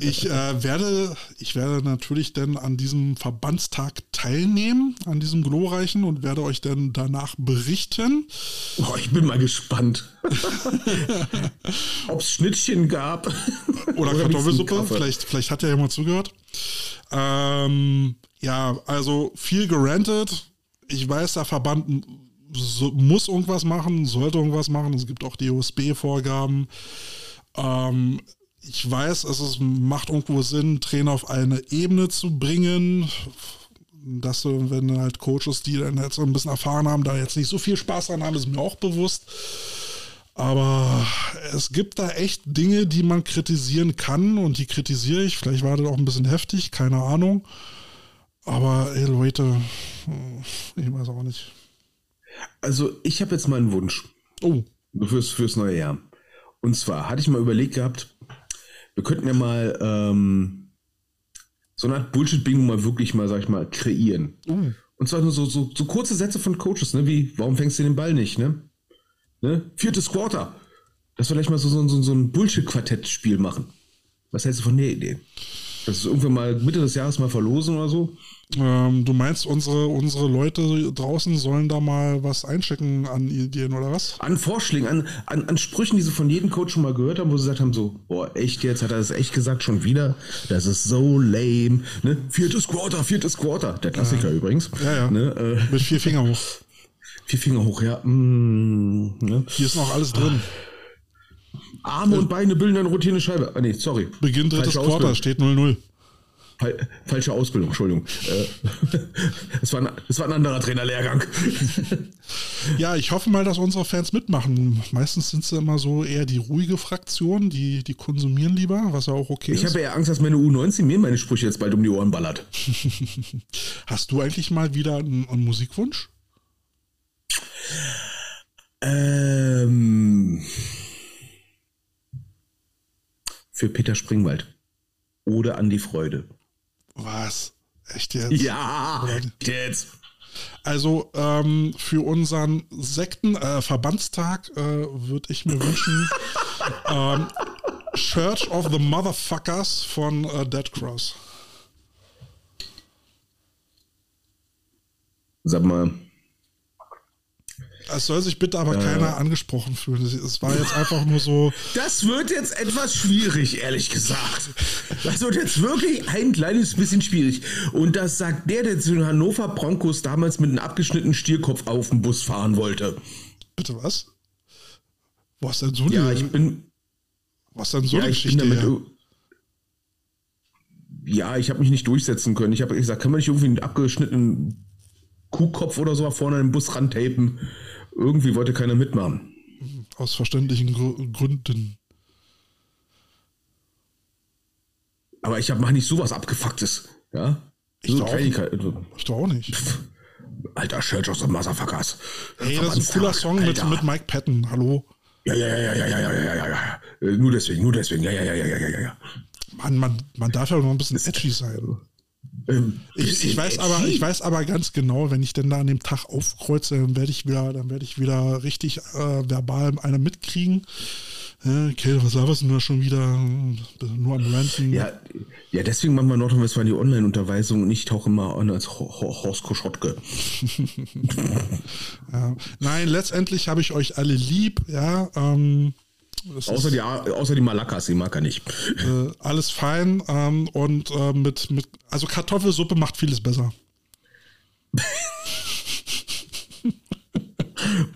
ich, äh, werde, ich werde natürlich dann an diesem Verbandstag teilnehmen, an diesem glorreichen und werde euch dann danach berichten. Oh, ich bin mal gespannt. (laughs) Ob es Schnittchen gab. Oder wenigstens Kartoffelsuppe, vielleicht, vielleicht hat ja jemand zugehört. Ähm, ja, also viel gerantet. Ich weiß, der Verband so, muss irgendwas machen, sollte irgendwas machen. Es gibt auch die USB-Vorgaben. Ähm, ich weiß, es ist, macht irgendwo Sinn, Trainer auf eine Ebene zu bringen. Dass du, wenn halt Coaches, die dann jetzt so ein bisschen erfahren haben, da jetzt nicht so viel Spaß dran haben, ist mir auch bewusst. Aber es gibt da echt Dinge, die man kritisieren kann und die kritisiere ich. Vielleicht war das auch ein bisschen heftig, keine Ahnung. Aber ey Leute, ich weiß auch nicht. Also, ich habe jetzt mal einen Wunsch Oh, fürs, fürs neue Jahr. Und zwar hatte ich mal überlegt gehabt, wir könnten ja mal ähm, so eine Art Bullshit-Bingo mal wirklich mal, sag ich mal, kreieren. Und zwar nur so, so, so kurze Sätze von Coaches, ne? Wie, warum fängst du den Ball nicht, ne? ne? Viertes Quarter. Dass wir vielleicht mal so, so, so ein Bullshit-Quartett-Spiel machen. Was hältst du von der Idee? Das ist irgendwann mal Mitte des Jahres mal verlosen oder so. ähm, du meinst, unsere, unsere Leute draußen sollen da mal was einchecken an Ideen oder was? An Vorschlägen, an, an, an Sprüchen, die sie von jedem Coach schon mal gehört haben, wo sie gesagt haben, so, boah, echt jetzt, hat er das echt gesagt, schon wieder? Das ist so lame. Ne? Viertes Quarter, viertes Quarter. Der Klassiker übrigens. Ja, ja. Ne? Äh, Mit vier Finger hoch. vier Finger hoch, ja. Mm, ne? Hier ist noch alles drin. Arme und Beine bilden eine rotierende Scheibe. Ah, nee, sorry. Beginn drittes Falsche Quarter, Ausbildung. steht 0-0. Fal falsche Ausbildung, Entschuldigung. Äh, (laughs) das, war ein, das war ein anderer Trainerlehrgang. Ja, ich hoffe mal, dass unsere Fans mitmachen. Meistens sind sie immer so eher die ruhige Fraktion, die, die konsumieren lieber, was ja auch okay Ich ist. habe eher Angst, dass meine U19 mir meine Sprüche jetzt bald um die Ohren ballert. (laughs) Hast du eigentlich mal wieder einen, einen Musikwunsch? Ähm, für Peter Springwald. Oder Andi Freude. Was? Echt jetzt? Ja, jetzt. Also ähm, für unseren Sekten äh, Verbandstag äh, würde ich mir wünschen (laughs) ähm, Church of the Motherfuckers von äh, Dead Cross. Sag mal, Es soll sich bitte aber keiner angesprochen fühlen. Es- war jetzt einfach nur so, das wird jetzt etwas schwierig, ehrlich gesagt. Das wird jetzt wirklich ein kleines bisschen schwierig. Und das sagt der, der zu den Hannover Broncos damals mit einem abgeschnittenen Stierkopf auf den Bus fahren wollte. bitte was? Wo hast denn so eine, Ja, ich bin, was denn so ja, eine ich bin Geschichte? damit. her? Ja, ich habe mich nicht durchsetzen können. Ich habe gesagt, kann man nicht irgendwie einen abgeschnittenen Kuhkopf oder so vorne an den Bus rantapen? Irgendwie wollte keiner mitmachen. Aus verständlichen Gr Gründen. Aber ich habe mach nicht sowas abgefucktes. Ja? Ich so doch auch Kleinigkeit- also, Ich doch auch nicht. Alter, Church of the Motherfuckers. Hey, das ist ein cooler Song mit, Alter. mit Mike Patton. Hallo. Ja, ja, ja, ja, ja, ja, ja, ja, ja. Äh, Nur deswegen, nur deswegen. Ja, ja, ja, ja, ja, ja, ja. Man, man darf ja noch ein bisschen edgy sein. Ähm, Ich, ich, weiß aber, ich weiß aber ganz genau, wenn ich denn da an dem Tag aufkreuze, dann werde ich wieder, dann werde ich wieder richtig äh, verbal einer mitkriegen. Äh, okay, was laberst du denn da schon wieder? Nur am Ranten. Ja, ja, deswegen machen wir Nordrhein-Westfalen die Online-Unterweisung und ich tauche immer an als Ho- Ho- Horst Koschotke. (laughs) Ja. Nein, letztendlich habe ich euch alle lieb, ja. Ähm, Außer die, außer die Malakas, die mag er nicht. äh, alles fein ähm, und äh, mit, mit, also Kartoffelsuppe macht vieles besser. (laughs)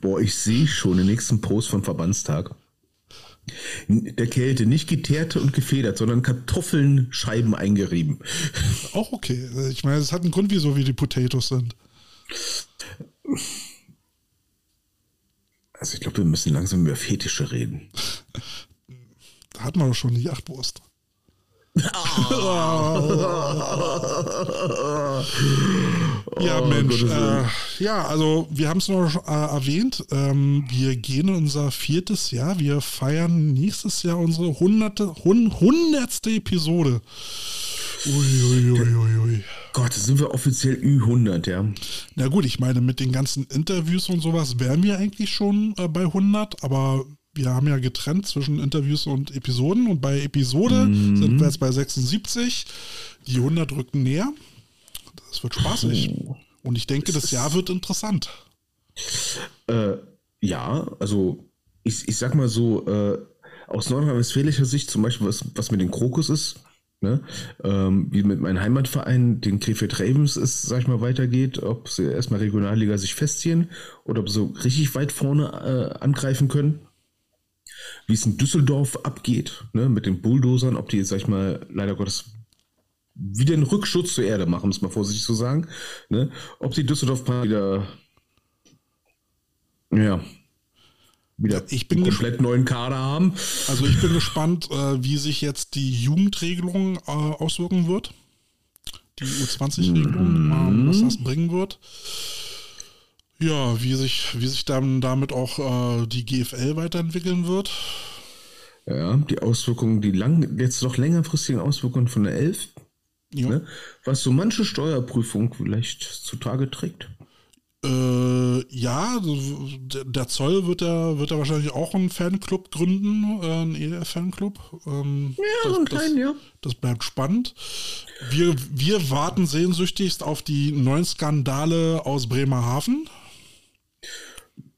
Boah, ich sehe schon den nächsten Post vom Verbandstag. Der Kälte, nicht geteerte und gefedert, sondern Kartoffeln Scheiben eingerieben. Auch okay. Ich meine, es hat einen Grund, wieso wir die Potatoes sind. Also ich glaube, wir müssen langsam über Fetische reden. Da hat man doch schon die Yachtwurst. (laughs) ja, Oh, Mensch. Äh, ja, also wir haben es noch äh, erwähnt. Ähm, wir gehen in unser viertes Jahr. Wir feiern nächstes Jahr unsere hunderte, hun, hundertste Episode. Uiuiuiui. Ui, ui, ui. Gott, sind wir offiziell Ü100, ja. Na gut, ich meine, mit den ganzen Interviews und sowas wären wir eigentlich schon äh, bei 100, aber wir haben ja getrennt zwischen Interviews und Episoden und bei Episode sind wir jetzt bei 76. Die 100 rücken näher. Das wird spaßig. Und ich denke, das Jahr wird interessant. Äh, ja, also ich, ich sag mal so, äh, aus nordrhein-westfälischer Sicht zum Beispiel, was, was mit den Krokus ist, ne? ähm, wie mit meinem Heimatverein, den Krefeld Ravens ist, sag ich mal, weitergeht, ob sie erstmal Regionalliga sich festziehen oder ob sie so richtig weit vorne äh, angreifen können. Wie es in Düsseldorf abgeht, ne? mit den Bulldozern, ob die, sag ich mal, leider Gottes wieder einen Rückschutz zur Erde machen, muss man vorsichtig so sagen. Ne? Ob die Düsseldorf wieder ja, wieder Ich bin komplett neuen Kader haben. Also ich bin gespannt, äh, wie sich jetzt die Jugendregelung äh, auswirken wird. Die U20-Regelung, ähm, was das bringen wird. Ja, wie sich, wie sich dann damit auch äh, die GFL weiterentwickeln wird. Ja, die Auswirkungen, die lang, jetzt noch längerfristigen Auswirkungen von der Elf, Ja. ne? was so manche Steuerprüfung vielleicht zutage trägt. Äh, ja, der- Zoll wird ja, wird ja wahrscheinlich auch einen Fanclub gründen, äh, einen EDF-Fanclub. Ähm, Ja, so einen kleinen, ja. Das bleibt spannend. Wir, wir warten sehnsüchtigst auf die neuen Skandale aus Bremerhaven.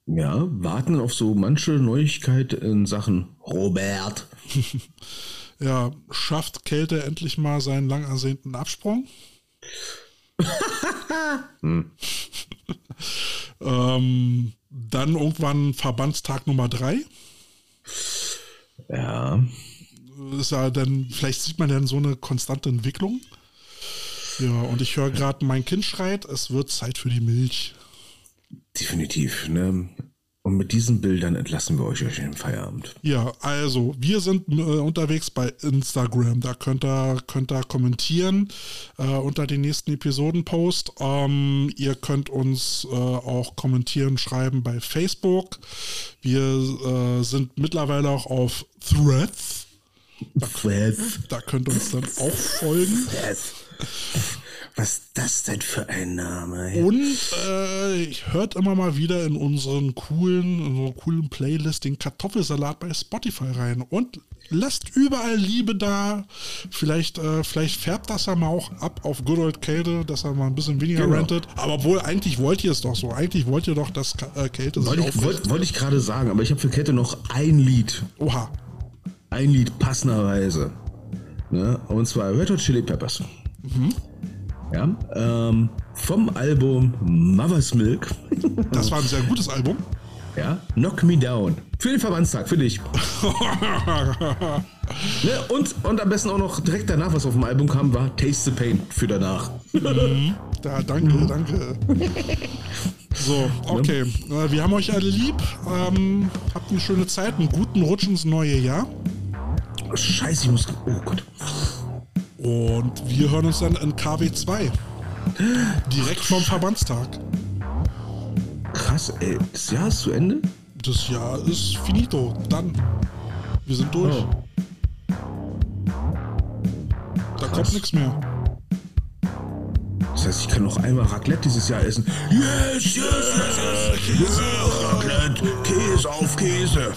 Ja, warten auf so manche Neuigkeit in Sachen Robert. (laughs) Ja, schafft Kälte endlich mal seinen lang ersehnten Absprung? (laughs) (laughs) ähm, dann irgendwann Verbandstag Nummer drei. Ja, Ist ja dann, vielleicht sieht man dann so eine konstante Entwicklung. Ja, und ich höre gerade, mein Kind schreit, es wird Zeit für die Milch. definitiv. Ne? Und mit diesen Bildern entlassen wir euch euch in den Feierabend. Ja, also wir sind äh, unterwegs bei Instagram. Da könnt ihr, könnt ihr kommentieren äh, unter den nächsten Episodenpost. Ähm, ihr könnt uns äh, auch kommentieren, schreiben bei Facebook. Wir äh, sind mittlerweile auch auf Threads. Da könnt ihr uns dann auch folgen. Was ist das denn für ein Name? ey? Und äh, hört immer mal wieder in unseren coolen, in unserer coolen Playlist den Kartoffelsalat bei Spotify rein. Und lasst überall Liebe da. Vielleicht, äh, vielleicht färbt das ja mal auch ab auf Good Old Kälte, dass er mal ein bisschen weniger Genau. rentet. Aber obwohl, eigentlich wollt ihr es doch so. Eigentlich wollt ihr doch, dass äh, Kälte Wollte ich, wollte ich gerade sagen, aber ich habe für Kette noch ein Lied. Oha. Ein Lied passenderweise. Ne? Und zwar Red Hot Chili Peppers. Ja, ähm, vom Album Mother's Milk. Das war ein sehr gutes Album. Ja, Knock Me Down. Für den Verbandstag, für dich. (laughs) ne? und, und am besten auch noch direkt danach, was auf dem Album kam, war Taste the Pain für danach. Da, danke, danke. So, okay. Äh, wir haben euch alle lieb. Ähm, habt eine schöne Zeit, einen guten Rutsch ins neue Jahr. Scheiße, ich muss. Oh Gott. Und wir hören uns dann in KW2. Direkt vom Verbandstag. Krass, ey. Das Jahr ist zu Ende? Das Jahr ist finito. Dann. Wir sind durch. Oh. Da kommt nichts mehr. Das heißt, ich kann noch einmal Raclette dieses Jahr essen. Yes, yes, yes, yes. Ja, Raclette, Käse auf Käse.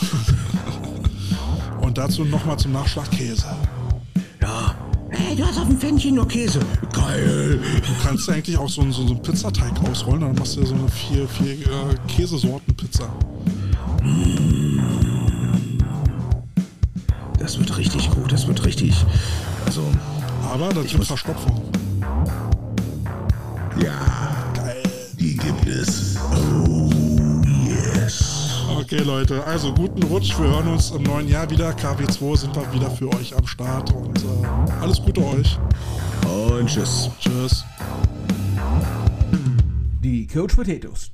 Und dazu nochmal zum Nachschlag Käse. Ja. Hey, du hast auf dem Pfännchen noch Käse. Geil. Du kannst eigentlich auch so, einen- so, einen Pizzateig ausrollen, dann machst du ja so eine vier, vier äh, Käsesorten-Pizza. Das wird richtig gut, das wird richtig. Also, Aber da gibt Verstopfung. Ja, Geil. die gibt es. Oh. Okay, Leute, also guten Rutsch. Wir hören uns im neuen Jahr wieder. KW2 sind wir wieder für euch am Start und äh, alles Gute euch. Und tschüss. Tschüss. Die Coach Potatoes.